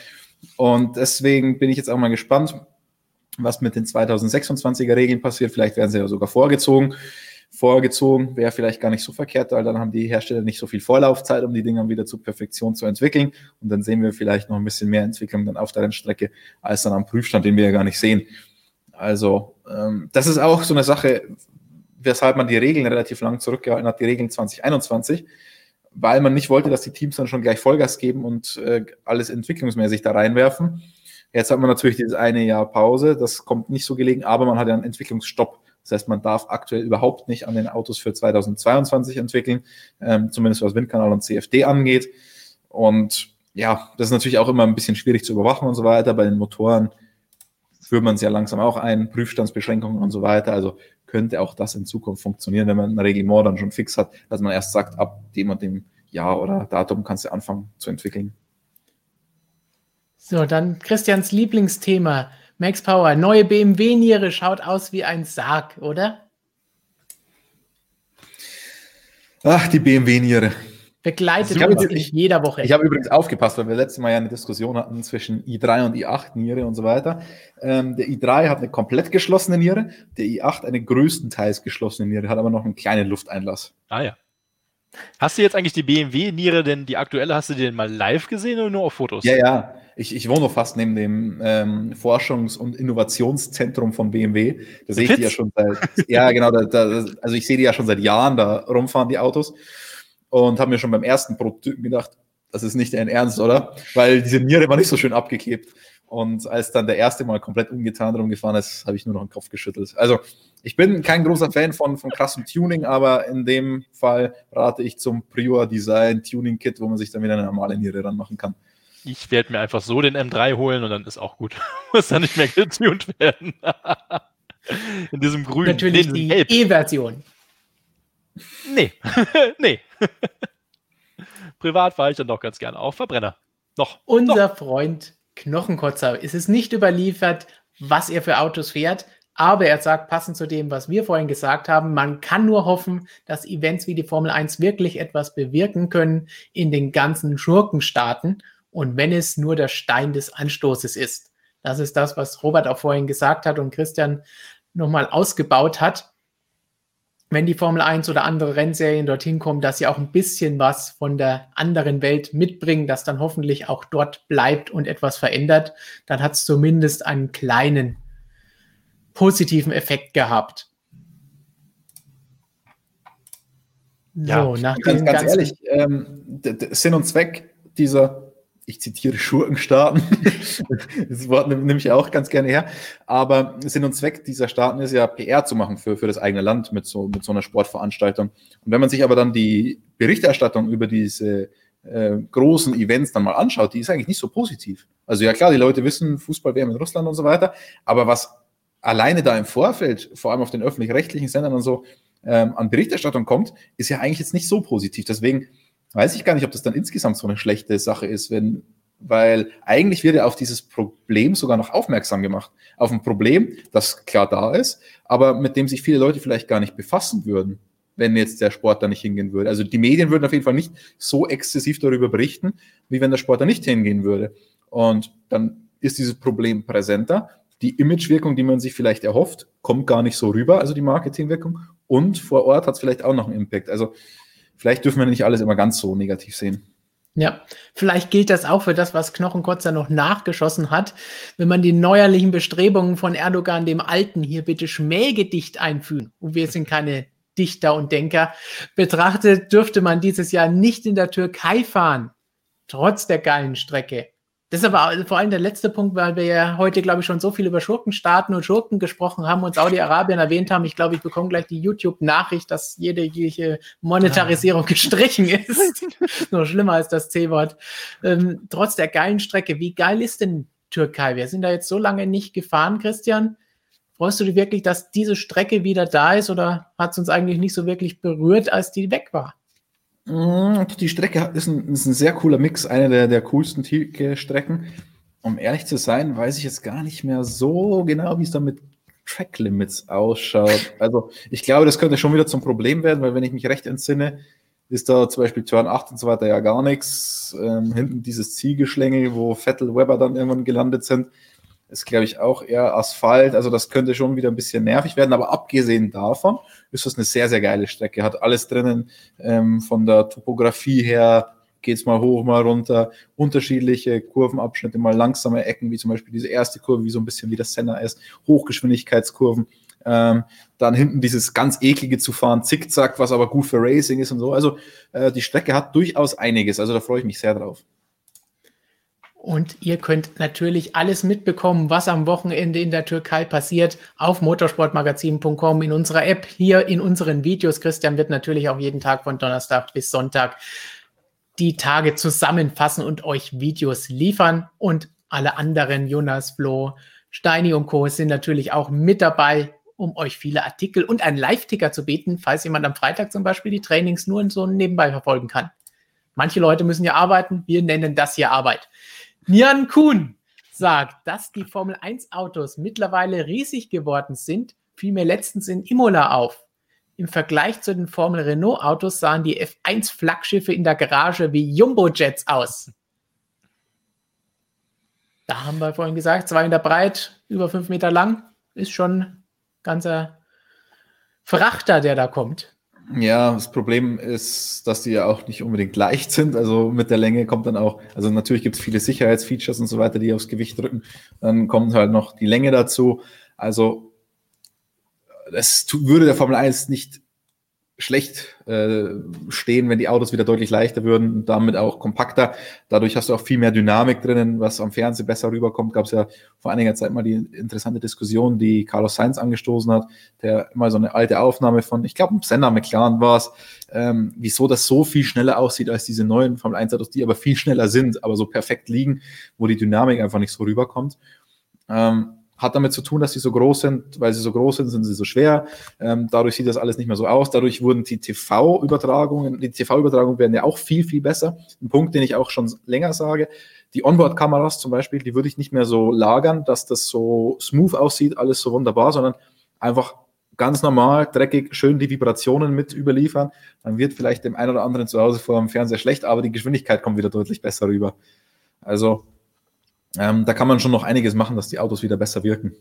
Speaker 2: Und deswegen bin ich jetzt auch mal gespannt, was mit den 2026er Regeln passiert. Vielleicht werden sie ja sogar vorgezogen. Vorgezogen wäre vielleicht gar nicht so verkehrt, weil dann haben die Hersteller nicht so viel Vorlaufzeit, um die Dinger wieder zur Perfektion zu entwickeln. Und dann sehen wir vielleicht noch ein bisschen mehr Entwicklung dann auf der Rennstrecke als dann am Prüfstand, den wir ja gar nicht sehen. Also ähm, das ist auch so eine Sache, weshalb man die Regeln relativ lang zurückgehalten hat, die Regeln 2021, weil man nicht wollte, dass die Teams dann schon gleich Vollgas geben und äh, alles entwicklungsmäßig da reinwerfen. Jetzt hat man natürlich dieses eine Jahr Pause, das kommt nicht so gelegen, aber man hat ja einen Entwicklungsstopp. Das heißt, man darf aktuell überhaupt nicht an den Autos für 2022 entwickeln, ähm, zumindest was Windkanal und CFD angeht. Und ja, das ist natürlich auch immer ein bisschen schwierig zu überwachen und so weiter. Bei den Motoren führt man es ja langsam auch ein, Prüfstandsbeschränkungen und so weiter. Also könnte auch das in Zukunft funktionieren, wenn man ein Reglement dann schon fix hat, dass man erst sagt, ab dem und dem Jahr oder Datum kannst du anfangen zu entwickeln.
Speaker 1: So, dann Christians Lieblingsthema. Max Power, neue BMW-Niere schaut aus wie ein Sarg, oder?
Speaker 2: Ach, die BMW-Niere
Speaker 1: begleitet uns in jeder Woche.
Speaker 2: Ich habe übrigens aufgepasst, weil wir letztes Mal ja eine Diskussion hatten zwischen i3 und i8-Niere und so weiter. Ähm, der i3 hat eine komplett geschlossene Niere, der i8 eine größtenteils geschlossene Niere, hat aber noch einen kleinen Lufteinlass.
Speaker 3: Ah ja. Hast du jetzt eigentlich die BMW-Niere, denn die aktuelle, hast du die denn mal live gesehen oder nur auf Fotos?
Speaker 2: Ja, ja. Ich, ich wohne fast neben dem ähm, Forschungs- und Innovationszentrum von BMW. Da sehe ich die ja schon seit, ja genau, da, da, also ich sehe die ja schon seit Jahren da rumfahren, die Autos und habe mir schon beim ersten Prototypen gedacht, das ist nicht dein Ernst, oder? Weil diese Niere war nicht so schön abgeklebt. Und als dann der erste Mal komplett umgetan rumgefahren ist, habe ich nur noch den Kopf geschüttelt. Also ich bin kein großer Fan von, von krassem Tuning, aber in dem Fall rate ich zum Prior Design Tuning Kit, wo man sich dann wieder eine normale Niere ranmachen kann.
Speaker 3: Ich werde mir einfach so den M3 holen und dann ist auch gut. Muss dann nicht mehr getuned werden. in diesem grünen.
Speaker 1: Natürlich die E-Version.
Speaker 3: Nee, nee. Privat war ich dann doch ganz gerne auch Verbrenner. Noch.
Speaker 1: Unser
Speaker 3: noch.
Speaker 1: Freund Knochenkotzer. Es ist nicht überliefert, was er für Autos fährt, aber er sagt, passend zu dem, was wir vorhin gesagt haben, man kann nur hoffen, dass Events wie die Formel 1 wirklich etwas bewirken können in den ganzen Schurkenstaaten und wenn es nur der Stein des Anstoßes ist. Das ist das, was Robert auch vorhin gesagt hat und Christian nochmal ausgebaut hat wenn die Formel 1 oder andere Rennserien dorthin kommen, dass sie auch ein bisschen was von der anderen Welt mitbringen, das dann hoffentlich auch dort bleibt und etwas verändert, dann hat es zumindest einen kleinen positiven Effekt gehabt.
Speaker 2: So, ja, nach ganz, ganz ehrlich, ähm, Sinn und Zweck dieser ich zitiere Schurkenstaaten, das Wort nehme ich auch ganz gerne her, aber Sinn und Zweck dieser Staaten ist ja PR zu machen für, für das eigene Land mit so, mit so einer Sportveranstaltung. Und wenn man sich aber dann die Berichterstattung über diese äh, großen Events dann mal anschaut, die ist eigentlich nicht so positiv. Also ja klar, die Leute wissen, Fußball WM in Russland und so weiter, aber was alleine da im Vorfeld, vor allem auf den öffentlich-rechtlichen Sendern und so, ähm, an Berichterstattung kommt, ist ja eigentlich jetzt nicht so positiv. Deswegen weiß ich gar nicht, ob das dann insgesamt so eine schlechte Sache ist, wenn, weil eigentlich wird ja auf dieses Problem sogar noch aufmerksam gemacht. Auf ein Problem, das klar da ist, aber mit dem sich viele Leute vielleicht gar nicht befassen würden, wenn jetzt der Sport da nicht hingehen würde. Also die Medien würden auf jeden Fall nicht so exzessiv darüber berichten, wie wenn der Sport da nicht hingehen würde. Und dann ist dieses Problem präsenter. Die Imagewirkung, die man sich vielleicht erhofft, kommt gar nicht so rüber, also die Marketingwirkung. Und vor Ort hat es vielleicht auch noch einen Impact. Also vielleicht dürfen wir nicht alles immer ganz so negativ sehen.
Speaker 1: Ja, vielleicht gilt das auch für das, was Knochenkotzer noch nachgeschossen hat. Wenn man die neuerlichen Bestrebungen von Erdogan dem Alten hier bitte Schmähgedicht einfügen, und wir sind keine Dichter und Denker, betrachtet, dürfte man dieses Jahr nicht in der Türkei fahren, trotz der geilen Strecke. Das ist aber vor allem der letzte Punkt, weil wir ja heute, glaube ich, schon so viel über Schurkenstaaten und Schurken gesprochen haben und Saudi-Arabien erwähnt haben. Ich glaube, ich bekomme gleich die YouTube-Nachricht, dass jede jegliche Monetarisierung ah. gestrichen ist. Nur schlimmer als das C-Wort. Ähm, trotz der geilen Strecke, wie geil ist denn Türkei? Wir sind da jetzt so lange nicht gefahren, Christian. Freust du dich wirklich, dass diese Strecke wieder da ist oder hat es uns eigentlich nicht so wirklich berührt, als die weg war?
Speaker 2: Mm, die Strecke ist ein, ist ein sehr cooler Mix, eine der, der coolsten Strecken. Um ehrlich zu sein, weiß ich jetzt gar nicht mehr so genau, wie es da mit Track Limits ausschaut. Also ich glaube, das könnte schon wieder zum Problem werden, weil wenn ich mich recht entsinne, ist da zum Beispiel Turn 8 und so weiter ja gar nichts. Ähm, hinten dieses Zielgeschlängel, wo Vettel Weber dann irgendwann gelandet sind, ist, glaube ich, auch eher Asphalt. Also das könnte schon wieder ein bisschen nervig werden. Aber abgesehen davon ist das eine sehr, sehr geile Strecke. Hat alles drinnen ähm, von der Topografie her. Geht's mal hoch, mal runter, unterschiedliche Kurvenabschnitte, mal langsame Ecken, wie zum Beispiel diese erste Kurve, wie so ein bisschen wie das Senna ist, Hochgeschwindigkeitskurven, ähm, dann hinten dieses ganz eklige zu fahren, Zickzack, was aber gut für Racing ist und so. Also äh, die Strecke hat durchaus einiges, also da freue ich mich sehr drauf.
Speaker 1: Und ihr könnt natürlich alles mitbekommen, was am Wochenende in der Türkei passiert, auf motorsportmagazin.com, in unserer App, hier in unseren Videos. Christian wird natürlich auch jeden Tag von Donnerstag bis Sonntag die Tage zusammenfassen und euch Videos liefern. Und alle anderen, Jonas, Flo, Steini und Co. sind natürlich auch mit dabei, um euch viele Artikel und einen Live-Ticker zu bieten, falls jemand am Freitag zum Beispiel die Trainings nur so nebenbei verfolgen kann. Manche Leute müssen ja arbeiten, wir nennen das hier Arbeit. Jan Kuhn sagt, dass die Formel 1 Autos mittlerweile riesig geworden sind, fiel mir letztens in Imola auf. Im Vergleich zu den Formel Renault Autos sahen die F1 Flaggschiffe in der Garage wie Jumbo Jets aus. Da haben wir vorhin gesagt, zwei Meter breit, über fünf Meter lang, ist schon ganzer Frachter, der da kommt.
Speaker 2: Ja, das Problem ist, dass die ja auch nicht unbedingt leicht sind. Also mit der Länge kommt dann auch, also natürlich gibt es viele Sicherheitsfeatures und so weiter, die aufs Gewicht drücken. Dann kommt halt noch die Länge dazu. Also das würde der Formel 1 nicht schlecht äh, stehen, wenn die Autos wieder deutlich leichter würden und damit auch kompakter. Dadurch hast du auch viel mehr Dynamik drinnen, was am Fernsehen besser rüberkommt. Gab es ja vor einiger Zeit mal die interessante Diskussion, die Carlos Sainz angestoßen hat, der immer so eine alte Aufnahme von, ich glaube, Senna McLaren war es, ähm, wieso das so viel schneller aussieht als diese neuen Formel 1 Autos, die aber viel schneller sind, aber so perfekt liegen, wo die Dynamik einfach nicht so rüberkommt. Ähm, hat damit zu tun, dass sie so groß sind, weil sie so groß sind, sind sie so schwer. Ähm, dadurch sieht das alles nicht mehr so aus. Dadurch wurden die TV-Übertragungen, die TV-Übertragungen werden ja auch viel, viel besser. Ein Punkt, den ich auch schon länger sage. Die Onboard-Kameras zum Beispiel, die würde ich nicht mehr so lagern, dass das so smooth aussieht, alles so wunderbar, sondern einfach ganz normal, dreckig, schön die Vibrationen mit überliefern. Dann wird vielleicht dem einen oder anderen zu Hause vor dem Fernseher schlecht, aber die Geschwindigkeit kommt wieder deutlich besser rüber. Also ähm, da kann man schon noch einiges machen, dass die Autos wieder besser wirken.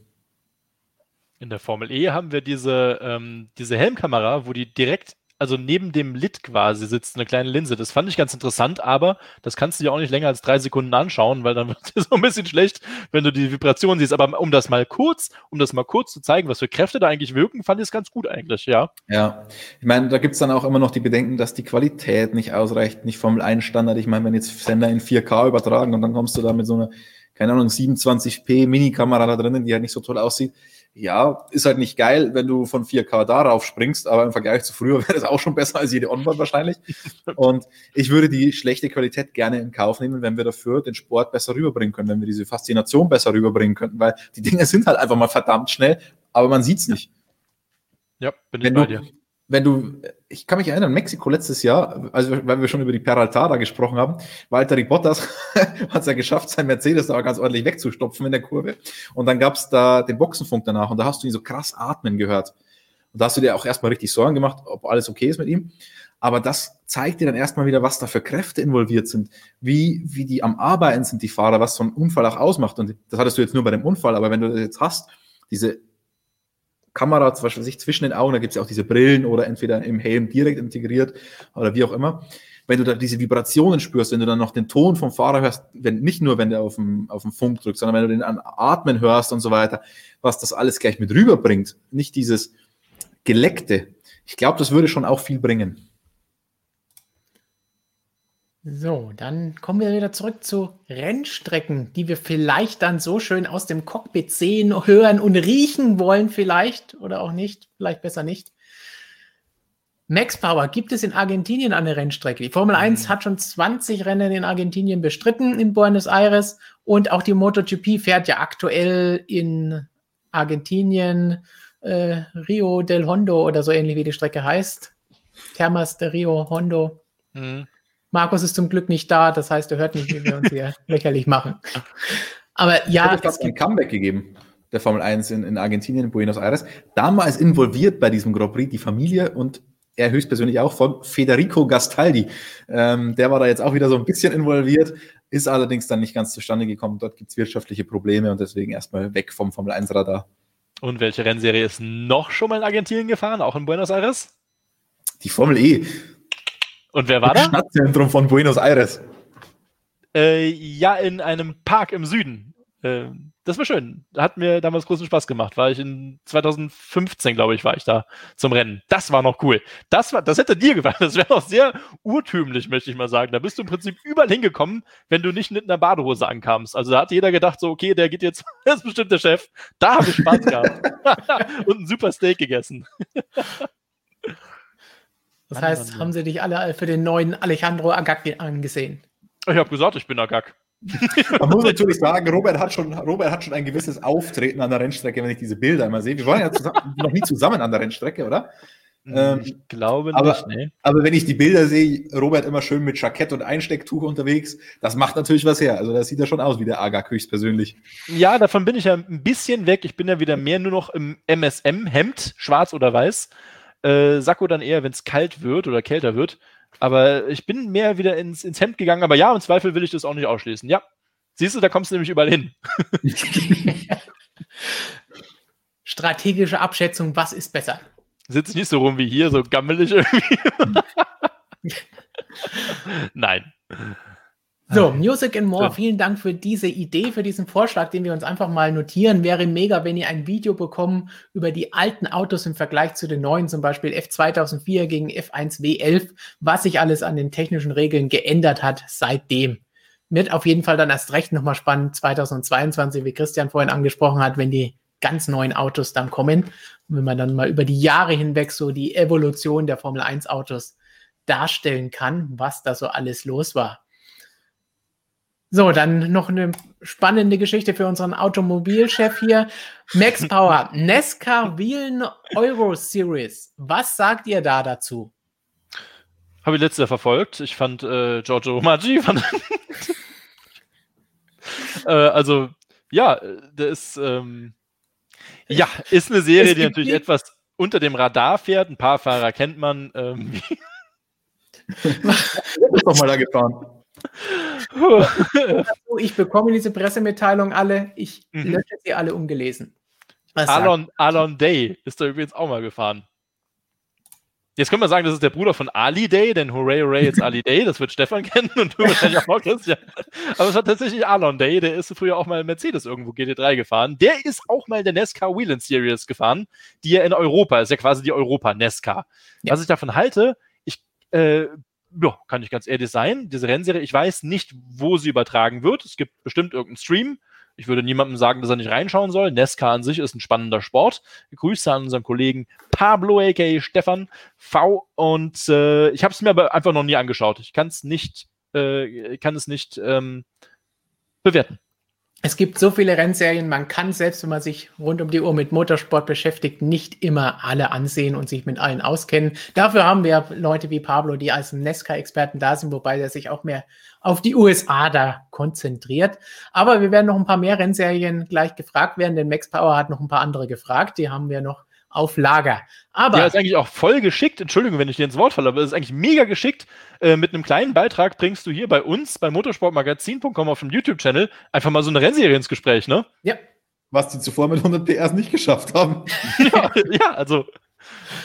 Speaker 3: In der Formel E haben wir diese, ähm, diese Helmkamera, wo die direkt, also neben dem Lid quasi sitzt, eine kleine Linse. Das fand ich ganz interessant, aber das kannst du dir auch nicht länger als drei Sekunden anschauen, weil dann wird es so ein bisschen schlecht, wenn du die Vibration siehst. Aber um das mal kurz, um das mal kurz zu zeigen, was für Kräfte da eigentlich wirken, fand ich es ganz gut eigentlich, ja.
Speaker 2: Ja, ich meine, da gibt es dann auch immer noch die Bedenken, dass die Qualität nicht ausreicht, nicht Formel 1 Standard. Ich meine, wenn jetzt Sender in 4K übertragen und dann kommst du da mit so einer keine Ahnung, 27p Mini-Kamera da drinnen, die halt nicht so toll aussieht. Ja, ist halt nicht geil, wenn du von 4K darauf springst, aber im Vergleich zu früher wäre das auch schon besser als jede Onboard wahrscheinlich. Und ich würde die schlechte Qualität gerne in Kauf nehmen, wenn wir dafür den Sport besser rüberbringen können, wenn wir diese Faszination besser rüberbringen könnten, weil die Dinge sind halt einfach mal verdammt schnell, aber man sieht's nicht.
Speaker 3: Ja, bin ich wenn bei dir
Speaker 2: wenn du, ich kann mich erinnern, Mexiko letztes Jahr, also weil wir schon über die Peraltada gesprochen haben, Walter Bottas hat es ja geschafft, sein Mercedes da ganz ordentlich wegzustopfen in der Kurve. Und dann gab es da den Boxenfunk danach und da hast du ihn so krass atmen gehört. Und da hast du dir auch erstmal richtig Sorgen gemacht, ob alles okay ist mit ihm. Aber das zeigt dir dann erstmal wieder, was da für Kräfte involviert sind, wie, wie die am Arbeiten sind, die Fahrer, was so ein Unfall auch ausmacht. Und das hattest du jetzt nur bei dem Unfall, aber wenn du das jetzt hast, diese Kamera zum Beispiel sich zwischen den Augen, da gibt es ja auch diese Brillen oder entweder im Helm direkt integriert oder wie auch immer. Wenn du da diese Vibrationen spürst, wenn du dann noch den Ton vom Fahrer hörst, wenn, nicht nur wenn der auf dem, auf dem Funk drückt, sondern wenn du den an Atmen hörst und so weiter, was das alles gleich mit rüberbringt, nicht dieses Geleckte. Ich glaube, das würde schon auch viel bringen.
Speaker 1: So, dann kommen wir wieder zurück zu Rennstrecken, die wir vielleicht dann so schön aus dem Cockpit sehen, hören und riechen wollen, vielleicht oder auch nicht, vielleicht besser nicht. Max Power gibt es in Argentinien eine Rennstrecke. Die Formel 1 mhm. hat schon 20 Rennen in Argentinien bestritten, in Buenos Aires. Und auch die MotoGP fährt ja aktuell in Argentinien äh, Rio del Hondo oder so ähnlich wie die Strecke heißt. Termas de Rio Hondo. Mhm. Markus ist zum Glück nicht da, das heißt, er hört nicht, wie wir uns hier lächerlich machen. Aber ja.
Speaker 2: Es hat ein Comeback gegeben, der Formel 1 in, in Argentinien, in Buenos Aires. Damals involviert bei diesem Grand Prix die Familie und er höchstpersönlich auch von Federico Gastaldi. Ähm, der war da jetzt auch wieder so ein bisschen involviert, ist allerdings dann nicht ganz zustande gekommen. Dort gibt es wirtschaftliche Probleme und deswegen erstmal weg vom Formel 1-Radar.
Speaker 3: Und welche Rennserie ist noch schon mal in Argentinien gefahren, auch in Buenos Aires?
Speaker 2: Die Formel E.
Speaker 3: Und wer war da?
Speaker 2: Stadtzentrum von Buenos Aires.
Speaker 3: Äh, ja, in einem Park im Süden. Äh, das war schön. Hat mir damals großen Spaß gemacht. War ich in 2015, glaube ich, war ich da zum Rennen. Das war noch cool. Das, war, das hätte dir gefallen. Das wäre noch sehr urtümlich, möchte ich mal sagen. Da bist du im Prinzip überall hingekommen, wenn du nicht mit einer Badehose ankamst. Also da hat jeder gedacht, so, okay, der geht jetzt, das ist bestimmt der Chef. Da habe ich Spaß gehabt. Und ein super Steak gegessen.
Speaker 1: Das heißt, haben sie dich alle für den neuen Alejandro Agag angesehen?
Speaker 3: Ich habe gesagt, ich bin Agag.
Speaker 2: Man muss natürlich sagen, Robert hat, schon, Robert hat schon ein gewisses Auftreten an der Rennstrecke, wenn ich diese Bilder immer sehe. Wir waren ja zusammen, noch nie zusammen an der Rennstrecke, oder?
Speaker 3: Hm, ähm, ich glaube
Speaker 2: aber, nicht, nee. Aber wenn ich die Bilder sehe, Robert immer schön mit Jackett und Einstecktuch unterwegs, das macht natürlich was her. Also das sieht ja schon aus wie der Agak höchstpersönlich.
Speaker 3: Ja, davon bin ich ja ein bisschen weg. Ich bin ja wieder mehr nur noch im MSM-Hemd, schwarz oder weiß. Äh, Sakko dann eher, wenn es kalt wird oder kälter wird. Aber ich bin mehr wieder ins, ins Hemd gegangen. Aber ja, im Zweifel will ich das auch nicht ausschließen. Ja. Siehst du, da kommst du nämlich überall hin.
Speaker 1: Strategische Abschätzung, was ist besser?
Speaker 3: Sitzt nicht so rum wie hier, so gammelig irgendwie. Nein.
Speaker 1: So, Music and More, vielen Dank für diese Idee, für diesen Vorschlag, den wir uns einfach mal notieren. Wäre mega, wenn ihr ein Video bekommt über die alten Autos im Vergleich zu den neuen, zum Beispiel F2004 gegen F1 W11, was sich alles an den technischen Regeln geändert hat seitdem. Wird auf jeden Fall dann erst recht nochmal spannend 2022, wie Christian vorhin angesprochen hat, wenn die ganz neuen Autos dann kommen. Und wenn man dann mal über die Jahre hinweg so die Evolution der Formel 1 Autos darstellen kann, was da so alles los war. So, dann noch eine spannende Geschichte für unseren Automobilchef hier. Max Power, Nesca Wheelen Euro Series. Was sagt ihr da dazu?
Speaker 3: Habe ich letztes Jahr verfolgt. Ich fand äh, Giorgio Maggi. Fand äh, also, ja, der ist, ähm, ja, ist eine Serie, die natürlich die... etwas unter dem Radar fährt. Ein paar Fahrer kennt man. Ähm,
Speaker 2: ist doch mal da gefahren
Speaker 1: ich bekomme diese Pressemitteilung alle, ich mhm. lösche sie alle ungelesen.
Speaker 3: Alon, Alon Day ist da übrigens auch mal gefahren. Jetzt können wir sagen, das ist der Bruder von Ali Day, denn Hooray, Hooray, jetzt Ali Day, das wird Stefan kennen und du wahrscheinlich auch noch Christian. Aber es war tatsächlich Alon Day, der ist früher auch mal Mercedes irgendwo GT3 gefahren. Der ist auch mal in der NASCAR Wheeland Series gefahren, die ja in Europa ist, ja quasi die Europa NASCAR. Ja. Was ich davon halte, ich äh, ja, kann ich ganz ehrlich sein, diese Rennserie, ich weiß nicht, wo sie übertragen wird. Es gibt bestimmt irgendeinen Stream. Ich würde niemandem sagen, dass er nicht reinschauen soll. Nesca an sich ist ein spannender Sport. Grüße an unseren Kollegen Pablo, a.k.a. Stefan V. Und äh, ich habe es mir aber einfach noch nie angeschaut. Ich kann es nicht, äh, kann es nicht ähm, bewerten.
Speaker 1: Es gibt so viele Rennserien, man kann selbst, wenn man sich rund um die Uhr mit Motorsport beschäftigt, nicht immer alle ansehen und sich mit allen auskennen. Dafür haben wir Leute wie Pablo, die als Nesca-Experten da sind, wobei er sich auch mehr auf die USA da konzentriert. Aber wir werden noch ein paar mehr Rennserien gleich gefragt werden, denn Max Power hat noch ein paar andere gefragt. Die haben wir noch auf Lager. Aber
Speaker 3: ja, ist eigentlich auch voll geschickt. Entschuldigung, wenn ich dir ins Wort falle, aber es ist eigentlich mega geschickt. Äh, mit einem kleinen Beitrag bringst du hier bei uns bei motorsportmagazin.com auf dem YouTube-Channel einfach mal so eine Rennserie ins Gespräch, ne?
Speaker 1: Ja.
Speaker 2: was die zuvor mit 100 PS nicht geschafft haben.
Speaker 3: ja, ja, also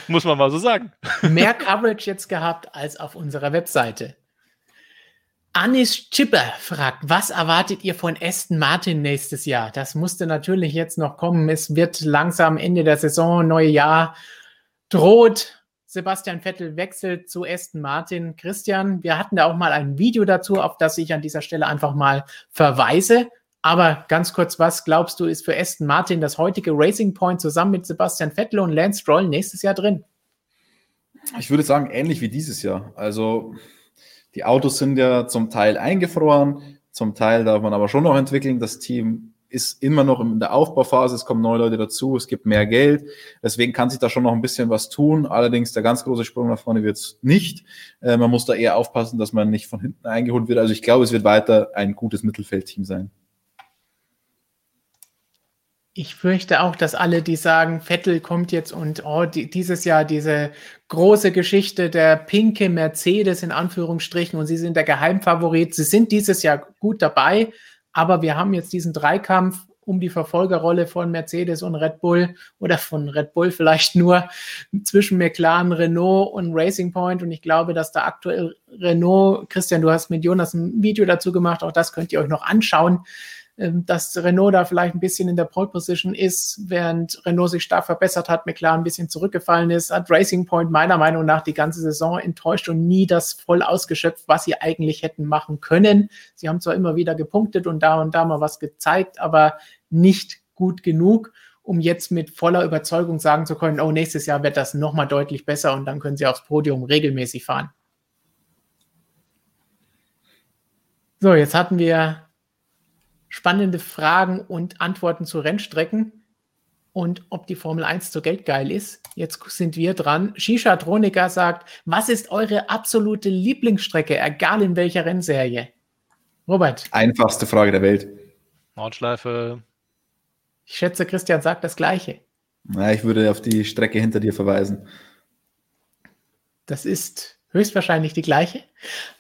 Speaker 3: muss man mal so sagen.
Speaker 1: Mehr Coverage jetzt gehabt als auf unserer Webseite. Anis Chipper fragt, was erwartet ihr von Aston Martin nächstes Jahr? Das musste natürlich jetzt noch kommen. Es wird langsam Ende der Saison, neue Jahr droht. Sebastian Vettel wechselt zu Aston Martin. Christian, wir hatten da auch mal ein Video dazu, auf das ich an dieser Stelle einfach mal verweise. Aber ganz kurz, was glaubst du, ist für Aston Martin das heutige Racing Point zusammen mit Sebastian Vettel und Lance Stroll nächstes Jahr drin?
Speaker 2: Ich würde sagen, ähnlich wie dieses Jahr. Also die Autos sind ja zum Teil eingefroren, zum Teil darf man aber schon noch entwickeln. Das Team ist immer noch in der Aufbauphase, es kommen neue Leute dazu, es gibt mehr Geld. Deswegen kann sich da schon noch ein bisschen was tun. Allerdings der ganz große Sprung nach vorne wird es nicht. Äh, man muss da eher aufpassen, dass man nicht von hinten eingeholt wird. Also ich glaube, es wird weiter ein gutes Mittelfeldteam sein.
Speaker 1: Ich fürchte auch, dass alle, die sagen, Vettel kommt jetzt und oh, die, dieses Jahr diese große Geschichte der pinke Mercedes in Anführungsstrichen und sie sind der Geheimfavorit. Sie sind dieses Jahr gut dabei, aber wir haben jetzt diesen Dreikampf um die Verfolgerrolle von Mercedes und Red Bull oder von Red Bull vielleicht nur zwischen McLaren, Renault und Racing Point. Und ich glaube, dass da aktuell Renault, Christian, du hast mit Jonas ein Video dazu gemacht, auch das könnt ihr euch noch anschauen dass Renault da vielleicht ein bisschen in der Pole Position ist, während Renault sich stark verbessert hat, McLaren ein bisschen zurückgefallen ist, hat Racing Point meiner Meinung nach die ganze Saison enttäuscht und nie das voll ausgeschöpft, was sie eigentlich hätten machen können. Sie haben zwar immer wieder gepunktet und da und da mal was gezeigt, aber nicht gut genug, um jetzt mit voller Überzeugung sagen zu können, oh, nächstes Jahr wird das nochmal deutlich besser und dann können sie aufs Podium regelmäßig fahren. So, jetzt hatten wir spannende Fragen und Antworten zu Rennstrecken und ob die Formel 1 so geldgeil ist. Jetzt sind wir dran. Shisha Tronika sagt, was ist eure absolute Lieblingsstrecke, egal in welcher Rennserie? Robert.
Speaker 2: Einfachste Frage der Welt.
Speaker 3: Nordschleife.
Speaker 1: Ich schätze, Christian sagt das Gleiche.
Speaker 2: Na, ich würde auf die Strecke hinter dir verweisen.
Speaker 1: Das ist höchstwahrscheinlich die gleiche.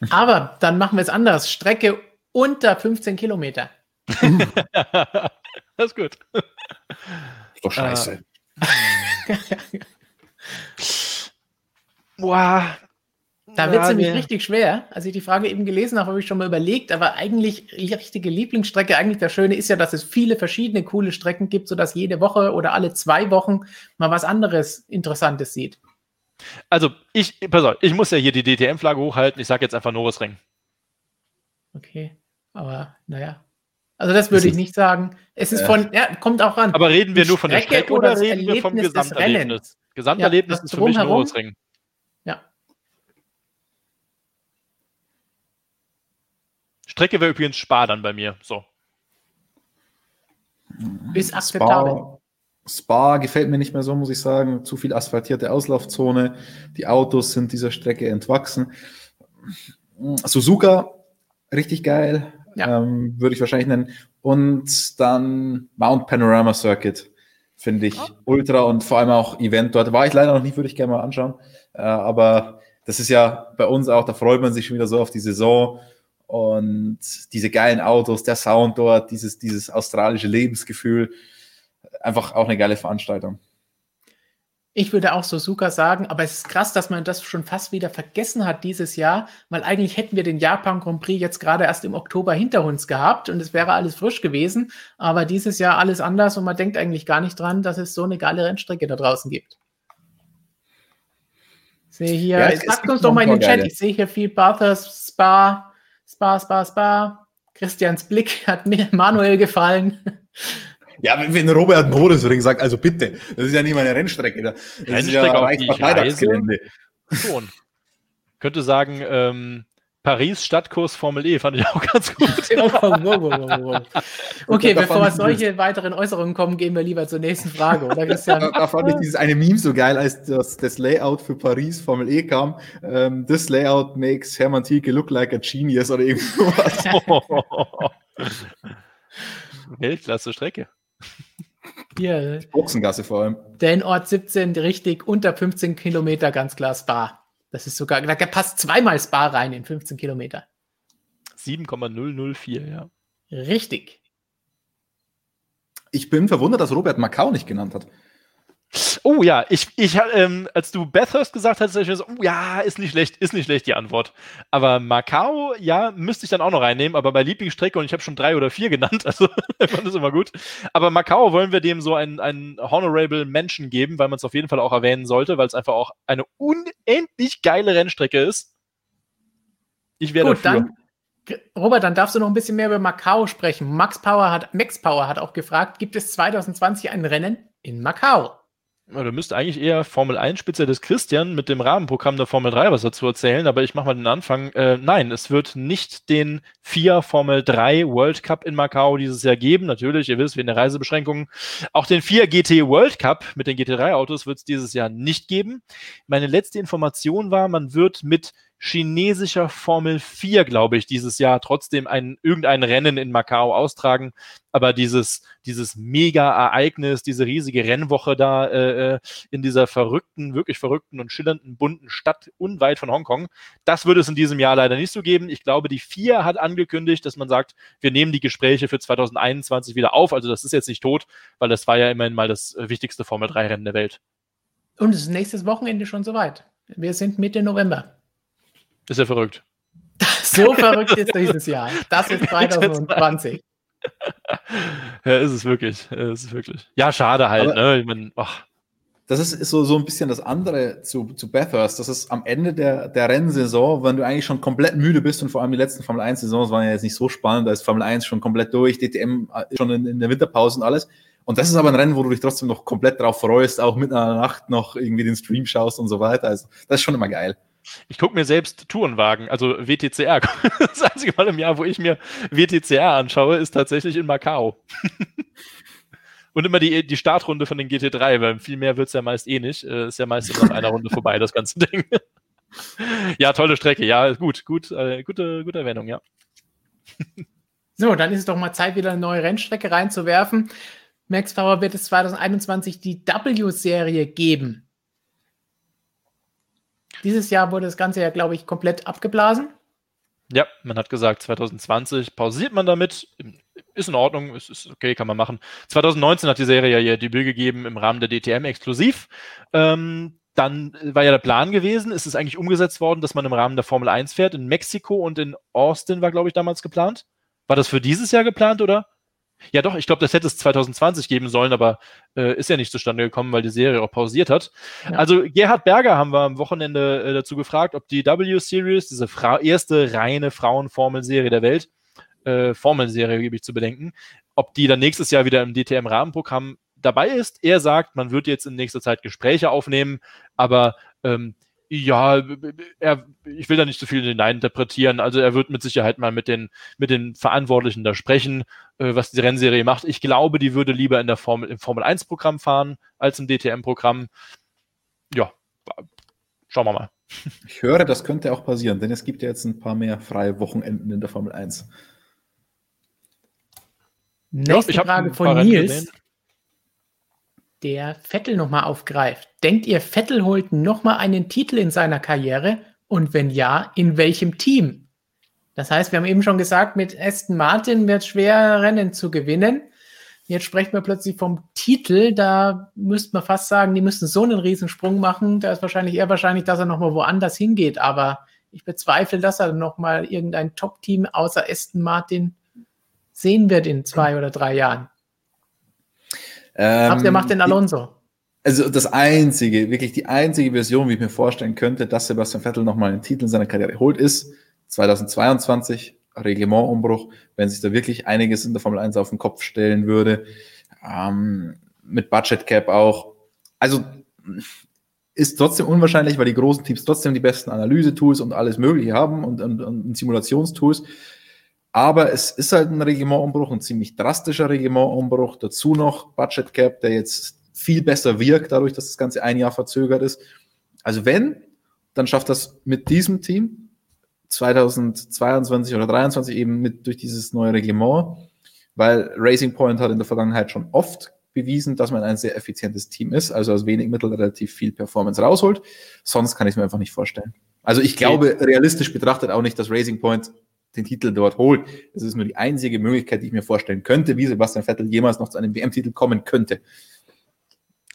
Speaker 1: Aber dann machen wir es anders. Strecke unter 15 Kilometer.
Speaker 3: das ist gut.
Speaker 2: Ist doch scheiße.
Speaker 1: Boah. Da wird es ja, nämlich richtig schwer. Als ich die Frage eben gelesen habe, habe ich schon mal überlegt, aber eigentlich die richtige Lieblingsstrecke, eigentlich das Schöne ist ja, dass es viele verschiedene coole Strecken gibt, sodass jede Woche oder alle zwei Wochen mal was anderes Interessantes sieht.
Speaker 3: Also, ich, pass auf, ich muss ja hier die DTM-Flagge hochhalten. Ich sage jetzt einfach Norrisring.
Speaker 1: Okay, aber naja, also das würde ich nicht sagen. Es ist von, ja, kommt auch an.
Speaker 3: Aber reden wir nur von der Strecke oder, oder reden wir vom Gesamterlebnis? Gesamterlebnis ja, ist für mich Nürburgring.
Speaker 1: Ja.
Speaker 3: Strecke wäre übrigens Spa dann bei mir. So.
Speaker 1: Ist akzeptabel.
Speaker 2: Spa, Spa gefällt mir nicht mehr so, muss ich sagen. Zu viel asphaltierte Auslaufzone. Die Autos sind dieser Strecke entwachsen. Suzuka, richtig geil. Ja. Ähm, würde ich wahrscheinlich nennen. Und dann Mount Panorama Circuit finde ich oh. ultra und vor allem auch Event dort. War ich leider noch nicht, würde ich gerne mal anschauen. Äh, aber das ist ja bei uns auch, da freut man sich schon wieder so auf die Saison und diese geilen Autos, der Sound dort, dieses, dieses australische Lebensgefühl. Einfach auch eine geile Veranstaltung.
Speaker 1: Ich würde auch Suzuka sagen, aber es ist krass, dass man das schon fast wieder vergessen hat dieses Jahr, weil eigentlich hätten wir den Japan Grand Prix jetzt gerade erst im Oktober hinter uns gehabt und es wäre alles frisch gewesen, aber dieses Jahr alles anders und man denkt eigentlich gar nicht dran, dass es so eine geile Rennstrecke da draußen gibt. Ich sehe hier, ja, sagt uns doch mal in den Chat, ich sehe hier viel Bathurst, Spa, Spa, Spa, Spa. Christians Blick hat mir Manuel gefallen.
Speaker 2: Ja, wenn Robert Nordesring sagt, also bitte, das ist ja nicht meine Rennstrecke. Das Rennstrecke ist ja
Speaker 3: Reichsparteidagsgelände. Schon. Könnte sagen, ähm, Paris Stadtkurs Formel E fand ich auch ganz gut.
Speaker 1: okay, bevor solche weiteren Äußerungen kommen, gehen wir lieber zur nächsten Frage, oder Christian?
Speaker 2: Da, da fand ich dieses eine Meme so geil, als das, das Layout für Paris Formel E kam. Um, ähm, this layout makes Hermann Thielke look like a genius oder irgendwas.
Speaker 3: Weltklasse Strecke.
Speaker 1: Hier.
Speaker 2: Boxengasse vor allem.
Speaker 1: Den Ort 17 richtig unter 15 Kilometer, ganz klar Spa. Das ist sogar, da passt zweimal Spa rein in 15 Kilometer.
Speaker 3: 7,004, ja.
Speaker 1: Richtig.
Speaker 2: Ich bin verwundert, dass Robert Macau nicht genannt hat.
Speaker 3: Oh ja, ich, ich ähm, als du Bathurst gesagt hast, ich mir so, oh ja, ist nicht schlecht, ist nicht schlecht die Antwort. Aber Macau, ja, müsste ich dann auch noch reinnehmen, aber bei Lieblingsstrecke, und ich habe schon drei oder vier genannt, also fand das immer gut. Aber Macau wollen wir dem so ein, ein Honorable Mention geben, weil man es auf jeden Fall auch erwähnen sollte, weil es einfach auch eine unendlich geile Rennstrecke ist. Ich wäre dafür.
Speaker 1: Dann Robert, dann darfst du noch ein bisschen mehr über Macau sprechen. Max Power hat, Max Power hat auch gefragt, gibt es 2020 ein Rennen in Macau?
Speaker 3: Da müsste eigentlich eher Formel 1 speziell des Christian mit dem Rahmenprogramm der Formel 3 was dazu erzählen, aber ich mache mal den Anfang. Äh, nein, es wird nicht den FIA Formel 3 World Cup in Macau dieses Jahr geben. Natürlich, ihr wisst, wegen der Reisebeschränkungen. Auch den FIA GT World Cup mit den GT3-Autos wird es dieses Jahr nicht geben. Meine letzte Information war, man wird mit chinesischer Formel 4, glaube ich, dieses Jahr trotzdem ein, irgendein Rennen in Macau austragen. Aber dieses, dieses Mega-Ereignis, diese riesige Rennwoche da äh, äh, in dieser verrückten, wirklich verrückten und schillernden, bunten Stadt unweit von Hongkong, das würde es in diesem Jahr leider nicht so geben. Ich glaube, die FIA hat angekündigt, dass man sagt, wir nehmen die Gespräche für 2021 wieder auf. Also das ist jetzt nicht tot, weil das war ja immerhin mal das wichtigste Formel 3-Rennen der Welt.
Speaker 1: Und es ist nächstes Wochenende schon soweit. Wir sind Mitte November.
Speaker 3: Ist ja verrückt.
Speaker 1: so verrückt ist dieses Jahr. Das ist 2020.
Speaker 3: ja, ist es wirklich. Ist es wirklich. Ja, schade halt. Ne? ich mein,
Speaker 2: das ist, ist, so, so ein bisschen das andere zu, zu Bathurst. Das ist am Ende der, der Rennsaison, wenn du eigentlich schon komplett müde bist und vor allem die letzten Formel 1-Saisons waren ja jetzt nicht so spannend. Da ist Formel 1 schon komplett durch, DTM schon in, in der Winterpause und alles. Und das ist aber ein Rennen, wo du dich trotzdem noch komplett drauf freust, auch mit einer Nacht noch irgendwie den Stream schaust und so weiter. Also, das ist schon immer geil.
Speaker 3: Ich gucke mir selbst Tourenwagen, also WTCR. Das einzige Mal im Jahr, wo ich mir WTCR anschaue, ist tatsächlich in Macau. Und immer die, die Startrunde von den GT3, weil viel mehr wird es ja meist eh nicht. Äh, ist ja meist nach einer Runde vorbei, das ganze Ding. ja, tolle Strecke. Ja, gut, gut, äh, gute, gute Erwähnung, ja.
Speaker 1: So, dann ist es doch mal Zeit, wieder eine neue Rennstrecke reinzuwerfen. Max Power wird es 2021 die W-Serie geben. Dieses Jahr wurde das Ganze ja, glaube ich, komplett abgeblasen.
Speaker 3: Ja, man hat gesagt, 2020 pausiert man damit. Ist in Ordnung, ist, ist okay, kann man machen. 2019 hat die Serie ja ihr Debüt gegeben im Rahmen der DTM exklusiv. Ähm, dann war ja der Plan gewesen, ist es eigentlich umgesetzt worden, dass man im Rahmen der Formel 1 fährt. In Mexiko und in Austin war, glaube ich, damals geplant. War das für dieses Jahr geplant, oder? Ja, doch, ich glaube, das hätte es 2020 geben sollen, aber äh, ist ja nicht zustande gekommen, weil die Serie auch pausiert hat. Ja. Also Gerhard Berger haben wir am Wochenende äh, dazu gefragt, ob die W-Series, diese Fra erste reine Frauenformelserie der Welt, äh, Formelserie gebe ich zu bedenken, ob die dann nächstes Jahr wieder im DTM-Rahmenprogramm dabei ist. Er sagt, man wird jetzt in nächster Zeit Gespräche aufnehmen, aber ähm, ja, er, ich will da nicht so viel hineininterpretieren. Also er wird mit Sicherheit mal mit den, mit den Verantwortlichen da sprechen, äh, was die Rennserie macht. Ich glaube, die würde lieber in der Formel, im Formel 1-Programm fahren als im DTM-Programm. Ja, schauen wir mal.
Speaker 2: Ich höre, das könnte auch passieren, denn es gibt ja jetzt ein paar mehr freie Wochenenden in der Formel 1.
Speaker 1: Nächste ja, Frage von Nils der Vettel nochmal aufgreift. Denkt ihr, Vettel holt nochmal einen Titel in seiner Karriere? Und wenn ja, in welchem Team? Das heißt, wir haben eben schon gesagt, mit Aston Martin wird es schwer, Rennen zu gewinnen. Jetzt sprechen wir plötzlich vom Titel. Da müsste man fast sagen, die müssten so einen Riesensprung machen. Da ist wahrscheinlich eher wahrscheinlich, dass er nochmal woanders hingeht. Aber ich bezweifle, dass er nochmal irgendein Top-Team außer Aston Martin sehen wird in zwei oder drei Jahren. Ähm, Habt macht den Alonso?
Speaker 2: Also das einzige, wirklich die einzige Version, wie ich mir vorstellen könnte, dass Sebastian Vettel nochmal einen Titel in seiner Karriere holt, ist 2022 Reglementumbruch, wenn sich da wirklich einiges in der Formel 1 auf den Kopf stellen würde, ähm, mit Budget Cap auch. Also ist trotzdem unwahrscheinlich, weil die großen Teams trotzdem die besten Analyse-Tools und alles Mögliche haben und, und, und Simulationstools. Aber es ist halt ein Regimentumbruch, ein ziemlich drastischer Regimentumbruch. Dazu noch Budget Cap, der jetzt viel besser wirkt, dadurch, dass das Ganze ein Jahr verzögert ist. Also wenn, dann schafft das mit diesem Team 2022 oder 2023 eben mit durch dieses neue Reglement, weil Racing Point hat in der Vergangenheit schon oft bewiesen, dass man ein sehr effizientes Team ist, also aus wenig Mitteln relativ viel Performance rausholt. Sonst kann ich es mir einfach nicht vorstellen. Also ich glaube, realistisch betrachtet auch nicht, dass Racing Point den Titel dort holt. Das ist nur die einzige Möglichkeit, die ich mir vorstellen könnte, wie Sebastian Vettel jemals noch zu einem WM-Titel kommen könnte.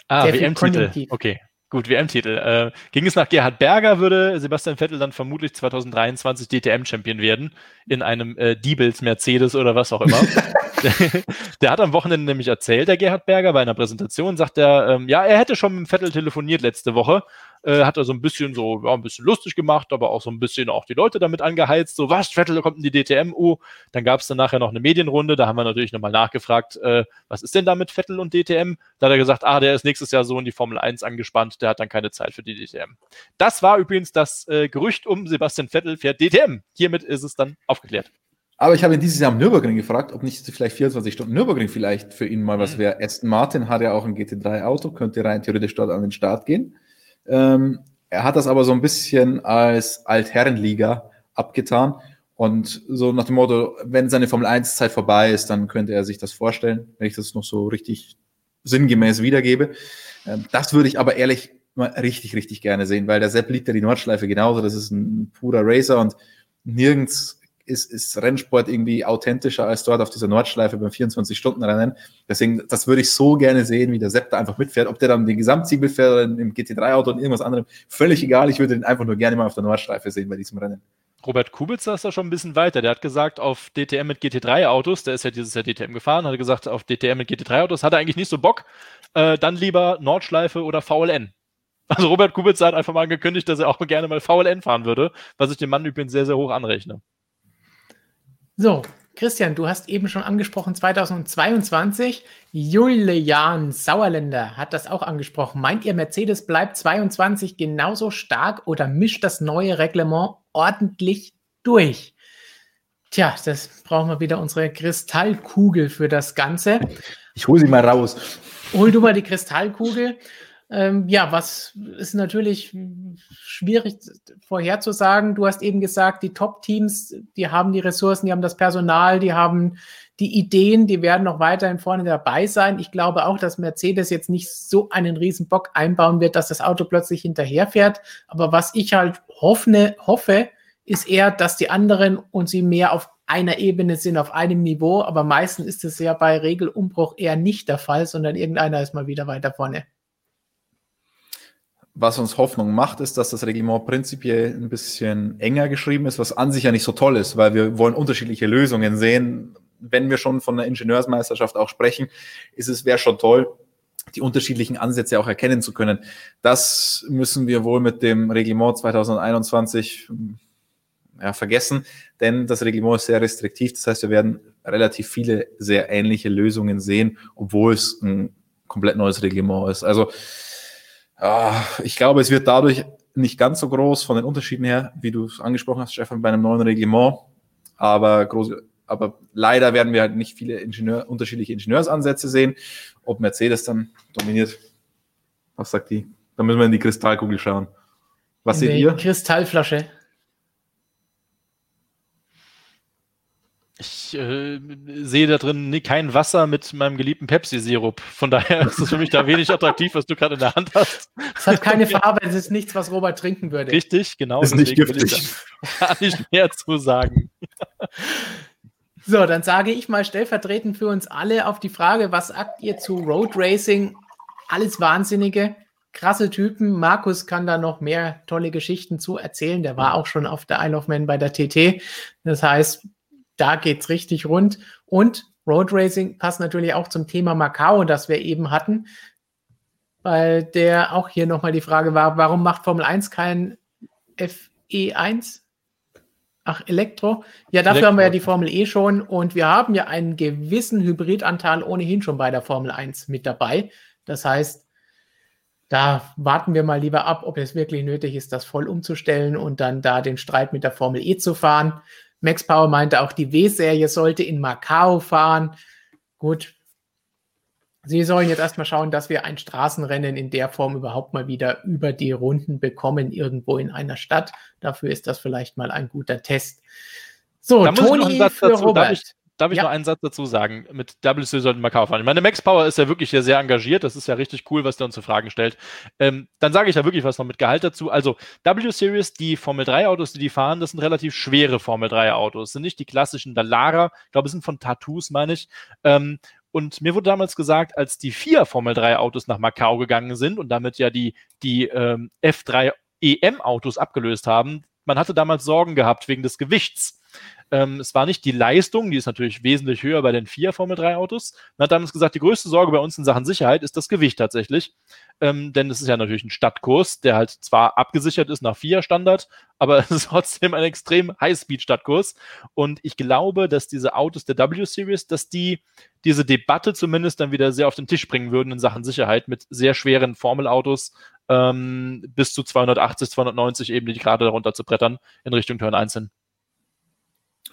Speaker 3: Ah, WM-Titel. Okay. Gut, WM-Titel. Äh, ging es nach Gerhard Berger, würde Sebastian Vettel dann vermutlich 2023 DTM-Champion werden, in einem äh, Diebels Mercedes oder was auch immer. der, hat am Wochenende nämlich erzählt, der Gerhard Berger, bei einer Präsentation, sagt er, ähm, ja, er hätte schon mit Vettel telefoniert letzte Woche äh, hat er so ein bisschen so, ja, ein bisschen lustig gemacht, aber auch so ein bisschen auch die Leute damit angeheizt, so, was, Vettel kommt in die DTM, oh, dann gab es dann nachher noch eine Medienrunde, da haben wir natürlich nochmal nachgefragt, äh, was ist denn da mit Vettel und DTM? Da hat er gesagt, ah, der ist nächstes Jahr so in die Formel 1 angespannt, der hat dann keine Zeit für die DTM. Das war übrigens das äh, Gerücht um Sebastian Vettel fährt DTM. Hiermit ist es dann aufgeklärt.
Speaker 2: Aber ich habe ihn dieses Jahr am Nürburgring gefragt, ob nicht vielleicht 24 Stunden Nürburgring vielleicht für ihn mal was mhm. wäre. Aston Martin hat ja auch ein GT3-Auto, könnte rein theoretisch dort an den Start gehen. Ähm, er hat das aber so ein bisschen als Altherrenliga abgetan. Und so nach dem Motto, wenn seine Formel 1-Zeit vorbei ist, dann könnte er sich das vorstellen, wenn ich das noch so richtig sinngemäß wiedergebe. Ähm, das würde ich aber ehrlich mal richtig, richtig gerne sehen, weil der Sepp liebt ja die Nordschleife genauso. Das ist ein purer Racer und nirgends ist, ist Rennsport irgendwie authentischer als dort auf dieser Nordschleife beim 24-Stunden-Rennen. Deswegen, das würde ich so gerne sehen, wie der Sepp da einfach mitfährt. Ob der dann den Gesamtsieg mitfährt oder im GT3-Auto und irgendwas anderem, völlig egal. Ich würde den einfach nur gerne mal auf der Nordschleife sehen bei diesem Rennen.
Speaker 3: Robert Kubitzer ist da schon ein bisschen weiter. Der hat gesagt, auf DTM mit GT3-Autos, der ist ja dieses Jahr DTM gefahren, hat gesagt, auf DTM mit GT3-Autos hat er eigentlich nicht so Bock. Äh, dann lieber Nordschleife oder VLN. Also Robert Kubitzer hat einfach mal angekündigt, dass er auch gerne mal VLN fahren würde, was ich dem Mann übrigens sehr, sehr hoch anrechne.
Speaker 1: So, Christian, du hast eben schon angesprochen, 2022. Julian Sauerländer hat das auch angesprochen. Meint ihr, Mercedes bleibt 22 genauso stark oder mischt das neue Reglement ordentlich durch? Tja, das brauchen wir wieder unsere Kristallkugel für das Ganze.
Speaker 2: Ich hole sie mal raus.
Speaker 1: Hol du mal die Kristallkugel. Ähm, ja, was ist natürlich schwierig vorherzusagen. Du hast eben gesagt, die Top-Teams, die haben die Ressourcen, die haben das Personal, die haben die Ideen, die werden noch weiterhin vorne dabei sein. Ich glaube auch, dass Mercedes jetzt nicht so einen riesen Bock einbauen wird, dass das Auto plötzlich hinterherfährt. Aber was ich halt hoffe, hoffe, ist eher, dass die anderen und sie mehr auf einer Ebene sind, auf einem Niveau. Aber meistens ist es ja bei Regelumbruch eher nicht der Fall, sondern irgendeiner ist mal wieder weiter vorne
Speaker 2: was uns Hoffnung macht, ist, dass das Reglement prinzipiell ein bisschen enger geschrieben ist, was an sich ja nicht so toll ist, weil wir wollen unterschiedliche Lösungen sehen. Wenn wir schon von der Ingenieursmeisterschaft auch sprechen, ist es, wäre schon toll, die unterschiedlichen Ansätze auch erkennen zu können. Das müssen wir wohl mit dem Reglement 2021 ja, vergessen, denn das Reglement ist sehr restriktiv. Das heißt, wir werden relativ viele sehr ähnliche Lösungen sehen, obwohl es ein komplett neues Reglement ist. Also ich glaube, es wird dadurch nicht ganz so groß von den Unterschieden her, wie du es angesprochen hast, Stefan, bei einem neuen Reglement. Aber, groß, aber leider werden wir halt nicht viele Ingenieur, unterschiedliche Ingenieursansätze sehen. Ob Mercedes dann dominiert, was sagt die? Da müssen wir in die Kristallkugel schauen. Was in seht ihr?
Speaker 1: Kristallflasche.
Speaker 3: Ich äh, sehe da drin kein Wasser mit meinem geliebten Pepsi-Sirup. Von daher ist es für mich da wenig attraktiv, was du gerade in der Hand hast.
Speaker 1: Es hat keine Farbe, es ist nichts, was Robert trinken würde.
Speaker 3: Richtig, genau.
Speaker 2: Ist nicht giftig.
Speaker 3: Kann ich mehr zu sagen.
Speaker 1: So, dann sage ich mal stellvertretend für uns alle auf die Frage, was sagt ihr zu Road Racing? Alles Wahnsinnige, krasse Typen. Markus kann da noch mehr tolle Geschichten zu erzählen. Der war auch schon auf der Isle of Man bei der TT. Das heißt, da geht's richtig rund. Und Road Racing passt natürlich auch zum Thema Macau, das wir eben hatten, weil der auch hier nochmal die Frage war, warum macht Formel 1 kein FE1? Ach, Elektro? Ja, dafür Elektro. haben wir ja die Formel E schon und wir haben ja einen gewissen Hybridanteil ohnehin schon bei der Formel 1 mit dabei. Das heißt, da warten wir mal lieber ab, ob es wirklich nötig ist, das voll umzustellen und dann da den Streit mit der Formel E zu fahren. Max Power meinte auch, die W-Serie sollte in Macau fahren. Gut. Sie sollen jetzt erstmal schauen, dass wir ein Straßenrennen in der Form überhaupt mal wieder über die Runden bekommen, irgendwo in einer Stadt. Dafür ist das vielleicht mal ein guter Test.
Speaker 3: So, da Toni für
Speaker 1: Robert.
Speaker 3: Darf ich, darf ich ja. noch einen Satz dazu sagen? Mit WC sollten wir Macau fahren. Ich meine, Max Power ist ja wirklich hier sehr engagiert. Das ist ja richtig cool, was der uns für Fragen stellt. Ähm, dann sage ich ja wirklich was noch mit Gehalt dazu. Also, W-Series, die Formel 3 Autos, die die fahren, das sind relativ schwere Formel 3 Autos. Das sind nicht die klassischen Dallara. Ich glaube, es sind von Tattoos, meine ich. Ähm, und mir wurde damals gesagt, als die vier Formel 3 Autos nach Macau gegangen sind und damit ja die, die ähm, F3 EM Autos abgelöst haben, man hatte damals Sorgen gehabt wegen des Gewichts. Ähm, es war nicht die Leistung, die ist natürlich wesentlich höher bei den vier Formel 3 Autos. Man hat damals gesagt, die größte Sorge bei uns in Sachen Sicherheit ist das Gewicht tatsächlich. Ähm, denn es ist ja natürlich ein Stadtkurs, der halt zwar abgesichert ist nach vier Standard, aber es ist trotzdem ein extrem High-Speed-Stadtkurs. Und ich glaube, dass diese Autos der W-Series, dass die diese Debatte zumindest dann wieder sehr auf den Tisch bringen würden in Sachen Sicherheit mit sehr schweren Formelautos ähm, bis zu 280, 290 eben, die gerade darunter zu brettern in Richtung Turn 1 hin.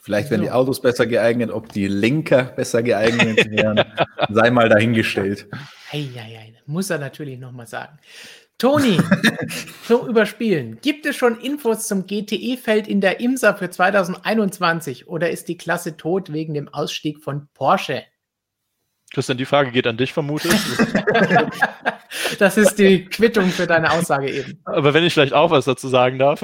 Speaker 2: Vielleicht wären die Autos besser geeignet, ob die Lenker besser geeignet wären, sei mal dahingestellt.
Speaker 1: Hey, hey, hey, muss er natürlich nochmal sagen. Toni, so überspielen. Gibt es schon Infos zum GTE-Feld in der IMSA für 2021 oder ist die Klasse tot wegen dem Ausstieg von Porsche?
Speaker 3: Christian, die Frage geht an dich vermutlich.
Speaker 1: das ist die Quittung für deine Aussage eben.
Speaker 3: Aber wenn ich vielleicht auch was dazu sagen darf.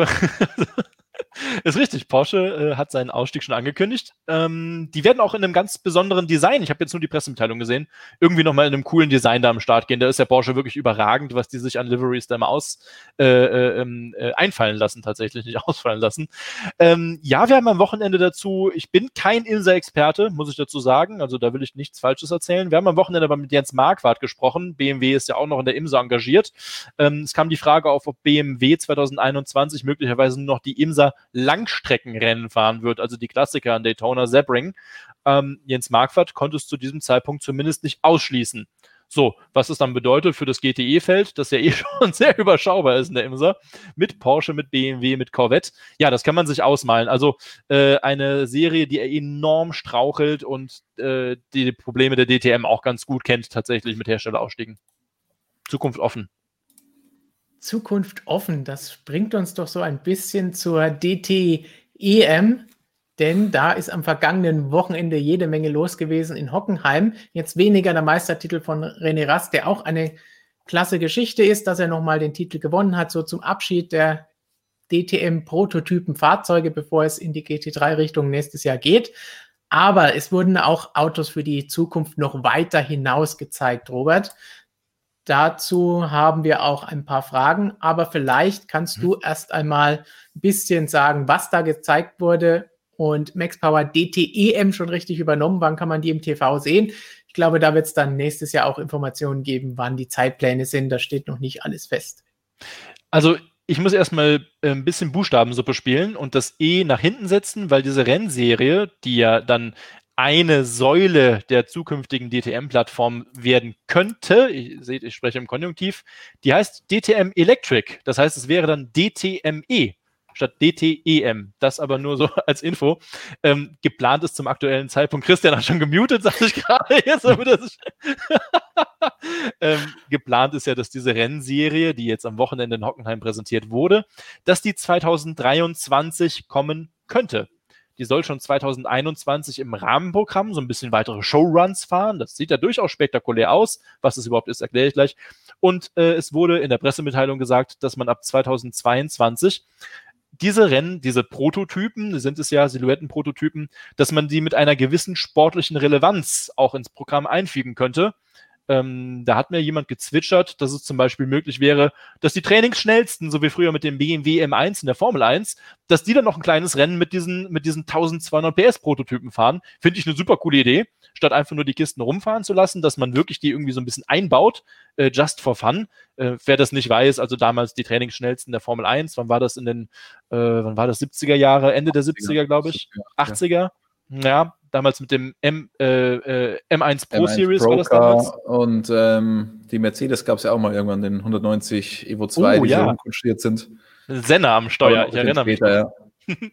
Speaker 3: Ist richtig. Porsche äh, hat seinen Ausstieg schon angekündigt. Ähm, die werden auch in einem ganz besonderen Design, ich habe jetzt nur die Pressemitteilung gesehen, irgendwie nochmal in einem coolen Design da am Start gehen. Da ist der Porsche wirklich überragend, was die sich an Liveries da mal aus, äh, äh, ähm, äh, einfallen lassen, tatsächlich nicht ausfallen lassen. Ähm, ja, wir haben am Wochenende dazu, ich bin kein Ilsa-Experte, muss ich dazu sagen, also da will ich nichts Falsches erzählen. Wir haben am Wochenende aber mit Jens Marquardt gesprochen. BMW ist ja auch noch in der IMSA engagiert. Ähm, es kam die Frage auf, ob BMW 2021 möglicherweise noch die IMSA Langstreckenrennen fahren wird, also die Klassiker an Daytona Sebring. Ähm, Jens Marquardt konnte es zu diesem Zeitpunkt zumindest nicht ausschließen. So, was es dann bedeutet für das GTE-Feld, das ja eh schon sehr überschaubar ist in der IMSA, mit Porsche, mit BMW, mit Corvette. Ja, das kann man sich ausmalen. Also äh, eine Serie, die enorm strauchelt und äh, die Probleme der DTM auch ganz gut kennt, tatsächlich mit Herstellerausstiegen. Zukunft offen.
Speaker 1: Zukunft offen. Das bringt uns doch so ein bisschen zur DTEM, denn da ist am vergangenen Wochenende jede Menge los gewesen in Hockenheim. Jetzt weniger der Meistertitel von René Rast, der auch eine klasse Geschichte ist, dass er nochmal den Titel gewonnen hat, so zum Abschied der DTM-Prototypen-Fahrzeuge, bevor es in die GT3-Richtung nächstes Jahr geht. Aber es wurden auch Autos für die Zukunft noch weiter hinaus gezeigt, Robert. Dazu haben wir auch ein paar Fragen, aber vielleicht kannst mhm. du erst einmal ein bisschen sagen, was da gezeigt wurde und Max Power DTEM schon richtig übernommen. Wann kann man die im TV sehen? Ich glaube, da wird es dann nächstes Jahr auch Informationen geben, wann die Zeitpläne sind. Da steht noch nicht alles fest.
Speaker 3: Also ich muss erstmal äh, ein bisschen Buchstabensuppe spielen und das E nach hinten setzen, weil diese Rennserie, die ja dann eine Säule der zukünftigen DTM-Plattform werden könnte, ihr seht, ich spreche im Konjunktiv, die heißt DTM Electric. Das heißt, es wäre dann DTME statt DTEM. Das aber nur so als Info. Ähm, geplant ist zum aktuellen Zeitpunkt, Christian hat schon gemutet, sage ich gerade jetzt, ähm, geplant ist ja, dass diese Rennserie, die jetzt am Wochenende in Hockenheim präsentiert wurde, dass die 2023 kommen könnte. Die soll schon 2021 im Rahmenprogramm so ein bisschen weitere Showruns fahren. Das sieht ja durchaus spektakulär aus. Was es überhaupt ist, erkläre ich gleich. Und äh, es wurde in der Pressemitteilung gesagt, dass man ab 2022 diese Rennen, diese Prototypen, sind es ja Silhouettenprototypen, dass man die mit einer gewissen sportlichen Relevanz auch ins Programm einfügen könnte. Ähm, da hat mir jemand gezwitschert, dass es zum Beispiel möglich wäre, dass die Trainingsschnellsten, so wie früher mit dem BMW M1 in der Formel 1, dass die dann noch ein kleines Rennen mit diesen, mit diesen 1200 PS Prototypen fahren. Finde ich eine super coole Idee, statt einfach nur die Kisten rumfahren zu lassen, dass man wirklich die irgendwie so ein bisschen einbaut, äh, just for fun. Äh, wer das nicht weiß, also damals die Trainingsschnellsten der Formel 1, wann war das in den, äh, wann war das, 70er Jahre, Ende der 70er, glaube ich, 80er. Ja, damals mit dem M, äh, äh M1 Pro M1 Series
Speaker 2: Pro war das damals. Und ähm, die Mercedes gab es ja auch mal irgendwann, den 190 Evo 2,
Speaker 3: oh, die
Speaker 2: ja.
Speaker 3: so sind. Senna am Steuer, ich erinnere später, mich. Ja.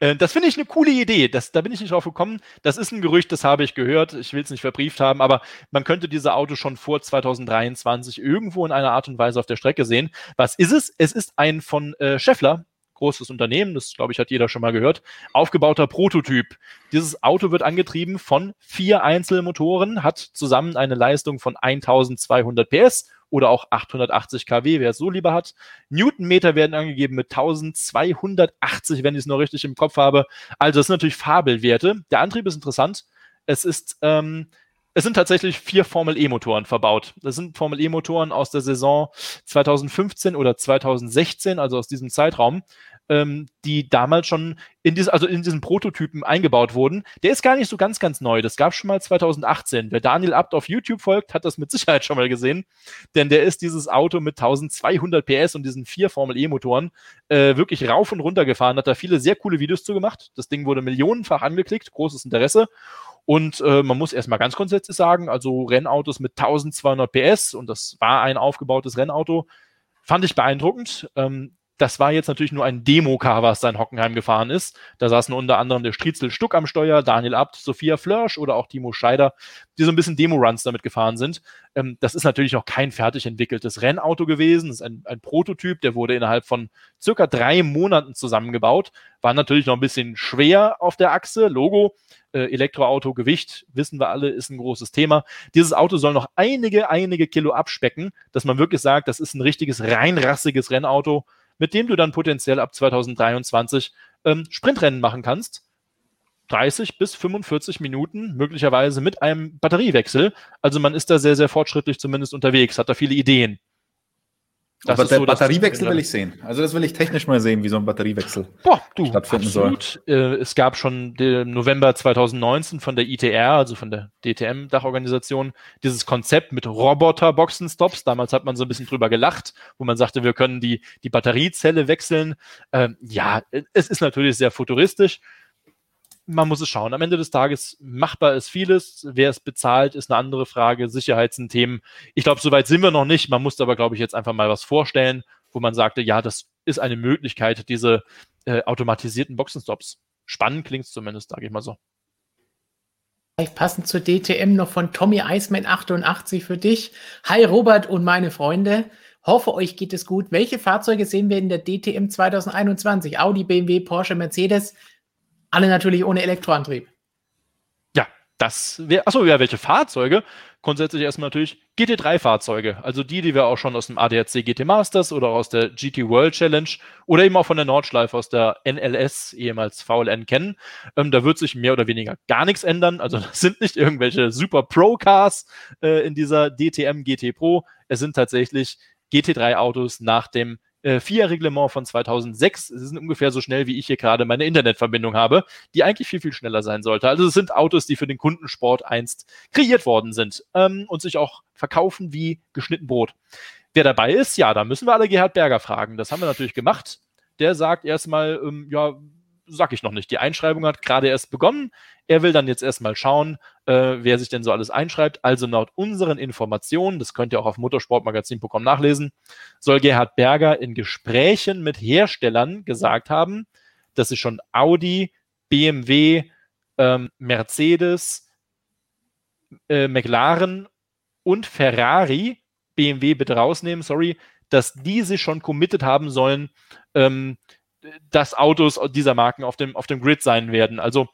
Speaker 3: Äh, das finde ich eine coole Idee. Das, da bin ich nicht drauf gekommen. Das ist ein Gerücht, das habe ich gehört. Ich will es nicht verbrieft haben, aber man könnte diese Autos schon vor 2023 irgendwo in einer Art und Weise auf der Strecke sehen. Was ist es? Es ist ein von äh, Scheffler großes Unternehmen, das glaube ich hat jeder schon mal gehört, aufgebauter Prototyp. Dieses Auto wird angetrieben von vier Einzelmotoren, hat zusammen eine Leistung von 1200 PS oder auch 880 kW, wer es so lieber hat. Newtonmeter werden angegeben mit 1280, wenn ich es noch richtig im Kopf habe. Also das sind natürlich Fabelwerte. Der Antrieb ist interessant. Es ist ähm, es sind tatsächlich vier Formel E-Motoren verbaut. Das sind Formel E-Motoren aus der Saison 2015 oder 2016, also aus diesem Zeitraum, ähm, die damals schon in, diese, also in diesen Prototypen eingebaut wurden. Der ist gar nicht so ganz, ganz neu. Das gab es schon mal 2018. Wer Daniel Abt auf YouTube folgt, hat das mit Sicherheit schon mal gesehen, denn der ist dieses Auto mit 1200 PS und diesen vier Formel E-Motoren äh, wirklich rauf und runter gefahren, hat da viele sehr coole Videos zu gemacht. Das Ding wurde millionenfach angeklickt, großes Interesse. Und äh, man muss erstmal ganz grundsätzlich sagen, also Rennautos mit 1200 PS, und das war ein aufgebautes Rennauto, fand ich beeindruckend. Ähm, das war jetzt natürlich nur ein Demo-Car, was da in Hockenheim gefahren ist. Da saßen unter anderem der Striezel Stuck am Steuer, Daniel Abt, Sophia Flörsch oder auch Timo Scheider, die so ein bisschen Demo-Runs damit gefahren sind. Ähm, das ist natürlich noch kein fertig entwickeltes Rennauto gewesen. Das ist ein, ein Prototyp, der wurde innerhalb von circa drei Monaten zusammengebaut. War natürlich noch ein bisschen schwer auf der Achse. Logo, äh, Elektroauto, Gewicht, wissen wir alle, ist ein großes Thema. Dieses Auto soll noch einige, einige Kilo abspecken, dass man wirklich sagt, das ist ein richtiges reinrassiges Rennauto mit dem du dann potenziell ab 2023 ähm, Sprintrennen machen kannst. 30 bis 45 Minuten, möglicherweise mit einem Batteriewechsel. Also man ist da sehr, sehr fortschrittlich zumindest unterwegs, hat da viele Ideen.
Speaker 2: Das Aber so, Batteriewechsel will ich sehen. Also das will ich technisch mal sehen, wie so ein Batteriewechsel
Speaker 3: Boah, du, stattfinden absolut. soll. Äh, es gab schon im November 2019 von der ITR, also von der DTM-Dachorganisation, dieses Konzept mit Roboter-Boxenstops. Damals hat man so ein bisschen drüber gelacht, wo man sagte, wir können die, die Batteriezelle wechseln. Ähm, ja, es ist natürlich sehr futuristisch man muss es schauen. Am Ende des Tages machbar ist vieles. Wer es bezahlt, ist eine andere Frage. Sicherheit sind Themen. Ich glaube, soweit sind wir noch nicht. Man musste aber, glaube ich, jetzt einfach mal was vorstellen, wo man sagte, ja, das ist eine Möglichkeit, diese äh, automatisierten Boxenstops. Spannend klingt es zumindest, sage ich mal so.
Speaker 1: Vielleicht passend zur DTM noch von Tommy Eisman 88 für dich. Hi Robert und meine Freunde. Hoffe, euch geht es gut. Welche Fahrzeuge sehen wir in der DTM 2021? Audi, BMW, Porsche, Mercedes? Alle natürlich ohne Elektroantrieb.
Speaker 3: Ja, das wäre, achso, ja, welche Fahrzeuge? Grundsätzlich erstmal natürlich GT3-Fahrzeuge, also die, die wir auch schon aus dem ADAC GT Masters oder aus der GT World Challenge oder eben auch von der Nordschleife aus der NLS, ehemals VLN, kennen. Ähm, da wird sich mehr oder weniger gar nichts ändern. Also das sind nicht irgendwelche Super Pro-Cars äh, in dieser DTM GT Pro. Es sind tatsächlich GT3-Autos nach dem äh, FIA-Reglement von 2006. Sie sind ungefähr so schnell, wie ich hier gerade meine Internetverbindung habe, die eigentlich viel, viel schneller sein sollte. Also es sind Autos, die für den Kundensport einst kreiert worden sind ähm, und sich auch verkaufen wie geschnitten Brot. Wer dabei ist, ja, da müssen wir alle Gerhard Berger fragen. Das haben wir natürlich gemacht. Der sagt erstmal, ähm, ja, sag ich noch nicht. Die Einschreibung hat gerade erst begonnen. Er will dann jetzt erstmal schauen, äh, wer sich denn so alles einschreibt. Also laut unseren Informationen, das könnt ihr auch auf motorsportmagazin.com nachlesen, soll Gerhard Berger in Gesprächen mit Herstellern gesagt haben, dass sie schon Audi, BMW, ähm, Mercedes, äh, McLaren und Ferrari, BMW bitte rausnehmen, sorry, dass diese schon committed haben sollen, ähm, dass Autos dieser Marken auf dem, auf dem Grid sein werden. Also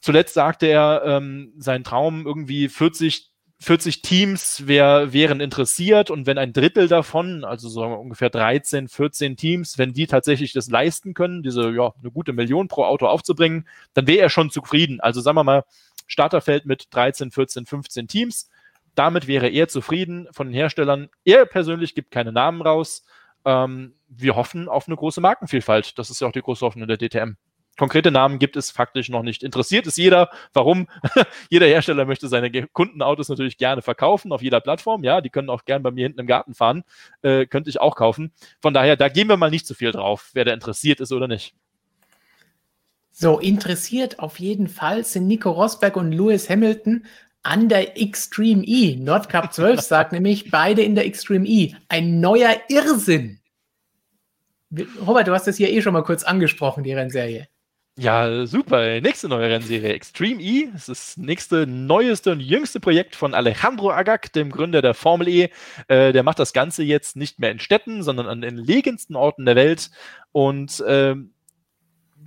Speaker 3: zuletzt sagte er, ähm, sein Traum irgendwie 40, 40 Teams wär, wären interessiert und wenn ein Drittel davon, also so ungefähr 13, 14 Teams, wenn die tatsächlich das leisten können, diese, ja, eine gute Million pro Auto aufzubringen, dann wäre er schon zufrieden. Also sagen wir mal, Starterfeld mit 13, 14, 15 Teams. Damit wäre er zufrieden von den Herstellern. Er persönlich gibt keine Namen raus. Ähm, wir hoffen auf eine große Markenvielfalt. Das ist ja auch die große Hoffnung der DTM. Konkrete Namen gibt es faktisch noch nicht. Interessiert ist jeder. Warum? jeder Hersteller möchte seine Kundenautos natürlich gerne verkaufen auf jeder Plattform. Ja, die können auch gerne bei mir hinten im Garten fahren. Äh, könnte ich auch kaufen. Von daher, da gehen wir mal nicht zu so viel drauf, wer da interessiert ist oder nicht.
Speaker 1: So, interessiert auf jeden Fall sind Nico Rosberg und Lewis Hamilton an der Extreme E. Nordcup 12 sagt nämlich, beide in der Extreme E. Ein neuer Irrsinn. Robert, du hast das hier eh schon mal kurz angesprochen, die Rennserie.
Speaker 3: Ja, super. Nächste neue Rennserie, Extreme E. Das ist das nächste, neueste und jüngste Projekt von Alejandro Agag, dem Gründer der Formel E. Äh, der macht das Ganze jetzt nicht mehr in Städten, sondern an den legendsten Orten der Welt. Und äh,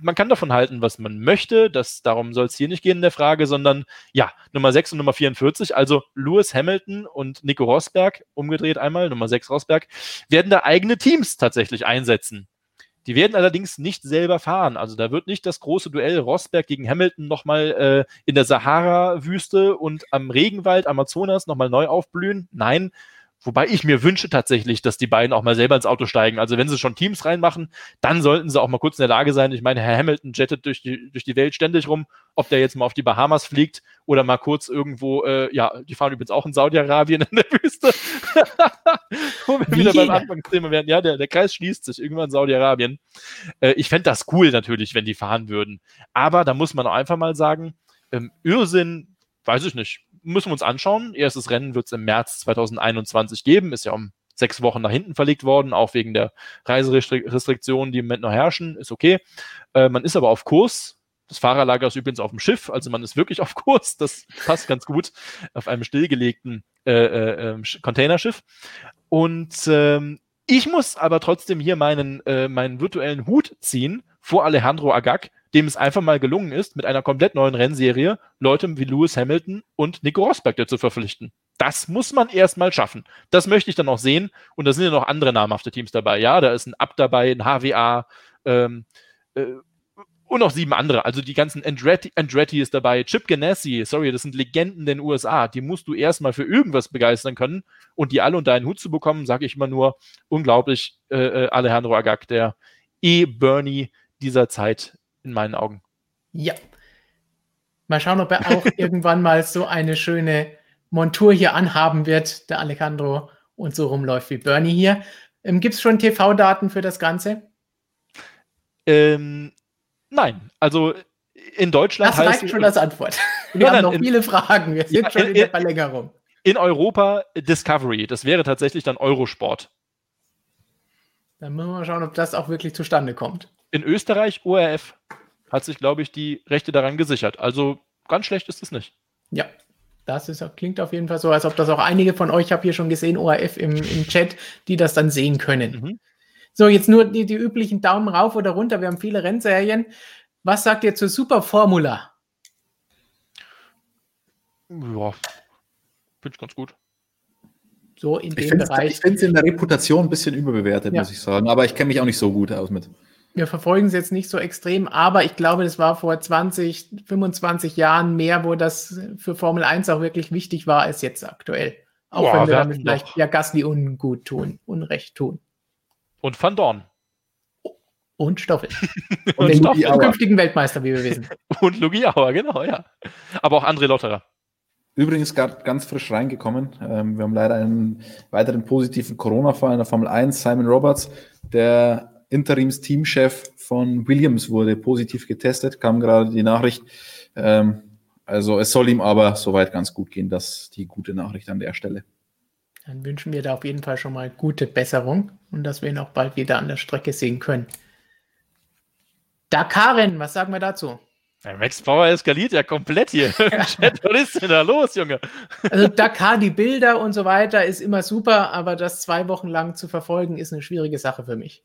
Speaker 3: man kann davon halten, was man möchte. Das, darum soll es hier nicht gehen in der Frage, sondern ja, Nummer 6 und Nummer 44, also Lewis Hamilton und Nico Rosberg, umgedreht einmal, Nummer 6 Rosberg, werden da eigene Teams tatsächlich einsetzen. Die werden allerdings nicht selber fahren. Also da wird nicht das große Duell Rosberg gegen Hamilton nochmal äh, in der Sahara-Wüste und am Regenwald Amazonas nochmal neu aufblühen. Nein, Wobei ich mir wünsche tatsächlich, dass die beiden auch mal selber ins Auto steigen. Also wenn sie schon Teams reinmachen, dann sollten sie auch mal kurz in der Lage sein. Ich meine, Herr Hamilton jettet durch die, durch die Welt ständig rum, ob der jetzt mal auf die Bahamas fliegt oder mal kurz irgendwo, äh, ja, die fahren übrigens auch in Saudi-Arabien in der Wüste. Wo wir wieder beim Anfangsthema werden. Ja, der, der Kreis schließt sich irgendwann in Saudi-Arabien. Äh, ich fände das cool natürlich, wenn die fahren würden. Aber da muss man auch einfach mal sagen, ähm, Irrsinn, weiß ich nicht müssen wir uns anschauen. Erstes Rennen wird es im März 2021 geben, ist ja um sechs Wochen nach hinten verlegt worden, auch wegen der Reiserestriktionen, die im Moment noch herrschen, ist okay. Äh, man ist aber auf Kurs. Das Fahrerlager ist übrigens auf dem Schiff, also man ist wirklich auf Kurs. Das passt ganz gut auf einem stillgelegten äh, äh, ähm, Containerschiff. Und ähm, ich muss aber trotzdem hier meinen, äh, meinen virtuellen Hut ziehen vor Alejandro Agag, dem es einfach mal gelungen ist, mit einer komplett neuen Rennserie Leute wie Lewis Hamilton und Nico Rosberg zu verpflichten. Das muss man erstmal schaffen. Das möchte ich dann auch sehen. Und da sind ja noch andere namhafte Teams dabei. Ja, da ist ein Ab dabei, ein HWA ähm, äh, und noch sieben andere. Also die ganzen Andretti, Andretti ist dabei, Chip Ganassi, sorry, das sind Legenden den USA. Die musst du erstmal für irgendwas begeistern können. Und die alle unter einen Hut zu bekommen, sage ich immer nur, unglaublich, äh, äh Alejandro Agag, der E-Bernie dieser Zeit in meinen Augen.
Speaker 1: Ja. Mal schauen, ob er auch irgendwann mal so eine schöne Montur hier anhaben wird, der Alejandro, und so rumläuft wie Bernie hier. Ähm, Gibt es schon TV-Daten für das Ganze?
Speaker 3: Ähm, nein, also in Deutschland.
Speaker 1: Das reicht schon als Antwort. Wir nein, haben noch in, viele Fragen. Wir sind ja, schon in, in der Verlängerung.
Speaker 3: In Europa Discovery. Das wäre tatsächlich dann Eurosport.
Speaker 1: Dann müssen wir mal schauen, ob das auch wirklich zustande kommt.
Speaker 3: In Österreich, ORF, hat sich, glaube ich, die Rechte daran gesichert. Also ganz schlecht ist es nicht.
Speaker 1: Ja, das ist, klingt auf jeden Fall so, als ob das auch einige von euch, ich habe hier schon gesehen, ORF im, im Chat, die das dann sehen können. Mhm. So, jetzt nur die, die üblichen Daumen rauf oder runter. Wir haben viele Rennserien. Was sagt ihr zur Superformula?
Speaker 3: Ja, finde ich ganz gut.
Speaker 2: So in dem Bereich. Ich finde es in der Reputation ein bisschen überbewertet, ja. muss ich sagen. Aber ich kenne mich auch nicht so gut aus mit
Speaker 1: wir verfolgen es jetzt nicht so extrem, aber ich glaube, das war vor 20, 25 Jahren mehr, wo das für Formel 1 auch wirklich wichtig war, als jetzt aktuell. Auch Boah, wenn wir damit vielleicht doch. ja Gasly ungut tun, Unrecht tun.
Speaker 3: Und Van Dorn.
Speaker 1: Und Stoffel. und den zukünftigen Weltmeister, wie wir wissen.
Speaker 3: und Lugi Auer, genau, ja. Aber auch André Lotterer.
Speaker 2: Übrigens gerade ganz frisch reingekommen. Ähm, wir haben leider einen weiteren positiven Corona-Fall in der Formel 1. Simon Roberts, der Interims-Teamchef von Williams wurde positiv getestet, kam gerade die Nachricht. Ähm, also es soll ihm aber soweit ganz gut gehen, das ist die gute Nachricht an der Stelle.
Speaker 1: Dann wünschen wir da auf jeden Fall schon mal gute Besserung und dass wir ihn auch bald wieder an der Strecke sehen können. Dakarin, was sagen wir dazu?
Speaker 3: Ja, Max Power eskaliert ja komplett hier. Chat, was ist denn da los, Junge?
Speaker 1: Also Dakar, die Bilder und so weiter ist immer super, aber das zwei Wochen lang zu verfolgen, ist eine schwierige Sache für mich.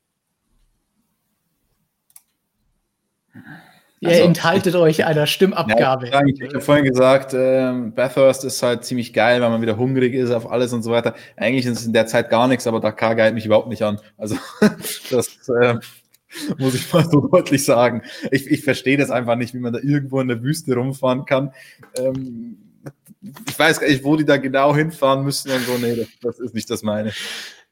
Speaker 1: Ihr also, enthaltet ich, euch einer Stimmabgabe.
Speaker 2: Ja, ich habe vorhin gesagt, ähm, Bathurst ist halt ziemlich geil, weil man wieder hungrig ist auf alles und so weiter. Eigentlich ist es in der Zeit gar nichts, aber Dakar geilt mich überhaupt nicht an. Also das äh, muss ich mal so deutlich sagen. Ich, ich verstehe das einfach nicht, wie man da irgendwo in der Wüste rumfahren kann. Ähm, ich weiß gar nicht, wo die da genau hinfahren müssen und so. Nee, das, das ist nicht das meine.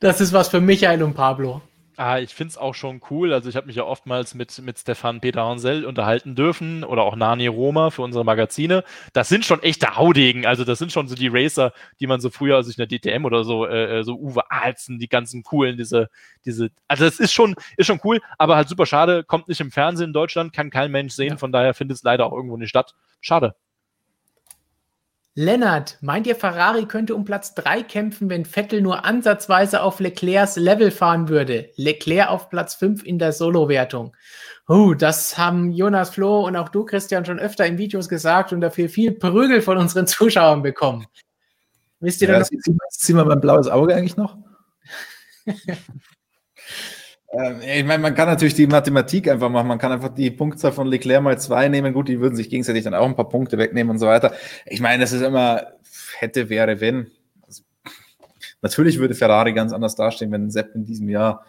Speaker 1: Das ist was für Michael und Pablo.
Speaker 3: Ah, ich finde es auch schon cool. Also ich habe mich ja oftmals mit, mit Stefan Peter Hansel unterhalten dürfen oder auch Nani Roma für unsere Magazine. Das sind schon echte Haudegen. Also das sind schon so die Racer, die man so früher, also in der DTM oder so, äh, äh, so Uwe Alzen, die ganzen coolen, diese, diese, also das ist schon, ist schon cool, aber halt super schade, kommt nicht im Fernsehen in Deutschland, kann kein Mensch sehen, ja. von daher findet es leider auch irgendwo nicht statt. Schade.
Speaker 1: Lennart, meint ihr, Ferrari könnte um Platz 3 kämpfen, wenn Vettel nur ansatzweise auf Leclercs Level fahren würde? Leclerc auf Platz 5 in der Solo-Wertung. Oh, das haben Jonas Flo und auch du, Christian, schon öfter in Videos gesagt und dafür viel Prügel von unseren Zuschauern bekommen.
Speaker 2: Wisst ihr ja, noch? Ziehen wir mein blaues Auge eigentlich noch? Ähm, ich meine, man kann natürlich die Mathematik einfach machen. Man kann einfach die Punktzahl von Leclerc mal zwei nehmen. Gut, die würden sich gegenseitig dann auch ein paar Punkte wegnehmen und so weiter. Ich meine, das ist immer hätte, wäre, wenn. Also, natürlich würde Ferrari ganz anders dastehen, wenn Sepp in diesem Jahr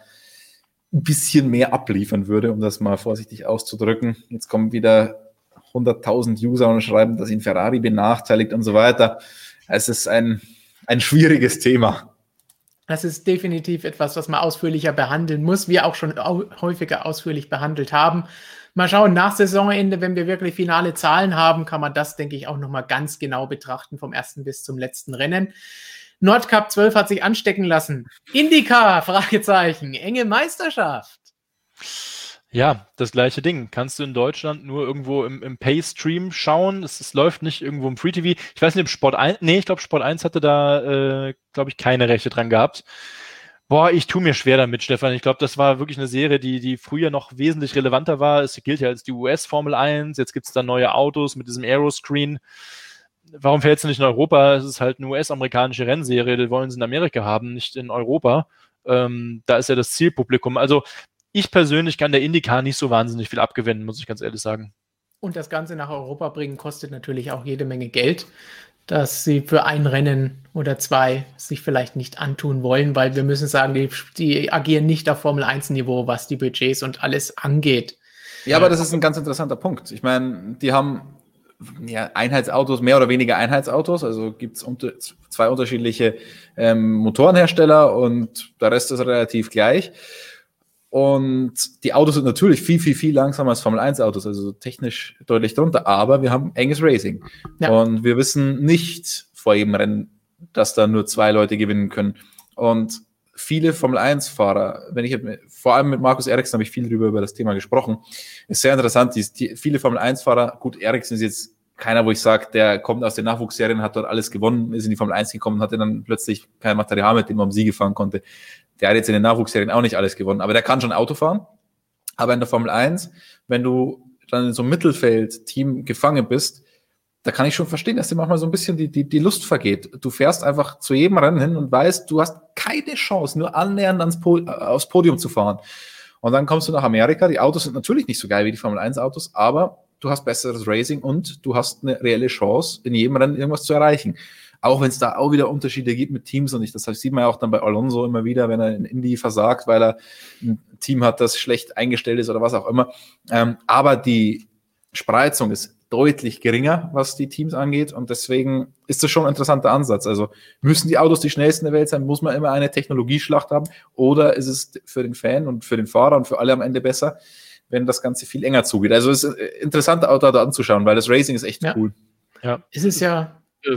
Speaker 2: ein bisschen mehr abliefern würde, um das mal vorsichtig auszudrücken. Jetzt kommen wieder 100.000 User und schreiben, dass ihn Ferrari benachteiligt und so weiter. Es ist ein, ein schwieriges Thema.
Speaker 1: Das ist definitiv etwas, was man ausführlicher behandeln muss, wir auch schon au häufiger ausführlich behandelt haben. Mal schauen, nach Saisonende, wenn wir wirklich finale Zahlen haben, kann man das, denke ich, auch nochmal ganz genau betrachten, vom ersten bis zum letzten Rennen. Nordcup 12 hat sich anstecken lassen. Indica, Fragezeichen, enge Meisterschaft.
Speaker 3: Ja, das gleiche Ding. Kannst du in Deutschland nur irgendwo im, im Pay-Stream schauen. Es, es, läuft nicht irgendwo im Free-TV. Ich weiß nicht, ob Sport 1, nee, ich glaube, Sport 1 hatte da, äh, glaube ich, keine Rechte dran gehabt. Boah, ich tue mir schwer damit, Stefan. Ich glaube, das war wirklich eine Serie, die, die früher noch wesentlich relevanter war. Es gilt ja als die US-Formel 1. Jetzt gibt es da neue Autos mit diesem Aeroscreen. Warum fällt es nicht in Europa? Es ist halt eine US-amerikanische Rennserie. Die wollen sie in Amerika haben, nicht in Europa. Ähm, da ist ja das Zielpublikum. Also ich persönlich kann der Indica nicht so wahnsinnig viel abgewinnen, muss ich ganz ehrlich sagen.
Speaker 1: Und das Ganze nach Europa bringen kostet natürlich auch jede Menge Geld, dass sie für ein Rennen oder zwei sich vielleicht nicht antun wollen, weil wir müssen sagen, die, die agieren nicht auf Formel 1-Niveau, was die Budgets und alles angeht.
Speaker 2: Ja, aber das ist ein ganz interessanter Punkt. Ich meine, die haben ja, Einheitsautos, mehr oder weniger Einheitsautos. Also gibt es unter, zwei unterschiedliche ähm, Motorenhersteller und der Rest ist relativ gleich. Und die Autos sind natürlich viel, viel, viel langsamer als Formel 1 Autos, also technisch deutlich drunter, aber wir haben enges Racing. Ja. Und wir wissen nicht vor jedem Rennen, dass da nur zwei Leute gewinnen können. Und viele Formel 1 Fahrer, wenn ich vor allem mit Markus Eriksson habe ich viel darüber über das Thema gesprochen, ist sehr interessant. Die, viele Formel 1 Fahrer, gut, Eriksson ist jetzt keiner, wo ich sage, der kommt aus den Nachwuchsserien, hat dort alles gewonnen, ist in die Formel 1 gekommen, hatte dann plötzlich kein Material, mit dem man um Siege fahren konnte. Der hat jetzt in den Nachwuchsserien auch nicht alles gewonnen, aber der kann schon Auto fahren. Aber in der Formel 1, wenn du dann in so einem Mittelfeld-Team gefangen bist, da kann ich schon verstehen, dass dir manchmal so ein bisschen die, die, die Lust vergeht. Du fährst einfach zu jedem Rennen hin und weißt, du hast keine Chance, nur annähernd ans po aufs Podium zu fahren. Und dann kommst du nach Amerika. Die Autos sind natürlich nicht so geil wie die Formel 1 Autos, aber du hast besseres Racing und du hast eine reelle Chance, in jedem Rennen irgendwas zu erreichen. Auch wenn es da auch wieder Unterschiede gibt mit Teams und ich, das sieht man ja auch dann bei Alonso immer wieder, wenn er in Indy versagt, weil er ein Team hat, das schlecht eingestellt ist oder was auch immer. Ähm, aber die Spreizung ist deutlich geringer, was die Teams angeht. Und deswegen ist das schon ein interessanter Ansatz. Also müssen die Autos die schnellsten der Welt sein? Muss man immer eine Technologieschlacht haben? Oder ist es für den Fan und für den Fahrer und für alle am Ende besser, wenn das Ganze viel enger zugeht? Also es ist interessant, Auto da anzuschauen, weil das Racing ist echt
Speaker 1: ja.
Speaker 2: cool.
Speaker 1: Ja, es ist ja
Speaker 3: äh,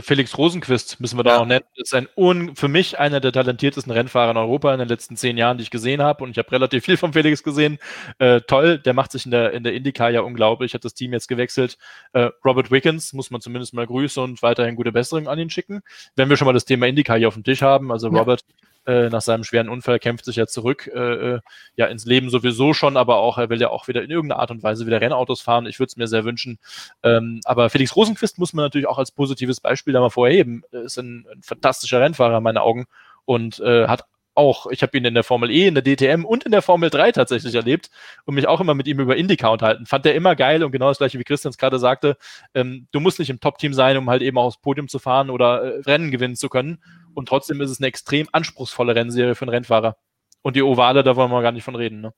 Speaker 3: Felix Rosenquist müssen wir da ja. auch nennen. Das ist ein un, für mich einer der talentiertesten Rennfahrer in Europa in den letzten zehn Jahren, die ich gesehen habe. Und ich habe relativ viel von Felix gesehen. Äh, toll, der macht sich in der, in der IndyCar ja unglaublich. Hat das Team jetzt gewechselt. Äh, Robert Wickens muss man zumindest mal grüßen und weiterhin gute Besserung an ihn schicken. Wenn wir schon mal das Thema IndyCar hier auf dem Tisch haben. Also Robert äh, nach seinem schweren Unfall kämpft sich ja zurück, äh, äh, ja ins Leben sowieso schon, aber auch er will ja auch wieder in irgendeiner Art und Weise wieder Rennautos fahren. Ich würde es mir sehr wünschen. Ähm, aber Felix Rosenquist muss man natürlich auch als positives Beispiel da mal vorheben. Ist ein, ein fantastischer Rennfahrer in meinen Augen und äh, hat auch, ich habe ihn in der Formel E, in der DTM und in der Formel 3 tatsächlich erlebt und mich auch immer mit ihm über Indica unterhalten. Fand er immer geil und genau das gleiche, wie Christian gerade sagte. Ähm, du musst nicht im Top-Team sein, um halt eben auch aufs Podium zu fahren oder äh, Rennen gewinnen zu können. Und trotzdem ist es eine extrem anspruchsvolle Rennserie für einen Rennfahrer. Und die Ovale, da wollen wir gar nicht von reden. Ne?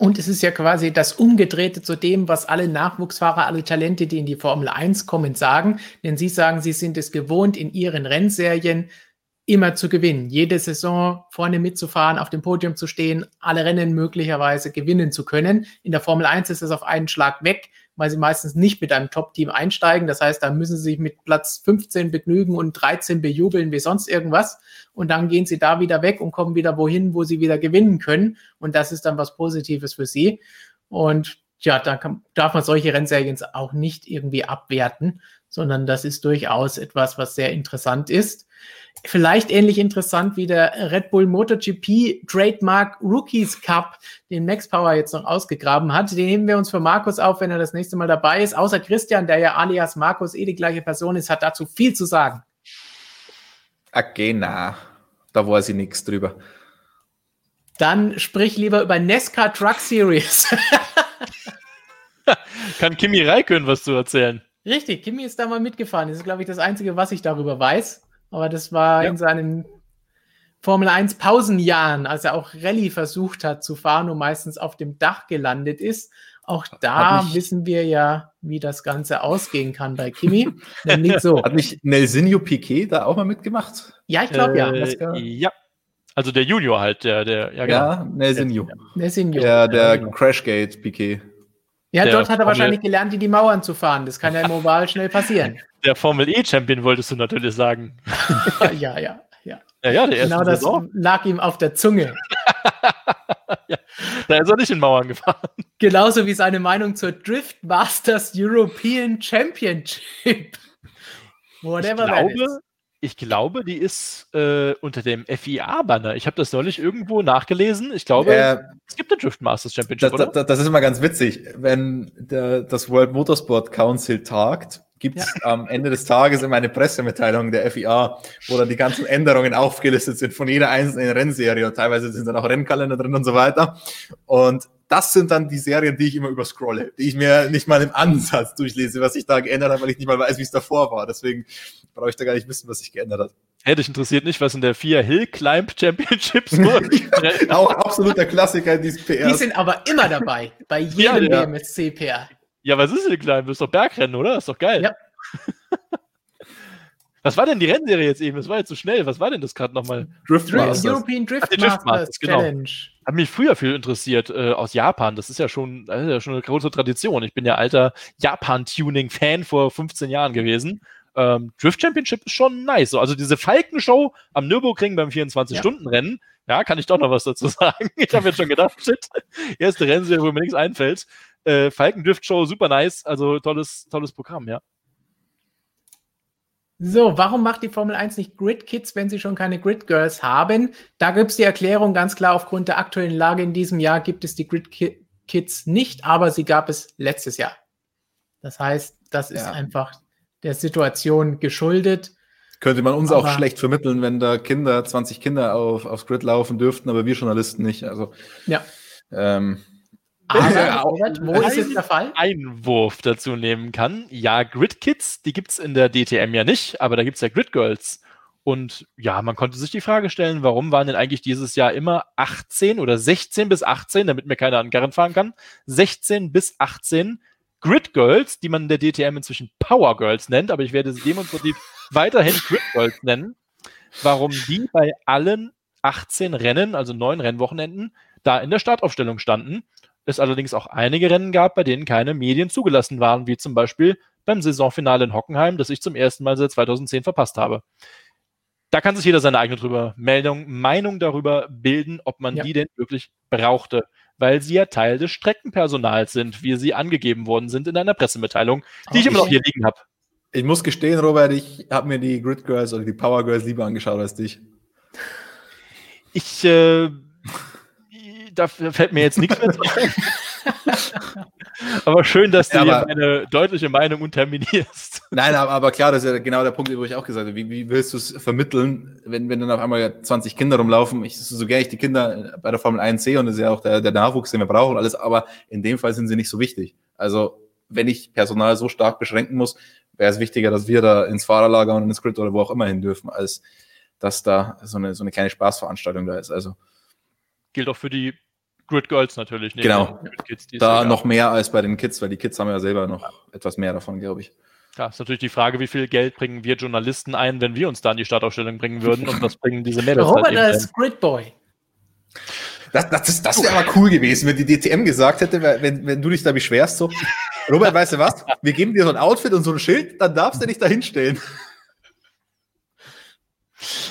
Speaker 1: Und es ist ja quasi das Umgedrehte zu dem, was alle Nachwuchsfahrer, alle Talente, die in die Formel 1 kommen, sagen. Denn sie sagen, sie sind es gewohnt, in ihren Rennserien immer zu gewinnen. Jede Saison vorne mitzufahren, auf dem Podium zu stehen, alle Rennen möglicherweise gewinnen zu können. In der Formel 1 ist es auf einen Schlag weg, weil sie meistens nicht mit einem Top-Team einsteigen. Das heißt, da müssen sie sich mit Platz 15 begnügen und 13 bejubeln wie sonst irgendwas. Und dann gehen sie da wieder weg und kommen wieder wohin, wo sie wieder gewinnen können. Und das ist dann was Positives für sie. Und ja, da kann, darf man solche Rennserien auch nicht irgendwie abwerten, sondern das ist durchaus etwas, was sehr interessant ist. Vielleicht ähnlich interessant wie der Red Bull MotoGP Trademark Rookies Cup, den Max Power jetzt noch ausgegraben hat. Den nehmen wir uns für Markus auf, wenn er das nächste Mal dabei ist. Außer Christian, der ja alias Markus eh die gleiche Person ist, hat dazu viel zu sagen.
Speaker 2: Okay, na, da weiß ich nichts drüber.
Speaker 1: Dann sprich lieber über Nesca Truck Series.
Speaker 3: Kann Kimi Raikön was zu erzählen?
Speaker 1: Richtig, Kimi ist da mal mitgefahren. Das ist, glaube ich, das Einzige, was ich darüber weiß. Aber das war ja. in seinen Formel 1 Pausenjahren, als er auch Rallye versucht hat zu fahren und meistens auf dem Dach gelandet ist. Auch da wissen wir ja, wie das Ganze ausgehen kann bei Kimi.
Speaker 2: Nämlich so. Hat nicht Nelsinho Piquet da auch mal mitgemacht?
Speaker 1: Ja, ich glaube
Speaker 3: äh, ja. Ja. Also der Junior halt, der, der,
Speaker 2: ja, genau. ja Nelsinho.
Speaker 1: Nelsinho.
Speaker 2: Der, der Crashgate Piquet.
Speaker 1: Ja, dort hat er Formel wahrscheinlich gelernt, in die Mauern zu fahren. Das kann ja im Oval schnell passieren.
Speaker 3: Der Formel E-Champion wolltest du natürlich sagen.
Speaker 1: ja, ja, ja.
Speaker 3: Ja, ja, der
Speaker 1: genau das Saison. lag ihm auf der Zunge.
Speaker 3: ja, da ist er nicht in Mauern gefahren.
Speaker 1: Genauso wie seine Meinung zur Drift Masters European Championship.
Speaker 3: Whatever ich glaube, ich glaube, die ist äh, unter dem FIA-Banner. Ich habe das neulich irgendwo nachgelesen. Ich glaube, äh, es gibt eine Drift Masters Championship.
Speaker 2: Das, das, das, ist immer ganz witzig. Wenn der, das World Motorsport Council tagt, gibt es ja. am Ende des Tages immer eine Pressemitteilung der FIA, wo dann die ganzen Änderungen aufgelistet sind von jeder einzelnen Rennserie. Und teilweise sind dann auch Rennkalender drin und so weiter. Und das sind dann die Serien, die ich immer überscrolle, die ich mir nicht mal im Ansatz durchlese, was sich da geändert hat, weil ich nicht mal weiß, wie es davor war. Deswegen brauche ich da gar nicht wissen, was sich geändert hat.
Speaker 3: Hätte dich interessiert nicht, was in der FIA Hill Climb Championships
Speaker 2: wurde. Auch absoluter Klassiker dieses
Speaker 1: PR. Die sind aber immer dabei, bei jedem ja, ja. BMSC PR.
Speaker 3: Ja, was ist Hill Climb? Das ist doch Bergrennen, oder? Das ist doch geil. Ja. Was war denn die Rennserie jetzt eben? Das war jetzt so schnell. Was war denn das gerade nochmal?
Speaker 1: Drift Masters. European Drift, Ach, Drift Masters,
Speaker 3: genau. Challenge. Hat mich früher viel interessiert äh, aus Japan. Das ist ja schon, das ist ja schon eine große Tradition. Ich bin ja alter Japan-Tuning-Fan vor 15 Jahren gewesen. Ähm, Drift Championship ist schon nice. Also diese Falkenshow am Nürburgring beim 24-Stunden-Rennen, ja. ja, kann ich doch noch was dazu sagen. Ich habe jetzt schon gedacht, shit, erste Rennserie, wo mir nichts einfällt. Äh, Falken Drift Show, super nice. Also tolles, tolles Programm, ja.
Speaker 1: So, warum macht die Formel 1 nicht Grid Kids, wenn sie schon keine Grid Girls haben? Da gibt es die Erklärung ganz klar, aufgrund der aktuellen Lage in diesem Jahr gibt es die Grid Kids nicht, aber sie gab es letztes Jahr. Das heißt, das ist ja. einfach der Situation geschuldet.
Speaker 2: Könnte man uns aber, auch schlecht vermitteln, wenn da Kinder, 20 Kinder auf, aufs Grid laufen dürften, aber wir Journalisten nicht. Also,
Speaker 1: ja.
Speaker 2: Ähm,
Speaker 3: aber, Robert, wo ist jetzt der Fall? Einwurf dazu nehmen kann. Ja, Grid Kids, die gibt es in der DTM ja nicht, aber da gibt es ja Grid Girls. Und ja, man konnte sich die Frage stellen, warum waren denn eigentlich dieses Jahr immer 18 oder 16 bis 18, damit mir keiner an Garren fahren kann, 16 bis 18 Grid Girls, die man in der DTM inzwischen Power Girls nennt, aber ich werde sie demonstrativ weiterhin Grid Girls nennen. Warum die bei allen 18 Rennen, also neun Rennwochenenden, da in der Startaufstellung standen es allerdings auch einige Rennen gab, bei denen keine Medien zugelassen waren, wie zum Beispiel beim Saisonfinale in Hockenheim, das ich zum ersten Mal seit 2010 verpasst habe. Da kann sich jeder seine eigene drüber Meldung, Meinung darüber bilden, ob man ja. die denn wirklich brauchte, weil sie ja Teil des Streckenpersonals sind, wie sie angegeben worden sind in einer Pressemitteilung, die oh, ich immer noch hier liegen habe.
Speaker 2: Ich muss gestehen, Robert, ich habe mir die Grid Girls oder die Power Girls lieber angeschaut als dich.
Speaker 3: Ich äh, da fällt mir jetzt nichts mehr zu aber schön, dass du ja, meine deutliche Meinung unterminierst.
Speaker 2: Nein, aber, aber, klar, das ist ja genau der Punkt, wo ich auch gesagt habe. Wie, wie willst du es vermitteln, wenn, wenn dann auf einmal 20 Kinder rumlaufen? Ich, so gerne ich die Kinder bei der Formel 1 sehe und das ist ja auch der, der Nachwuchs, den wir brauchen und alles, aber in dem Fall sind sie nicht so wichtig. Also, wenn ich Personal so stark beschränken muss, wäre es wichtiger, dass wir da ins Fahrerlager und ins Grid oder wo auch immer hin dürfen, als dass da so eine, so eine kleine Spaßveranstaltung da ist. Also.
Speaker 3: Gilt auch für die Grid Girls natürlich.
Speaker 2: Nee, genau. Kids, da noch mehr als bei den Kids, weil die Kids haben ja selber noch ja. etwas mehr davon, glaube ich.
Speaker 3: Ja, ist natürlich die Frage, wie viel Geld bringen wir Journalisten ein, wenn wir uns da in die Startausstellung bringen würden und was bringen diese Mädels
Speaker 1: Robert halt als Gridboy.
Speaker 2: Das, das, das wäre aber cool gewesen, wenn die DTM gesagt hätte, wenn, wenn du dich da beschwerst, so, Robert, weißt du was? Wir geben dir so ein Outfit und so ein Schild, dann darfst du dich da hinstellen.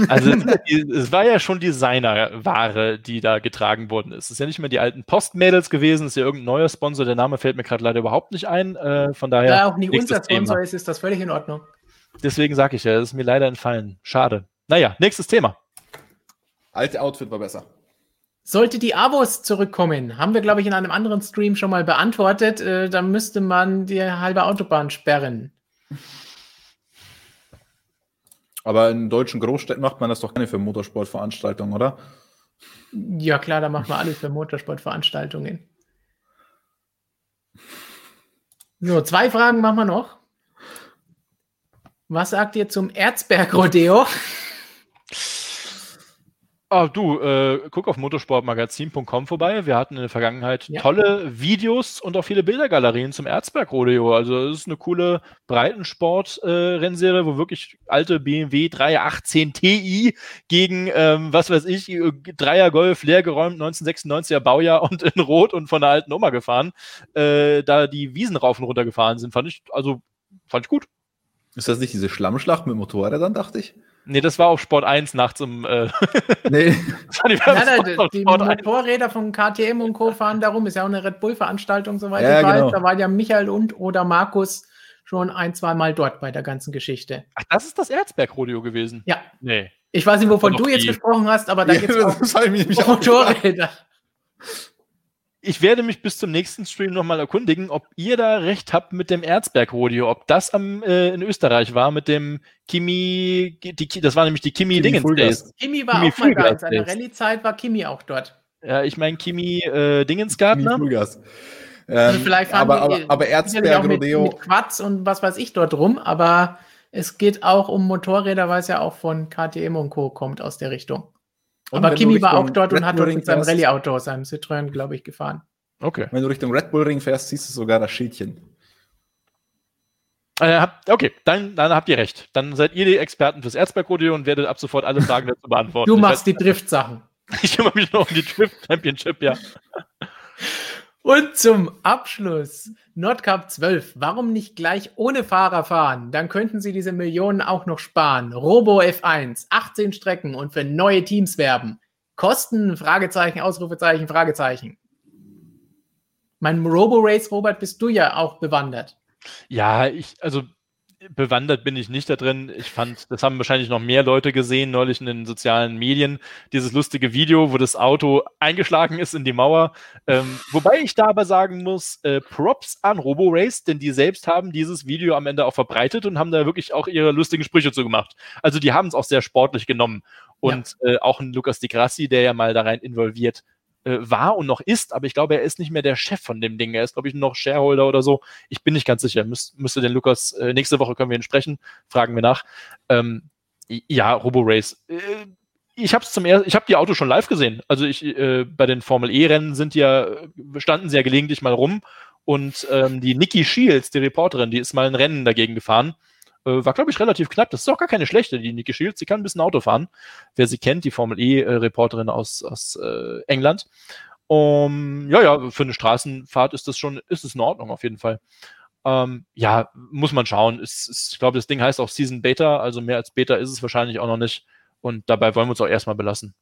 Speaker 3: Also es war ja schon Designerware, die da getragen worden ist. Es ist ja nicht mehr die alten Postmädels gewesen, es ist ja irgendein neuer Sponsor. Der Name fällt mir gerade leider überhaupt nicht ein. Äh, von daher.
Speaker 1: Da auch nicht unser Sponsor Thema. ist, ist das völlig in Ordnung.
Speaker 3: Deswegen sage ich ja, das ist mir leider entfallen. Schade. Naja, nächstes Thema.
Speaker 2: Alte Outfit war besser.
Speaker 1: Sollte die Avos zurückkommen, haben wir, glaube ich, in einem anderen Stream schon mal beantwortet, äh, dann müsste man die halbe Autobahn sperren.
Speaker 2: Aber in deutschen Großstädten macht man das doch keine für Motorsportveranstaltungen, oder?
Speaker 1: Ja, klar, da macht man alles für Motorsportveranstaltungen. So, zwei Fragen machen wir noch. Was sagt ihr zum Erzberg-Rodeo?
Speaker 3: Ah, du, äh, guck auf motorsportmagazin.com vorbei. Wir hatten in der Vergangenheit ja. tolle Videos und auch viele Bildergalerien zum Erzberg-Rodeo. Also es ist eine coole Breitensport-Rennserie, äh, wo wirklich alte BMW 318 Ti gegen, ähm, was weiß ich, Dreier Golf, leergeräumt, 1996er Baujahr und in Rot und von der alten Oma gefahren, äh, da die Wiesen rauf und runter gefahren sind. Fand ich, also, fand ich gut.
Speaker 2: Ist das nicht diese Schlammschlacht mit Motorrädern, dachte ich?
Speaker 3: Nee, das war auf Sport 1 nachts um. Äh
Speaker 1: nee. die, ja, die, die Motorräder von KTM und Co. fahren darum. Ist ja auch eine Red Bull-Veranstaltung, soweit ja, ich weiß. Genau. Da waren ja Michael und oder Markus schon ein, zwei Mal dort bei der ganzen Geschichte.
Speaker 3: Ach, das ist das Erzberg-Rodeo gewesen?
Speaker 1: Ja. Nee. Ich weiß nicht, wovon du jetzt gesprochen hast, aber da ja, gibt es Motorräder
Speaker 3: ich werde mich bis zum nächsten Stream nochmal erkundigen, ob ihr da recht habt mit dem Erzberg-Rodeo, ob das am, äh, in Österreich war mit dem Kimi, die, das war nämlich die Kimi, Kimi Dingens
Speaker 1: Days. Kimi war Kimi auch mal da, in seiner Rallye-Zeit war Kimi auch dort.
Speaker 3: Ja, ich meine Kimi äh, Dingensgartner. Kimi
Speaker 1: Fulgas. Ähm, also vielleicht
Speaker 2: aber, aber, aber Erzberg-Rodeo.
Speaker 1: Mit, mit Quatsch und was weiß ich dort rum, aber es geht auch um Motorräder, weil es ja auch von KTM und Co. kommt aus der Richtung. Und Aber Kimi war auch dort Red und hat dort mit seinem Rallye-Auto, seinem Citroën, glaube ich, gefahren.
Speaker 2: Okay. Wenn du Richtung Red Bull Ring fährst, siehst du sogar das Schildchen.
Speaker 3: Äh, okay, dann, dann habt ihr recht. Dann seid ihr die Experten fürs Erzberg-Rodeo und werdet ab sofort alle Fragen dazu beantworten.
Speaker 1: Du machst die Drift-Sachen.
Speaker 3: Ich kümmere mich noch um die Drift-Championship, ja.
Speaker 1: Und zum Abschluss, Nordcup 12. Warum nicht gleich ohne Fahrer fahren? Dann könnten Sie diese Millionen auch noch sparen. Robo F1, 18 Strecken und für neue Teams werben. Kosten, Fragezeichen, Ausrufezeichen, Fragezeichen. Mein Robo Race, Robert, bist du ja auch bewandert.
Speaker 3: Ja, ich, also bewandert bin ich nicht da drin. Ich fand, das haben wahrscheinlich noch mehr Leute gesehen, neulich in den sozialen Medien, dieses lustige Video, wo das Auto eingeschlagen ist in die Mauer. Ähm, wobei ich da aber sagen muss, äh, Props an RoboRace, denn die selbst haben dieses Video am Ende auch verbreitet und haben da wirklich auch ihre lustigen Sprüche zu gemacht. Also die haben es auch sehr sportlich genommen. Und ja. äh, auch ein Lukas Di Grassi, der ja mal da rein involviert äh, war und noch ist, aber ich glaube, er ist nicht mehr der Chef von dem Ding. Er ist, glaube ich, noch Shareholder oder so. Ich bin nicht ganz sicher. Müs müsste den Lukas, äh, nächste Woche können wir ihn sprechen, fragen wir nach. Ähm, ja, Robo Race. Äh, ich habe zum ersten, ich habe die Autos schon live gesehen. Also ich äh, bei den Formel E Rennen sind ja standen sie ja gelegentlich mal rum und ähm, die Nikki Shields, die Reporterin, die ist mal ein Rennen dagegen gefahren äh, war, glaube ich, relativ knapp. Das ist auch gar keine schlechte, die Niki Shields. Sie kann ein bisschen Auto fahren. Wer sie kennt, die Formel E-Reporterin aus, aus äh, England. Um, ja, ja, für eine Straßenfahrt ist das schon, ist es in Ordnung auf jeden Fall. Ähm, ja, muss man schauen. Ist, ist, ich glaube, das Ding heißt auch Season Beta, also mehr als Beta ist es wahrscheinlich auch noch nicht. Und dabei wollen wir uns auch erstmal belassen.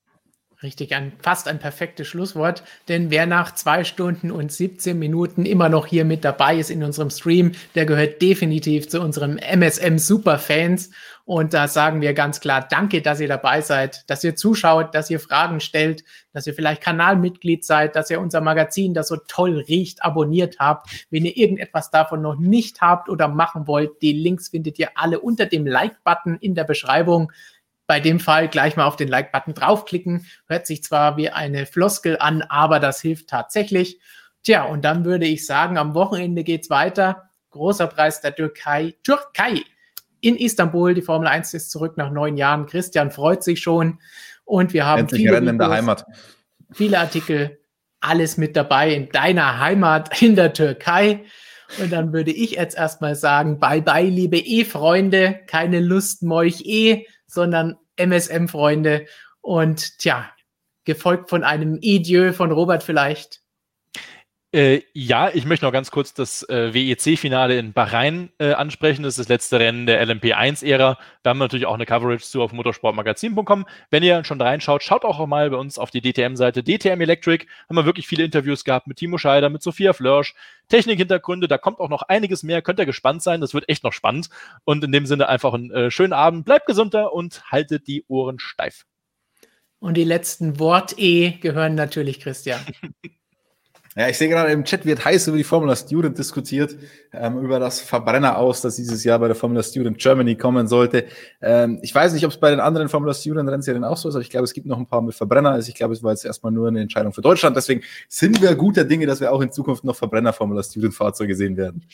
Speaker 1: Richtig, ein, fast ein perfektes Schlusswort, denn wer nach zwei Stunden und 17 Minuten immer noch hier mit dabei ist in unserem Stream, der gehört definitiv zu unserem MSM Superfans. Und da sagen wir ganz klar, danke, dass ihr dabei seid, dass ihr zuschaut, dass ihr Fragen stellt, dass ihr vielleicht Kanalmitglied seid, dass ihr unser Magazin, das so toll riecht, abonniert habt. Wenn ihr irgendetwas davon noch nicht habt oder machen wollt, die Links findet ihr alle unter dem Like-Button in der Beschreibung bei dem Fall gleich mal auf den Like-Button draufklicken. Hört sich zwar wie eine Floskel an, aber das hilft tatsächlich. Tja, und dann würde ich sagen, am Wochenende geht's weiter. Großer Preis der Türkei. Türkei in Istanbul. Die Formel 1 ist zurück nach neun Jahren. Christian freut sich schon. Und wir haben
Speaker 2: Endlich viele Rennen in der Heimat.
Speaker 1: Viele Artikel, alles mit dabei in deiner Heimat in der Türkei. Und dann würde ich jetzt erstmal sagen, bye bye, liebe E-Freunde. Keine Lust, Moich E sondern MSM-Freunde. Und tja, gefolgt von einem Idieu von Robert vielleicht.
Speaker 3: Äh, ja, ich möchte noch ganz kurz das äh, WEC-Finale in Bahrain äh, ansprechen. Das ist das letzte Rennen der LMP1-Ära. Da haben wir natürlich auch eine Coverage zu auf motorsportmagazin.com. Wenn ihr schon reinschaut, schaut auch mal bei uns auf die DTM-Seite DTM Electric. Haben wir wirklich viele Interviews gehabt mit Timo Scheider, mit Sophia Flörsch, Technikhintergründe. Da kommt auch noch einiges mehr. Könnt ihr gespannt sein. Das wird echt noch spannend. Und in dem Sinne einfach einen äh, schönen Abend. Bleibt gesunder und haltet die Ohren steif.
Speaker 1: Und die letzten Wort-E gehören natürlich Christian.
Speaker 2: Ja, ich sehe gerade im Chat wird heiß über die Formula Student diskutiert, ähm, über das Verbrenner aus, das dieses Jahr bei der Formula Student Germany kommen sollte. Ähm, ich weiß nicht, ob es bei den anderen Formula Student Rennserien auch so ist, aber ich glaube, es gibt noch ein paar mit Verbrenner. Also ich glaube, es war jetzt erstmal nur eine Entscheidung für Deutschland. Deswegen sind wir guter Dinge, dass wir auch in Zukunft noch Verbrenner Formula Student Fahrzeuge sehen werden.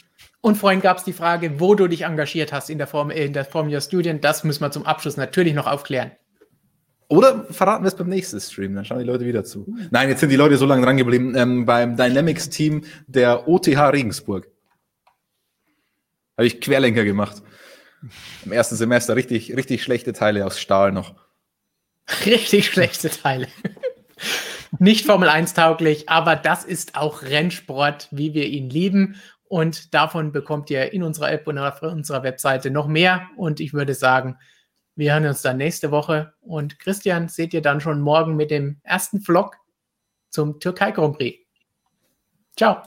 Speaker 1: Und vorhin gab es die Frage, wo du dich engagiert hast in der, Form, in der Formula Student. Das müssen wir zum Abschluss natürlich noch aufklären.
Speaker 2: Oder verraten wir es beim nächsten Stream, dann schauen die Leute wieder zu. Nein, jetzt sind die Leute so lange dran geblieben ähm, beim Dynamics-Team der OTH Regensburg. Habe ich Querlenker gemacht. Im ersten Semester richtig, richtig schlechte Teile aus Stahl noch.
Speaker 1: Richtig schlechte Teile. Nicht Formel 1 tauglich, aber das ist auch Rennsport, wie wir ihn lieben. Und davon bekommt ihr in unserer App und auf unserer Webseite noch mehr. Und ich würde sagen, wir hören uns dann nächste Woche. Und Christian seht ihr dann schon morgen mit dem ersten Vlog zum Türkei Grand Prix. Ciao.